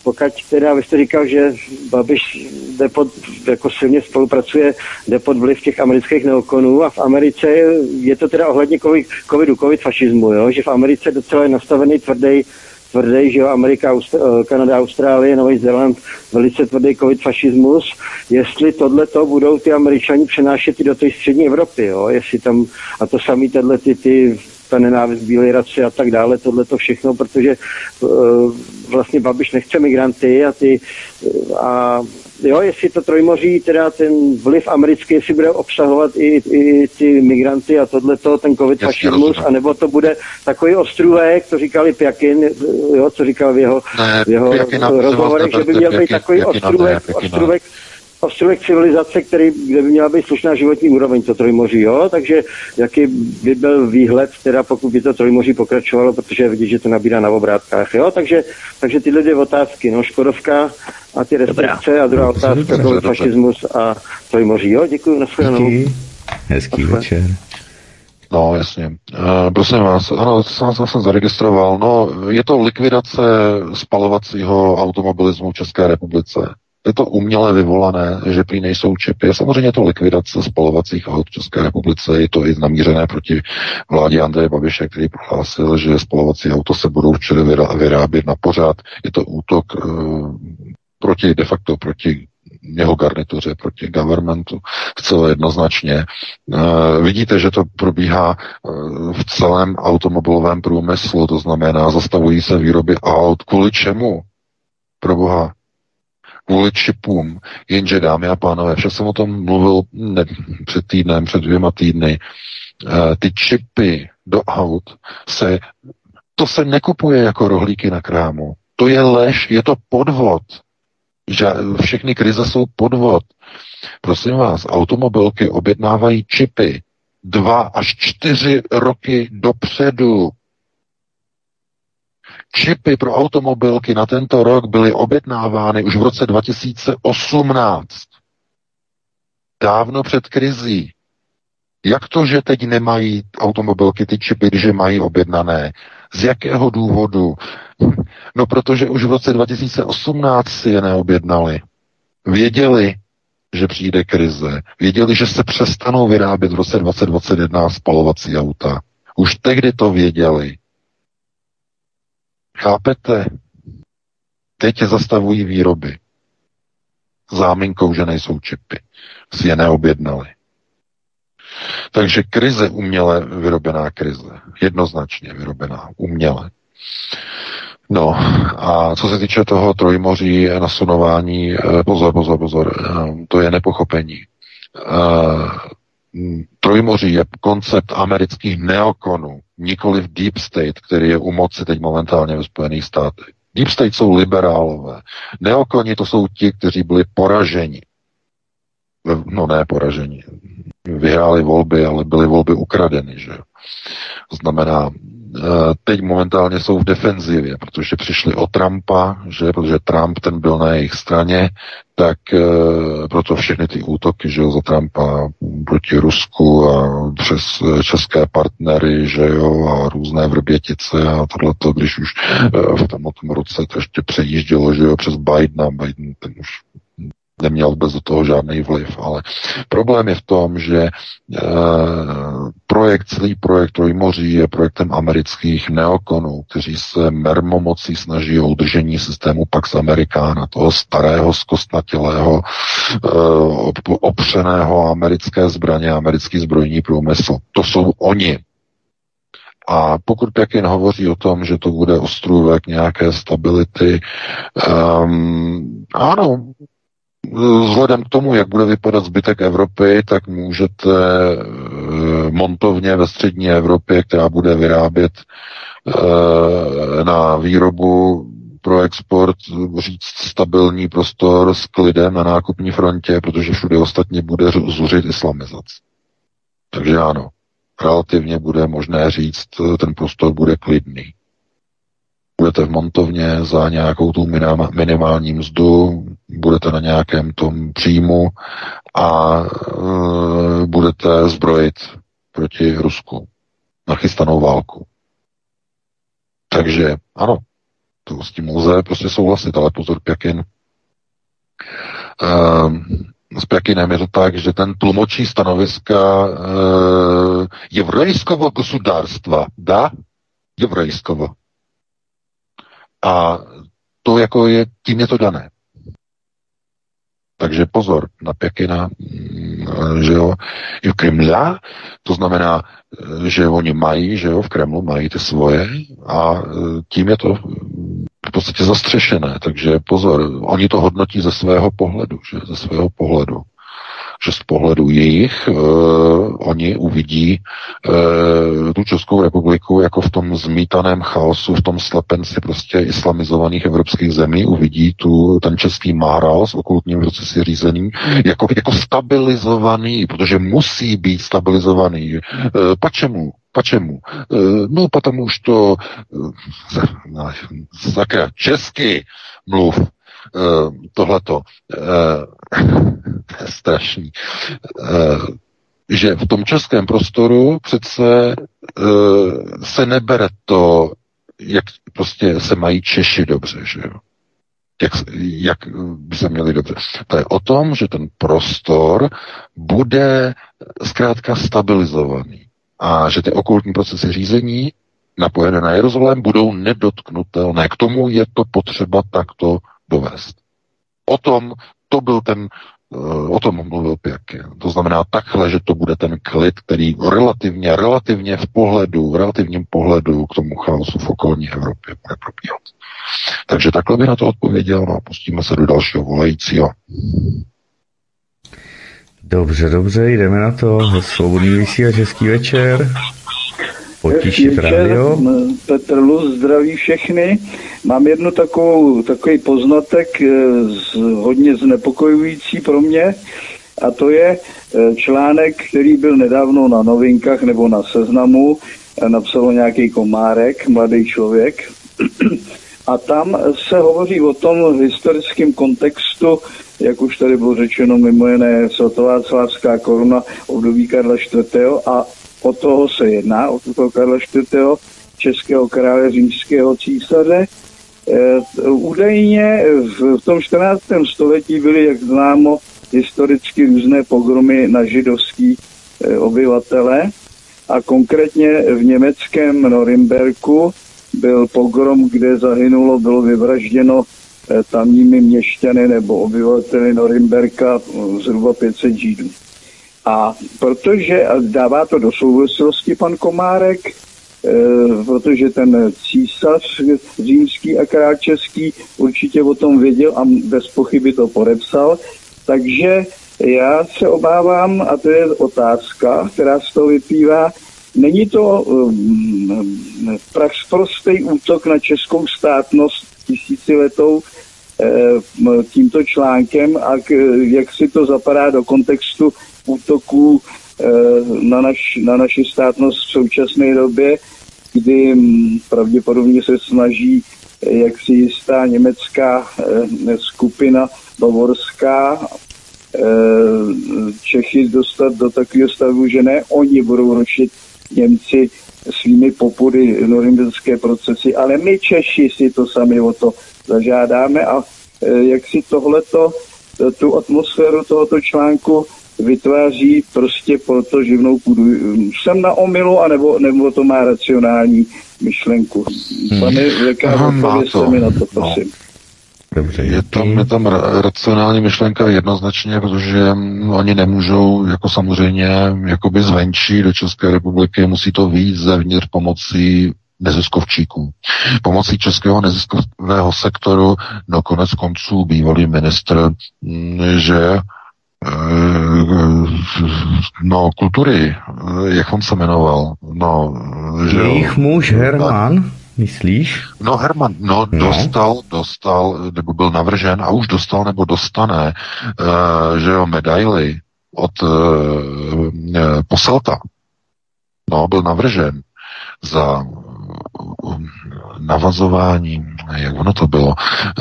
pokud teda, vy jste říkal, že Babiš jde pod, jako silně spolupracuje, jde pod vliv těch amerických neokonů a v Americe je to teda ohledně covidu, covid fašismu, jo? že v Americe docela je nastavený tvrdý tvrdý, že jo, Amerika, Austr- Kanada, Austrálie, Nový Zéland, velice tvrdý covid fašismus, jestli tohle to budou ty američani přenášet i do té střední Evropy, jo, jestli tam, a to samý tyhle ty, ty ta nenávist bílé race a tak dále, tohle to všechno, protože uh, vlastně Babiš nechce migranty a ty a jo, jestli to Trojmoří, teda ten vliv americký, jestli bude obsahovat i, i ty migranty a tohleto, ten covid fašismus, anebo to bude takový ostrůvek, to říkali Pjakin, jo, co říkal v jeho, ne, v jeho rozhovorech, že by měl být takový ostrůvek, ostrůvek ostrovek civilizace, který, kde by měla být slušná životní úroveň, to Trojmoří, jo? Takže jaký by byl výhled, teda pokud by to Trojmoří pokračovalo, protože vidí, že to nabírá na obrátkách, jo? Takže, takže tyhle dvě otázky, no, Škodovka a ty restrikce a druhá otázka, to fašismus a Trojmoří, jo? Děkuji, nashledanou. Hezký večer. No, jasně. Uh, prosím vás, ano, jsem, jsem, jsem zaregistroval. No, je to likvidace spalovacího automobilismu v České republice. Je to uměle vyvolané, že prý nejsou čipy. Samozřejmě to likvidace spalovacích aut v České republice. Je to i namířené proti vládě Andreje Babiše, který prohlásil, že spalovací auto se budou v Čili vyrábět na pořád. Je to útok uh, proti de facto proti jeho garnituře proti governmentu zcela jednoznačně. Uh, vidíte, že to probíhá uh, v celém automobilovém průmyslu, to znamená, zastavují se výroby aut. Kvůli čemu? Pro boha. Kvůli čipům. Jenže, dámy a pánové, však jsem o tom mluvil ne, před týdnem, před dvěma týdny. Uh, ty čipy do aut se, to se nekupuje jako rohlíky na krámu. To je lež, je to podvod že všechny krize jsou podvod. Prosím vás, automobilky objednávají čipy dva až čtyři roky dopředu. Čipy pro automobilky na tento rok byly objednávány už v roce 2018. Dávno před krizí. Jak to, že teď nemají automobilky ty čipy, když je mají objednané? Z jakého důvodu? No protože už v roce 2018 si je neobjednali. Věděli, že přijde krize. Věděli, že se přestanou vyrábět v roce 2021 spalovací auta. Už tehdy to věděli. Chápete? Teď zastavují výroby. Záminkou, že nejsou čipy. Si je neobjednali. Takže krize uměle vyrobená krize. Jednoznačně vyrobená uměle. No a co se týče toho trojmoří nasunování, eh, pozor, pozor, pozor, eh, to je nepochopení. Eh, trojmoří je koncept amerických neokonů, nikoli v Deep State, který je u moci teď momentálně ve Spojených státech. Deep State jsou liberálové. Neokoni to jsou ti, kteří byli poraženi. No ne poraženi. Vyhráli volby, ale byly volby ukradeny, že znamená, teď momentálně jsou v defenzivě, protože přišli o Trumpa, že, protože Trump ten byl na jejich straně, tak e, proto všechny ty útoky, že jo, za Trumpa proti Rusku a přes eh, české partnery, že jo, a různé vrbětice a tohleto, když už e, v tom, tom roce to ještě přejíždělo, že jo, přes Bidena, Biden ten už neměl vůbec do toho žádný vliv. Ale problém je v tom, že e, projekt, celý projekt Trojmoří je projektem amerických neokonů, kteří se mermomocí snaží o udržení systému Pax Americana, toho starého, zkostnatělého, e, opřeného americké zbraně, americký zbrojní průmysl. To jsou oni. A pokud Pekin hovoří o tom, že to bude ostrůvek nějaké stability, um, ano, Vzhledem k tomu, jak bude vypadat zbytek Evropy, tak můžete eh, montovně ve střední Evropě, která bude vyrábět eh, na výrobu pro export říct stabilní prostor s klidem na nákupní frontě, protože všude ostatně bude zuřit islamizace. Takže ano, relativně bude možné říct, ten prostor bude klidný budete v montovně za nějakou tu minimální mzdu, budete na nějakém tom příjmu a e, budete zbrojit proti Rusku nachystanou válku. Takže ano, to s tím lze prostě souhlasit, ale pozor, Pěkin. E, eh, s Pěkinem je to tak, že ten tlumočí stanoviska e, jevrejského gosudárstva, da, jevrejského. A to jako je, tím je to dané. Takže pozor na Pekina, mm, že jo, i v Kremla, to znamená, že oni mají, že jo, v Kremlu mají ty svoje a e, tím je to v podstatě zastřešené, takže pozor, oni to hodnotí ze svého pohledu, že, ze svého pohledu že z pohledu jejich eh, oni uvidí eh, tu Českou republiku jako v tom zmítaném chaosu, v tom slepenci prostě islamizovaných evropských zemí, uvidí tu ten český máral s okultním procesy řízený jako, jako stabilizovaný, protože musí být stabilizovaný. Eh, pačemu? Pačemu? Eh, no, protože to eh, česky mluv Uh, tohleto. Uh, strašný. Uh, že v tom českém prostoru přece se nebere to, jak prostě se mají Češi dobře, že jo? Jak, jak by se měli dobře. To je o tom, že ten prostor bude zkrátka stabilizovaný a že ty okultní procesy řízení napojené na Jeruzalém budou nedotknutelné. K tomu je to potřeba takto dovést. O tom to byl ten o tom mluvil Pěky. To znamená takhle, že to bude ten klid, který relativně, relativně v pohledu, v relativním pohledu k tomu chaosu v okolní Evropě bude probíhat. Takže takhle by na to odpověděl, no a pustíme se do dalšího volajícího. Dobře, dobře, jdeme na to. Svobodný vysílač, hezký večer. Potišit radio. Petr Luz zdraví všechny. Mám jednu takovou, takový poznatek eh, z, hodně znepokojující pro mě a to je eh, článek, který byl nedávno na novinkách nebo na seznamu, eh, napsal nějaký komárek, mladý člověk. A tam se hovoří o tom historickém kontextu, jak už tady bylo řečeno, mimo jiné svatová cláská koruna období Karla IV. a o toho se jedná, o toho Karla IV. českého krále římského císaře. E, údajně v, tom 14. století byly, jak známo, historicky různé pogromy na židovský e, obyvatele a konkrétně v německém Norimberku byl pogrom, kde zahynulo, bylo vyvražděno e, tamními měšťany nebo obyvateli Norimberka zhruba 500 židů. A protože dává to do souvislosti pan Komárek, e, protože ten císař římský a král český určitě o tom věděl a bez pochyby to podepsal. Takže já se obávám, a to je otázka, která z toho vyplývá, není to um, prostý útok na českou státnost tisíciletou e, tímto článkem a k, jak si to zapadá do kontextu útoků eh, na, naš, na naši státnost v současné době, kdy hm, pravděpodobně se snaží eh, jak si jistá německá eh, skupina bavorská Čechy dostat do takového stavu, že ne oni budou rušit Němci svými popudy norimberské procesy, ale my Češi si to sami o to zažádáme a jak si tohleto, tu atmosféru tohoto článku vytváří prostě pro to živnou půdu. Jsem na omilu, anebo, nebo to má racionální myšlenku. Hmm. Pane Lekář, se mi na to, prosím. No. Dobře, je tam, je tam racionální myšlenka jednoznačně, protože oni nemůžou, jako samozřejmě, jakoby zvenčí do České republiky, musí to víc zevnitř pomocí neziskovčíků. Pomocí českého neziskového sektoru, no konec konců bývalý ministr, že Eh, no, kultury, eh, jak on se jmenoval? No, že Jejich muž Herman, myslíš? No Herman, no, no, dostal, dostal, nebo byl navržen a už dostal nebo dostane, uh, že jo, medaily od uh, poselta. No, byl navržen za navazování, jak ono to bylo,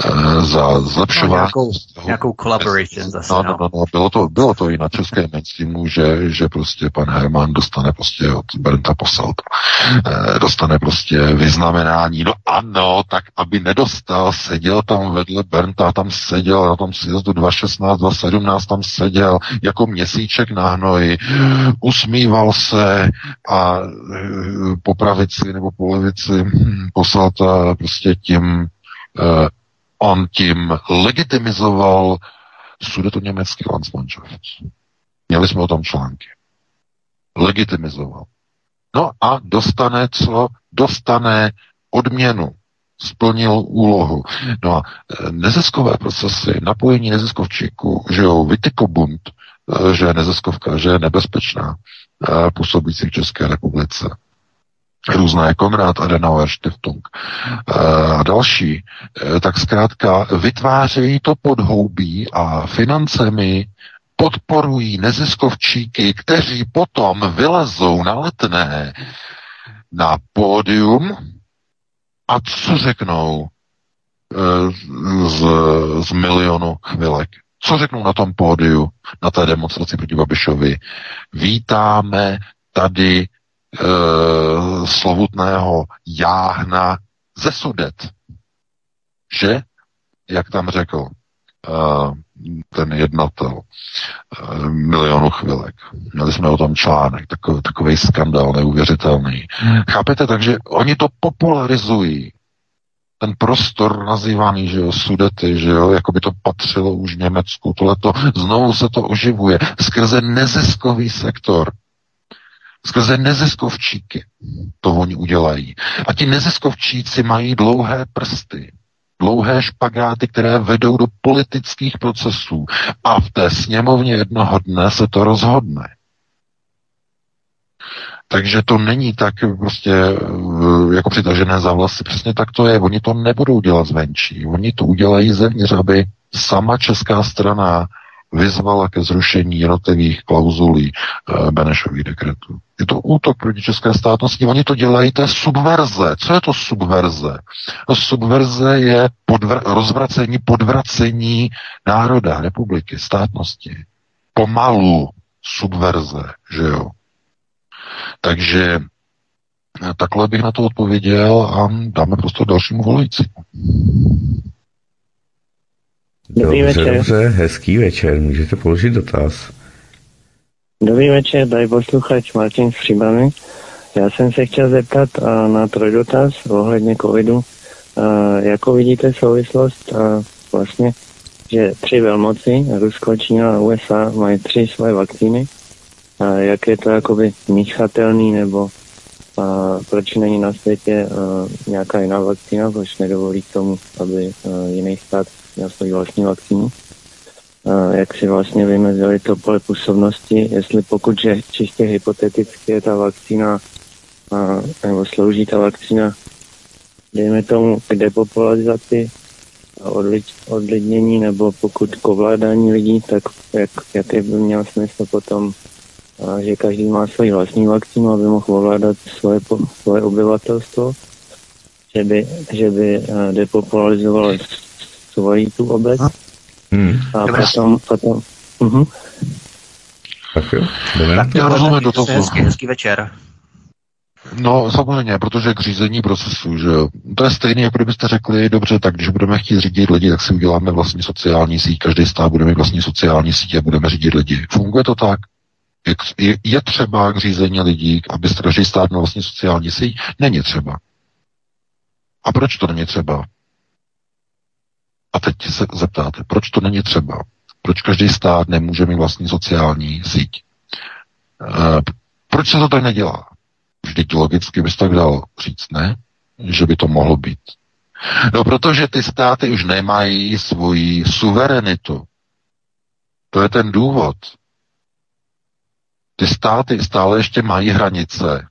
e, za zlepšování. No, nějakou, nějakou collaboration zase. No, no, no, no, bylo, to, bylo to i na české mainstreamu, že, že prostě pan Herman dostane prostě od Bernta Posselt, e, dostane prostě vyznamenání. No ano, tak aby nedostal, seděl tam vedle Bernta, tam seděl na tom sjezdu 2016, 2017 tam seděl jako měsíček na hnoji, usmíval se a e, po pravici nebo po levici poslal to prostě tím, uh, on tím legitimizoval sudeto německý Landsmannschaft. Měli jsme o tom články. Legitimizoval. No a dostane co? Dostane odměnu. Splnil úlohu. No a eh, neziskové procesy, napojení neziskovčíků, že jo, Vitikobund, eh, že je neziskovka, že je nebezpečná, působící v České republice různé Konrad Adenauer Stiftung eh, a další, eh, tak zkrátka vytvářejí to podhoubí a financemi podporují neziskovčíky, kteří potom vylezou na letné na pódium a co řeknou eh, z, z milionu chvilek? Co řeknou na tom pódiu, na té demonstraci proti Babišovi? Vítáme tady e, slovutného jáhna ze Sudet. Že, jak tam řekl e, ten jednatel e, milionu chvilek. Měli jsme o tom článek, takový, takový skandál neuvěřitelný. Chápete? Takže oni to popularizují ten prostor nazývaný, že jo, sudety, že jo, jako by to patřilo už Německu, tohleto, znovu se to oživuje skrze neziskový sektor, skrze neziskovčíky to oni udělají. A ti neziskovčíci mají dlouhé prsty, dlouhé špagáty, které vedou do politických procesů a v té sněmovně jednoho dne se to rozhodne. Takže to není tak prostě eh, jako přitažené za vlasy. Přesně tak to je. Oni to nebudou dělat zvenčí. Oni to udělají zevnitř, aby sama česká strana vyzvala ke zrušení jednotlivých klauzulí e, Benešových dekretů. Je to útok proti české státnosti. Oni to dělají, to je subverze. Co je to subverze? No, subverze je podvr- rozvracení, podvracení národa, republiky, státnosti. Pomalu subverze, že jo. Takže eh, takhle bych na to odpověděl a dáme prostor dalšímu volající. Dobrý dobře, večer. Dobře, hezký večer, můžete položit dotaz. Dobrý večer, tady posluchač Martin z Příbramy. Já jsem se chtěl zeptat uh, na trojdotaz ohledně covidu. Uh, jako vidíte souvislost uh, vlastně, že tři velmoci, Rusko, Čína a USA, mají tři své vakcíny jak je to jakoby míchatelný, nebo a proč není na světě nějaká jiná vakcína, proč nedovolí k tomu, aby jiný stát měl svou vlastní vakcínu. Jak si vlastně vymezili to pole působnosti, jestli pokud, že čistě hypoteticky je ta vakcína, nebo slouží ta vakcína, dejme tomu k depopularizaci a odlid, odlidnění, nebo pokud k ovládání lidí, tak jak, jaký by měl smysl potom že každý má svoji vlastní vakcínu, aby mohl ovládat svoje, svoje obyvatelstvo, že by, že by depopularizoval svoji tu obec. Hmm. A potom, potom uh-huh. Tak jo, jdeme na Tak to. Já rozumím do toho. Hezký, hezký večer. No, samozřejmě, protože k řízení procesu, že jo. To je stejné, jako kdybyste řekli, dobře, tak když budeme chtít řídit lidi, tak si uděláme vlastní sociální síť, každý stát bude mít vlastní sociální síť a budeme řídit lidi. Funguje to tak? Je, je, je třeba k řízení lidí, aby každý stát měl vlastní sociální síť? Není třeba. A proč to není třeba? A teď se zeptáte, proč to není třeba? Proč každý stát nemůže mít vlastní sociální síť? E, proč se to tak nedělá? Vždyť logicky bys tak dal říct, ne? Že by to mohlo být. No, protože ty státy už nemají svoji suverenitu. To je ten důvod. Ty státy stále ještě mají hranice.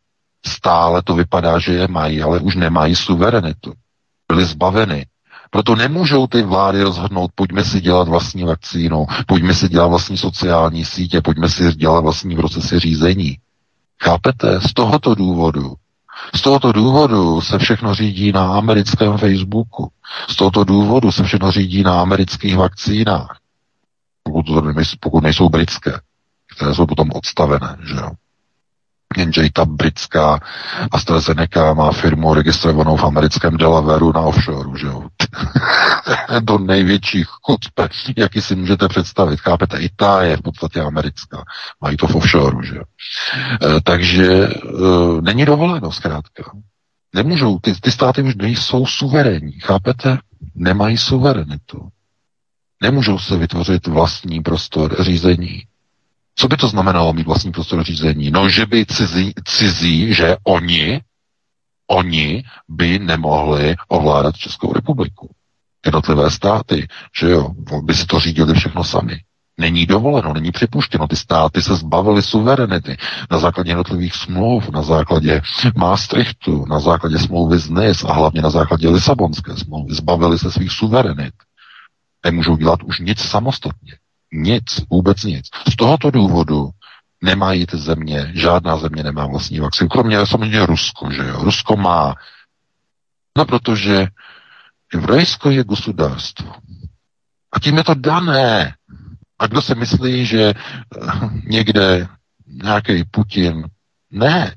Stále to vypadá, že je mají, ale už nemají suverenitu. Byly zbaveny. Proto nemůžou ty vlády rozhodnout, pojďme si dělat vlastní vakcínu, pojďme si dělat vlastní sociální sítě, pojďme si dělat vlastní procesy řízení. Chápete? Z tohoto důvodu. Z tohoto důvodu se všechno řídí na americkém Facebooku. Z tohoto důvodu se všechno řídí na amerických vakcínách. Pokud, to pokud nejsou britské, které jsou potom odstavené, že jo. Jenže ta britská AstraZeneca má firmu registrovanou v americkém Delawareu na offshore, že jo. Do největších chucpe, jaký si můžete představit. Chápete, i ta je v podstatě americká. Mají to v offshore, že jo. E, takže e, není dovoleno zkrátka. Nemůžou, ty, ty státy už nejsou suverénní, chápete? Nemají suverenitu. Nemůžou se vytvořit vlastní prostor řízení. Co by to znamenalo mít vlastní prostor řízení? No, že by cizí, cizí že oni, oni by nemohli ovládat Českou republiku. Jednotlivé státy, že jo, by si to řídili všechno sami. Není dovoleno, není připuštěno. Ty státy se zbavily suverenity na základě jednotlivých smluv, na základě Maastrichtu, na základě smlouvy z NIS a hlavně na základě Lisabonské smlouvy. Zbavily se svých suverenit. Nemůžou dělat už nic samostatně. Nic, vůbec nic. Z tohoto důvodu nemají ty země, žádná země nemá vlastní vakcínu, kromě samozřejmě Rusko, že jo. Rusko má, no protože Evrejsko je gosudárstvo. A tím je to dané. A kdo se myslí, že eh, někde nějaký Putin, ne,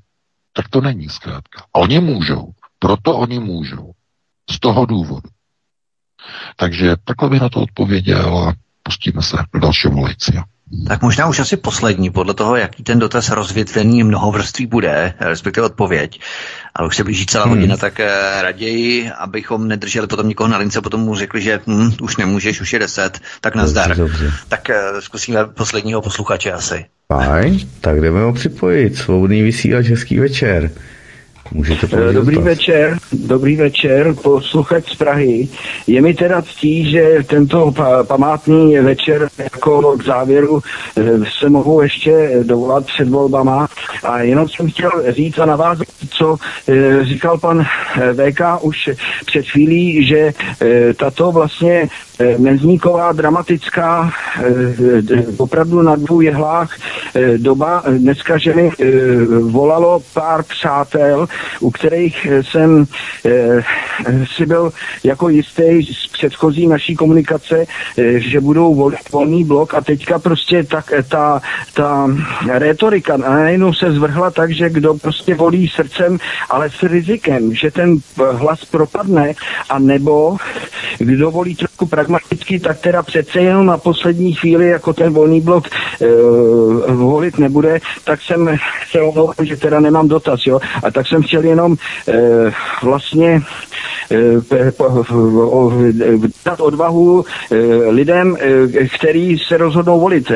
tak to není zkrátka. A oni můžou, proto oni můžou. Z toho důvodu. Takže takhle bych na to odpověděl pustíme se do dalšího volajícího. Tak možná už asi poslední, podle toho, jaký ten dotaz rozvětvený mnohovrství bude, respektive odpověď. Ale už se blíží celá hmm. hodina, tak eh, raději, abychom nedrželi potom nikoho na lince, potom mu řekli, že hm, už nemůžeš, už je deset, tak nazdar. Dobře, dobře. Tak uh, zkusíme posledního posluchače asi. Fajn, tak jdeme ho připojit. Svobodný vysílač, hezký večer. Můžete eh, Dobrý dotaz. večer, dobrý večer, posluchač z Prahy. Je mi teda ctí, že tento pa- památný večer jako k závěru eh, se mohu ještě dovolat před volbama a jenom jsem chtěl říct a navázat, co eh, říkal pan VK už před chvílí, že tato vlastně Menzníková dramatická opravdu na dvou jehlách doba. Dneska, že mi volalo pár přátel, u kterých jsem si byl jako jistý z předchozí naší komunikace, že budou volit volný blok a teďka prostě tak ta, ta retorika najednou se zvrhla tak, že kdo prostě volí srdcem, ale s rizikem, že ten hlas propadne a nebo kdo volí trochu pragmaticky, tak teda přece jenom na poslední chvíli, jako ten volný blok e, volit nebude, tak jsem se omlouval, že teda nemám dotaz, jo, a tak jsem chtěl jenom e, vlastně e, dát odvahu e, lidem, který se rozhodnou volit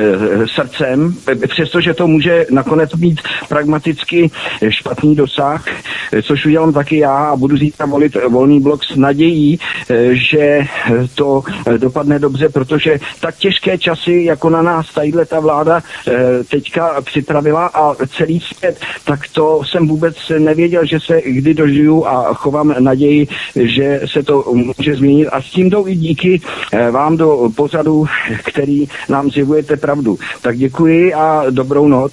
srdcem, přestože to může nakonec být pragmaticky špatný dosah, což udělám taky já a budu zítra volit volný blok s nadějí, že to dopadne dobře, protože tak těžké časy, jako na nás tadyhle ta vláda teďka připravila a celý svět, tak to jsem vůbec nevěděl, že se kdy dožiju a chovám naději, že se to může změnit a s tím jdou i díky e, vám do pozadu, který nám zjevujete pravdu. Tak děkuji a dobrou noc.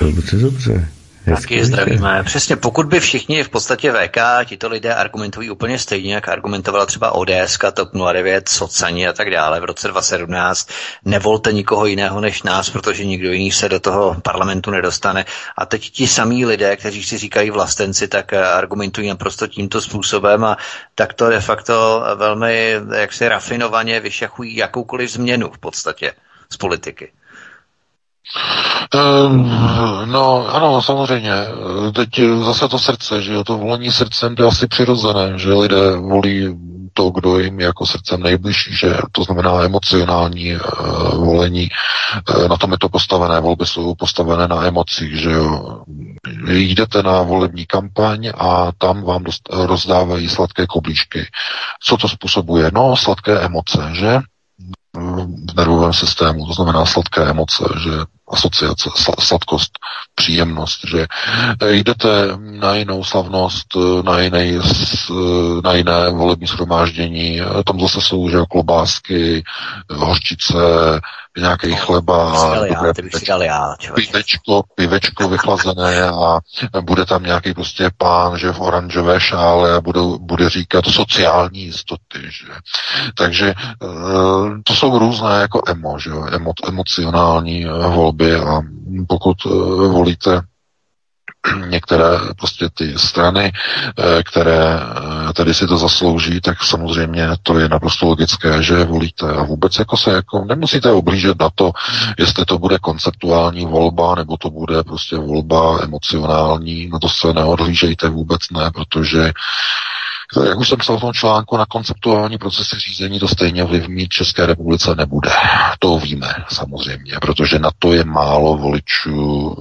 Dobře, dobře. Taky zdravíme. Přesně, pokud by všichni v podstatě VK, tito lidé argumentují úplně stejně, jak argumentovala třeba ODS, TOP 09, Socani a tak dále v roce 2017, nevolte nikoho jiného než nás, protože nikdo jiný se do toho parlamentu nedostane. A teď ti samí lidé, kteří si říkají vlastenci, tak argumentují naprosto tímto způsobem a tak to de facto velmi jaksi rafinovaně vyšachují jakoukoliv změnu v podstatě z politiky. Um, no, ano, samozřejmě. Teď zase to srdce, že jo, to volení srdcem je asi přirozené, že lidé volí to, kdo jim jako srdcem nejbližší, že to znamená emocionální uh, volení. Uh, na tom je to postavené, volby jsou postavené na emocích, že jo. Jdete na volební kampaň a tam vám dost, rozdávají sladké koblíčky. Co to způsobuje? No, sladké emoce, že? v nervovém systému, to znamená sladké emoce, že asociace, sladkost, příjemnost, že jdete na jinou slavnost, na, jiné, na jiné volební shromáždění, tam zase jsou že klobásky, hořčice, nějaký chleba, já, pivečko, pivečko vychlazené a bude tam nějaký prostě pán, že v oranžové šále a bude, bude říkat sociální jistoty, že. Takže eh, to jsou různé jako emo, že emo, emocionální volby a pokud eh, volíte některé prostě ty strany, eh, které eh, tady si to zaslouží, tak samozřejmě to je naprosto logické, že volíte a vůbec jako se jako nemusíte oblížet na to, jestli to bude konceptuální volba, nebo to bude prostě volba emocionální, na to se neodhlížejte vůbec ne, protože jak už jsem psal v tom článku, na konceptuální procesy řízení to stejně vliv mít České republice nebude. To víme samozřejmě, protože na to je málo voličů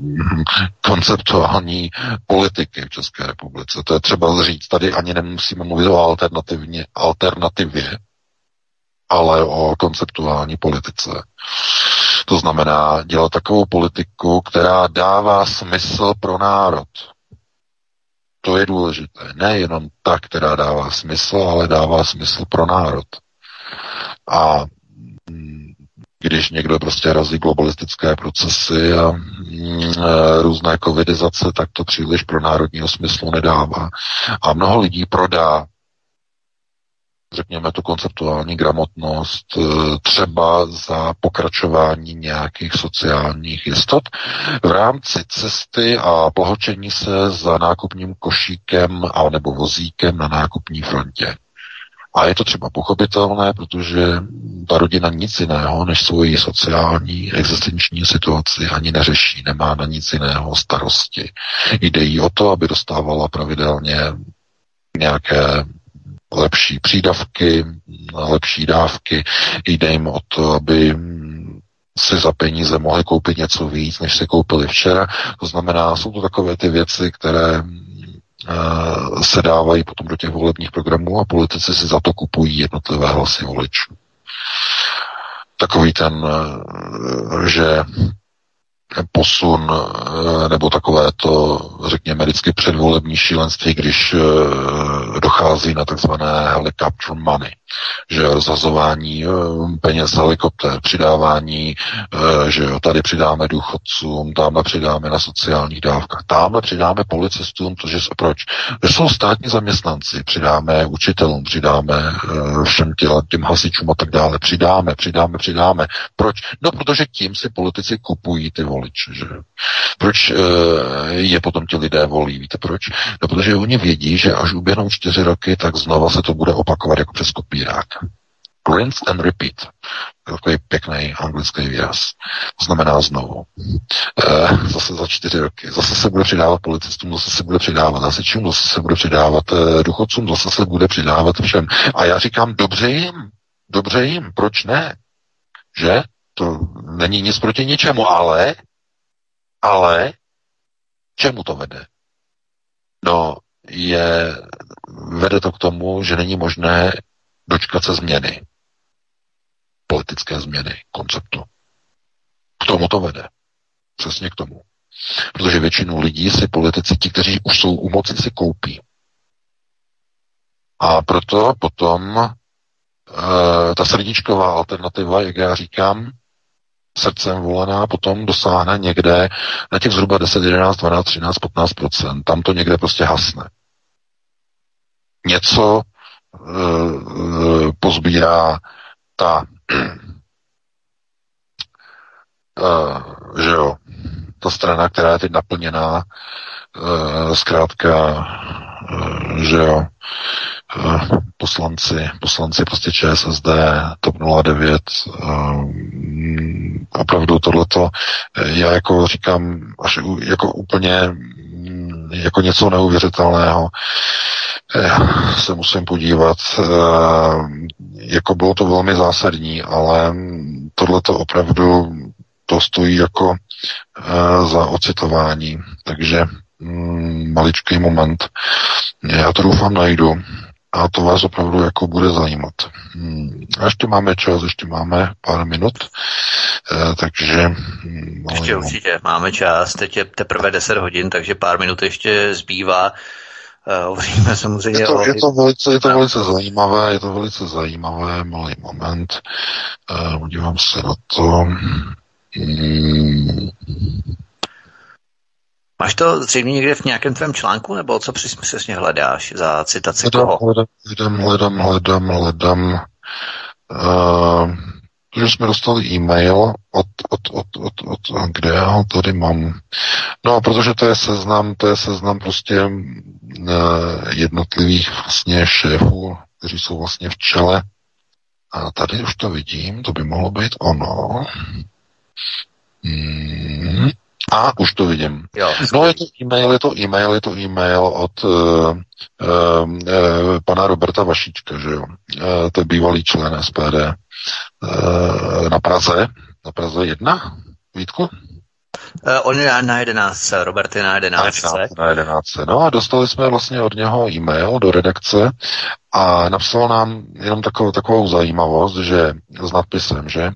eh, konceptuální politiky v České republice. To je třeba říct, tady ani nemusíme mluvit o alternativně, alternativě, ale o konceptuální politice. To znamená dělat takovou politiku, která dává smysl pro národ to je důležité. Nejenom ta, která dává smysl, ale dává smysl pro národ. A mm, když někdo prostě razí globalistické procesy a mm, e, různé covidizace, tak to příliš pro národního smyslu nedává. A mnoho lidí prodá řekněme, tu konceptuální gramotnost eh, třeba za pokračování nějakých sociálních jistot v rámci cesty a plahočení se za nákupním košíkem a nebo vozíkem na nákupní frontě. A je to třeba pochopitelné, protože ta rodina nic jiného než svoji sociální existenční situaci ani neřeší, nemá na nic jiného starosti. Jde jí o to, aby dostávala pravidelně nějaké lepší přídavky, lepší dávky. Jde jim o to, aby si za peníze mohli koupit něco víc, než si koupili včera. To znamená, jsou to takové ty věci, které uh, se dávají potom do těch volebních programů a politici si za to kupují jednotlivé hlasy voličů. Takový ten, uh, že posun eh, nebo takové to, řekněme, vždycky předvolební šílenství, když eh, dochází na takzvané helicopter money, že rozhazování eh, peněz helikopter, přidávání, že jo, tady přidáme důchodcům, tamhle přidáme na sociálních dávkách, tamhle přidáme policistům, protože proč? Že jsou státní zaměstnanci, přidáme učitelům, přidáme všem těm, těm hasičům a tak dále, přidáme, přidáme, přidáme. Proč? No, protože tím si politici kupují ty voliče. Že? Proč je potom ti lidé volí? Víte proč? No, protože oni vědí, že až uběhnou čtyři roky, tak znova se to bude opakovat jako přes kopírák. Rinse and repeat. Takový pěkný anglický výraz. Znamená znovu. E, zase za čtyři roky. Zase se bude přidávat policistům, zase se bude přidávat hasičům, zase se bude přidávat e, důchodcům, zase se bude přidávat všem. A já říkám, dobře jim, dobře jim, proč ne? Že? To není nic proti ničemu, ale, ale, čemu to vede? No, je, vede to k tomu, že není možné dočkat se změny. Politické změny konceptu. K tomu to vede. Přesně k tomu. Protože většinu lidí si politici, ti, kteří už jsou u moci, si koupí. A proto potom e, ta srdíčková alternativa, jak já říkám, srdcem volená potom dosáhne někde na těch zhruba 10, 11, 12, 13, 15 Tam to někde prostě hasne. Něco pozbírá ta uh, že jo, ta strana, která je teď naplněná, zkrátka, uh, že jo, poslanci, poslanci prostě ČSSD, TOP 09, opravdu tohleto, já jako říkám, až jako úplně jako něco neuvěřitelného se musím podívat. Jako bylo to velmi zásadní, ale tohleto opravdu to stojí jako za ocitování. Takže mm, maličký moment. Já to doufám najdu a to vás opravdu jako bude zajímat. Hmm, a ještě máme čas, ještě máme pár minut, e, takže... No, ještě jo. určitě máme čas, teď je teprve 10 hodin, takže pár minut ještě zbývá. Eh, hovoříme samozřejmě je to. Je to, velice, je to velice zajímavé, je to velice zajímavé, malý moment. Udívám se na to. Máš to zřejmě někde v nějakém tvém článku, nebo co přesně hledáš za citaci hledám, koho? Hledám, hledám, hledám, hledám. Uh, že jsme dostali e-mail od, od, od, od, od, kde já ho tady mám. No, protože to je seznam, to je seznam prostě uh, jednotlivých vlastně šéfů, kteří jsou vlastně v čele. A tady už to vidím, to by mohlo být ono. Hmm. A už to vidím. Jo, no je to e-mail, je to e-mail, je to e-mail od uh, uh, uh, pana Roberta Vašíčka, že jo. Uh, to je bývalý člen SPD uh, na Praze, na Praze 1, Vítku? Uh, on je na 11, Robert je na 11. Na 11. No a dostali jsme vlastně od něho e-mail do redakce a napsal nám jenom takovou, takovou zajímavost, že s nadpisem, že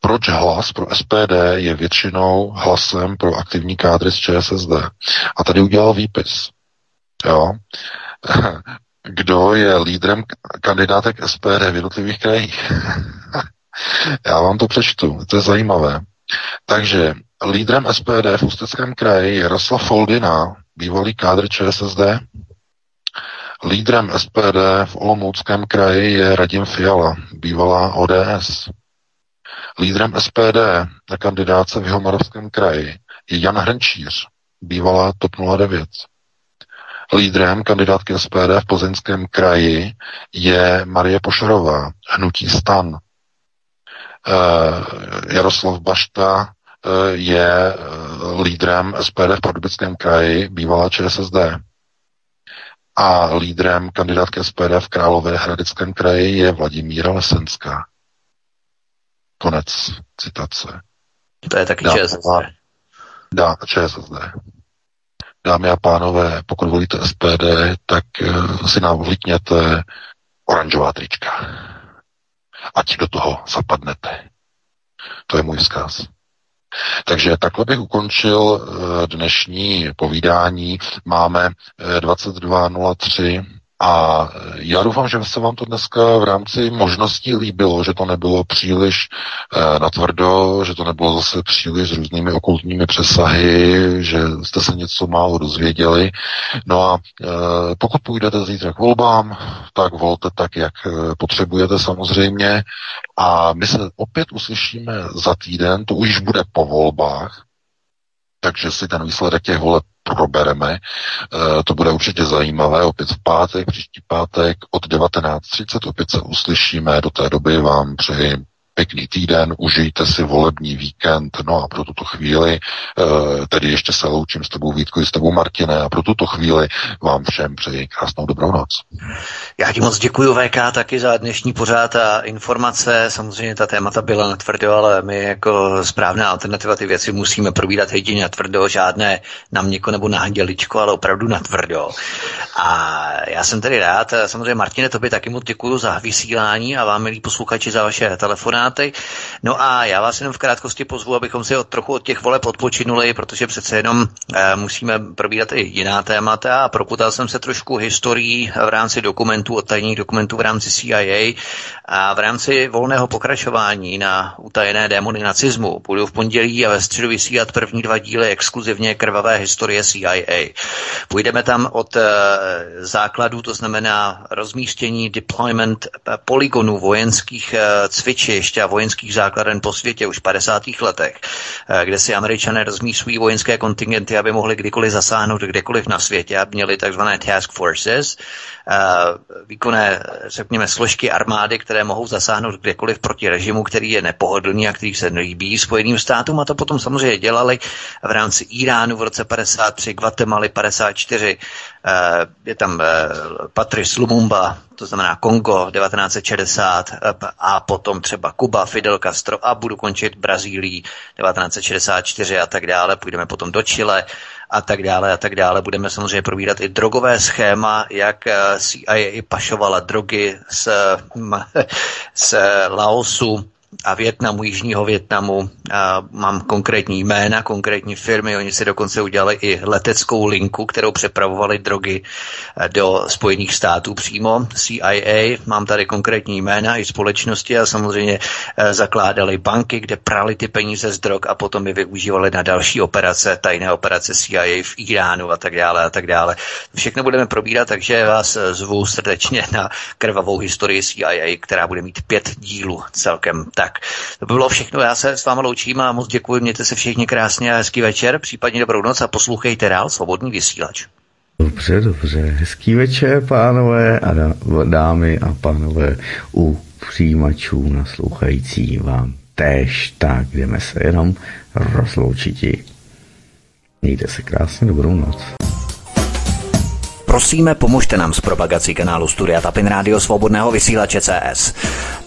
proč hlas pro SPD je většinou hlasem pro aktivní kádry z ČSSD. A tady udělal výpis. Jo. Kdo je lídrem kandidátek SPD v jednotlivých krajích? Já vám to přečtu, to je zajímavé. Takže lídrem SPD v Ústeckém kraji je Jaroslav Foldina, bývalý kádr ČSSD, Lídrem SPD v Olomouckém kraji je Radim Fiala, bývalá ODS. Lídrem SPD na kandidáce v Jihomoravském kraji je Jan Hrnčíř, bývalá TOP 09. Lídrem kandidátky SPD v Plzeňském kraji je Marie Pošarová, hnutí stan. Eh, Jaroslav Bašta eh, je eh, lídrem SPD v Pardubickém kraji, bývalá ČSSD. A lídrem kandidátky SPD v Králové Hradeckém kraji je Vladimíra Lesenská. Konec citace. To je taky Dá, ČSSD. Dá, ČSSD. Dámy a pánové, pokud volíte SPD, tak si nám vlítněte oranžová trička ať do toho zapadnete. To je můj vzkaz. Takže takhle bych ukončil eh, dnešní povídání. Máme 22.03 eh, a já doufám, že se vám to dneska v rámci možností líbilo, že to nebylo příliš e, natvrdo, že to nebylo zase příliš s různými okultními přesahy, že jste se něco málo dozvěděli. No a e, pokud půjdete zítra k volbám, tak volte tak, jak e, potřebujete samozřejmě. A my se opět uslyšíme za týden, to už bude po volbách, takže si ten výsledek těch voleb probereme. E, to bude určitě zajímavé. Opět v pátek, příští pátek od 19.30 opět se uslyšíme. Do té doby vám přeji pěkný týden, užijte si volební víkend, no a pro tuto chvíli, eh, tedy ještě se loučím s tebou Vítko s tebou Martine a pro tuto chvíli vám všem přeji krásnou dobrou noc. Já ti moc děkuji VK taky za dnešní pořád a informace. Samozřejmě ta témata byla natvrdo, ale my jako správná alternativa ty věci musíme probírat jedině natvrdo, žádné na měko nebo na handěličko, ale opravdu natvrdo. A já jsem tedy rád, samozřejmě Martine, tobě taky moc děkuji za vysílání a vám, milí posluchači, za vaše telefonáty státy. No a já vás jenom v krátkosti pozvu, abychom si od, trochu od těch voleb odpočinuli, protože přece jenom e, musíme probírat i jiná témata a proputal jsem se trošku historií v rámci dokumentů, od tajných dokumentů v rámci CIA a v rámci volného pokračování na utajené démony nacismu. Budu v pondělí a ve středu vysílat první dva díly exkluzivně krvavé historie CIA. Půjdeme tam od e, základů, to znamená rozmístění, deployment e, poligonů vojenských e, cvičišť letiště a vojenských základen po světě už v 50. letech, eh, kde si američané rozmíslují vojenské kontingenty, aby mohli kdykoliv zasáhnout kdekoliv na světě, aby měli takzvané task forces, eh, výkonné, řekněme, složky armády, které mohou zasáhnout kdekoliv proti režimu, který je nepohodlný a který se nelíbí Spojeným státům a to potom samozřejmě dělali v rámci Iránu v roce 53, Guatemaly 54, Eh, je tam eh, Patrice Lumumba, to znamená Kongo 1960 eh, a potom třeba Kuba, Fidel Castro a budu končit Brazílií 1964 a tak dále. Půjdeme potom do Chile a tak dále a tak dále. Budeme samozřejmě probírat i drogové schéma, jak CIA pašovala drogy z, z Laosu a Větnamu, Jižního Větnamu. A mám konkrétní jména, konkrétní firmy. Oni si dokonce udělali i leteckou linku, kterou přepravovali drogy eh, do Spojených států přímo. CIA, mám tady konkrétní jména i společnosti a samozřejmě eh, zakládali banky, kde prali ty peníze z drog a potom je využívali na další operace, tajné operace CIA v Iránu a tak dále a tak dále. Všechno budeme probírat, takže vás eh, zvu srdečně na krvavou historii CIA, která bude mít pět dílů celkem. Tak, to by bylo všechno. Já se s vámi loučím a moc děkuji. Mějte se všichni krásně a hezký večer, případně dobrou noc a poslouchejte dál Svobodný vysílač. Dobře, dobře. Hezký večer, pánové a dámy a pánové u přijímačů naslouchající vám též. Tak jdeme se jenom rozloučiti. Mějte se krásně, dobrou noc. Prosíme, pomožte nám s propagací kanálu Studia Tapin Rádio Svobodného vysílače CS.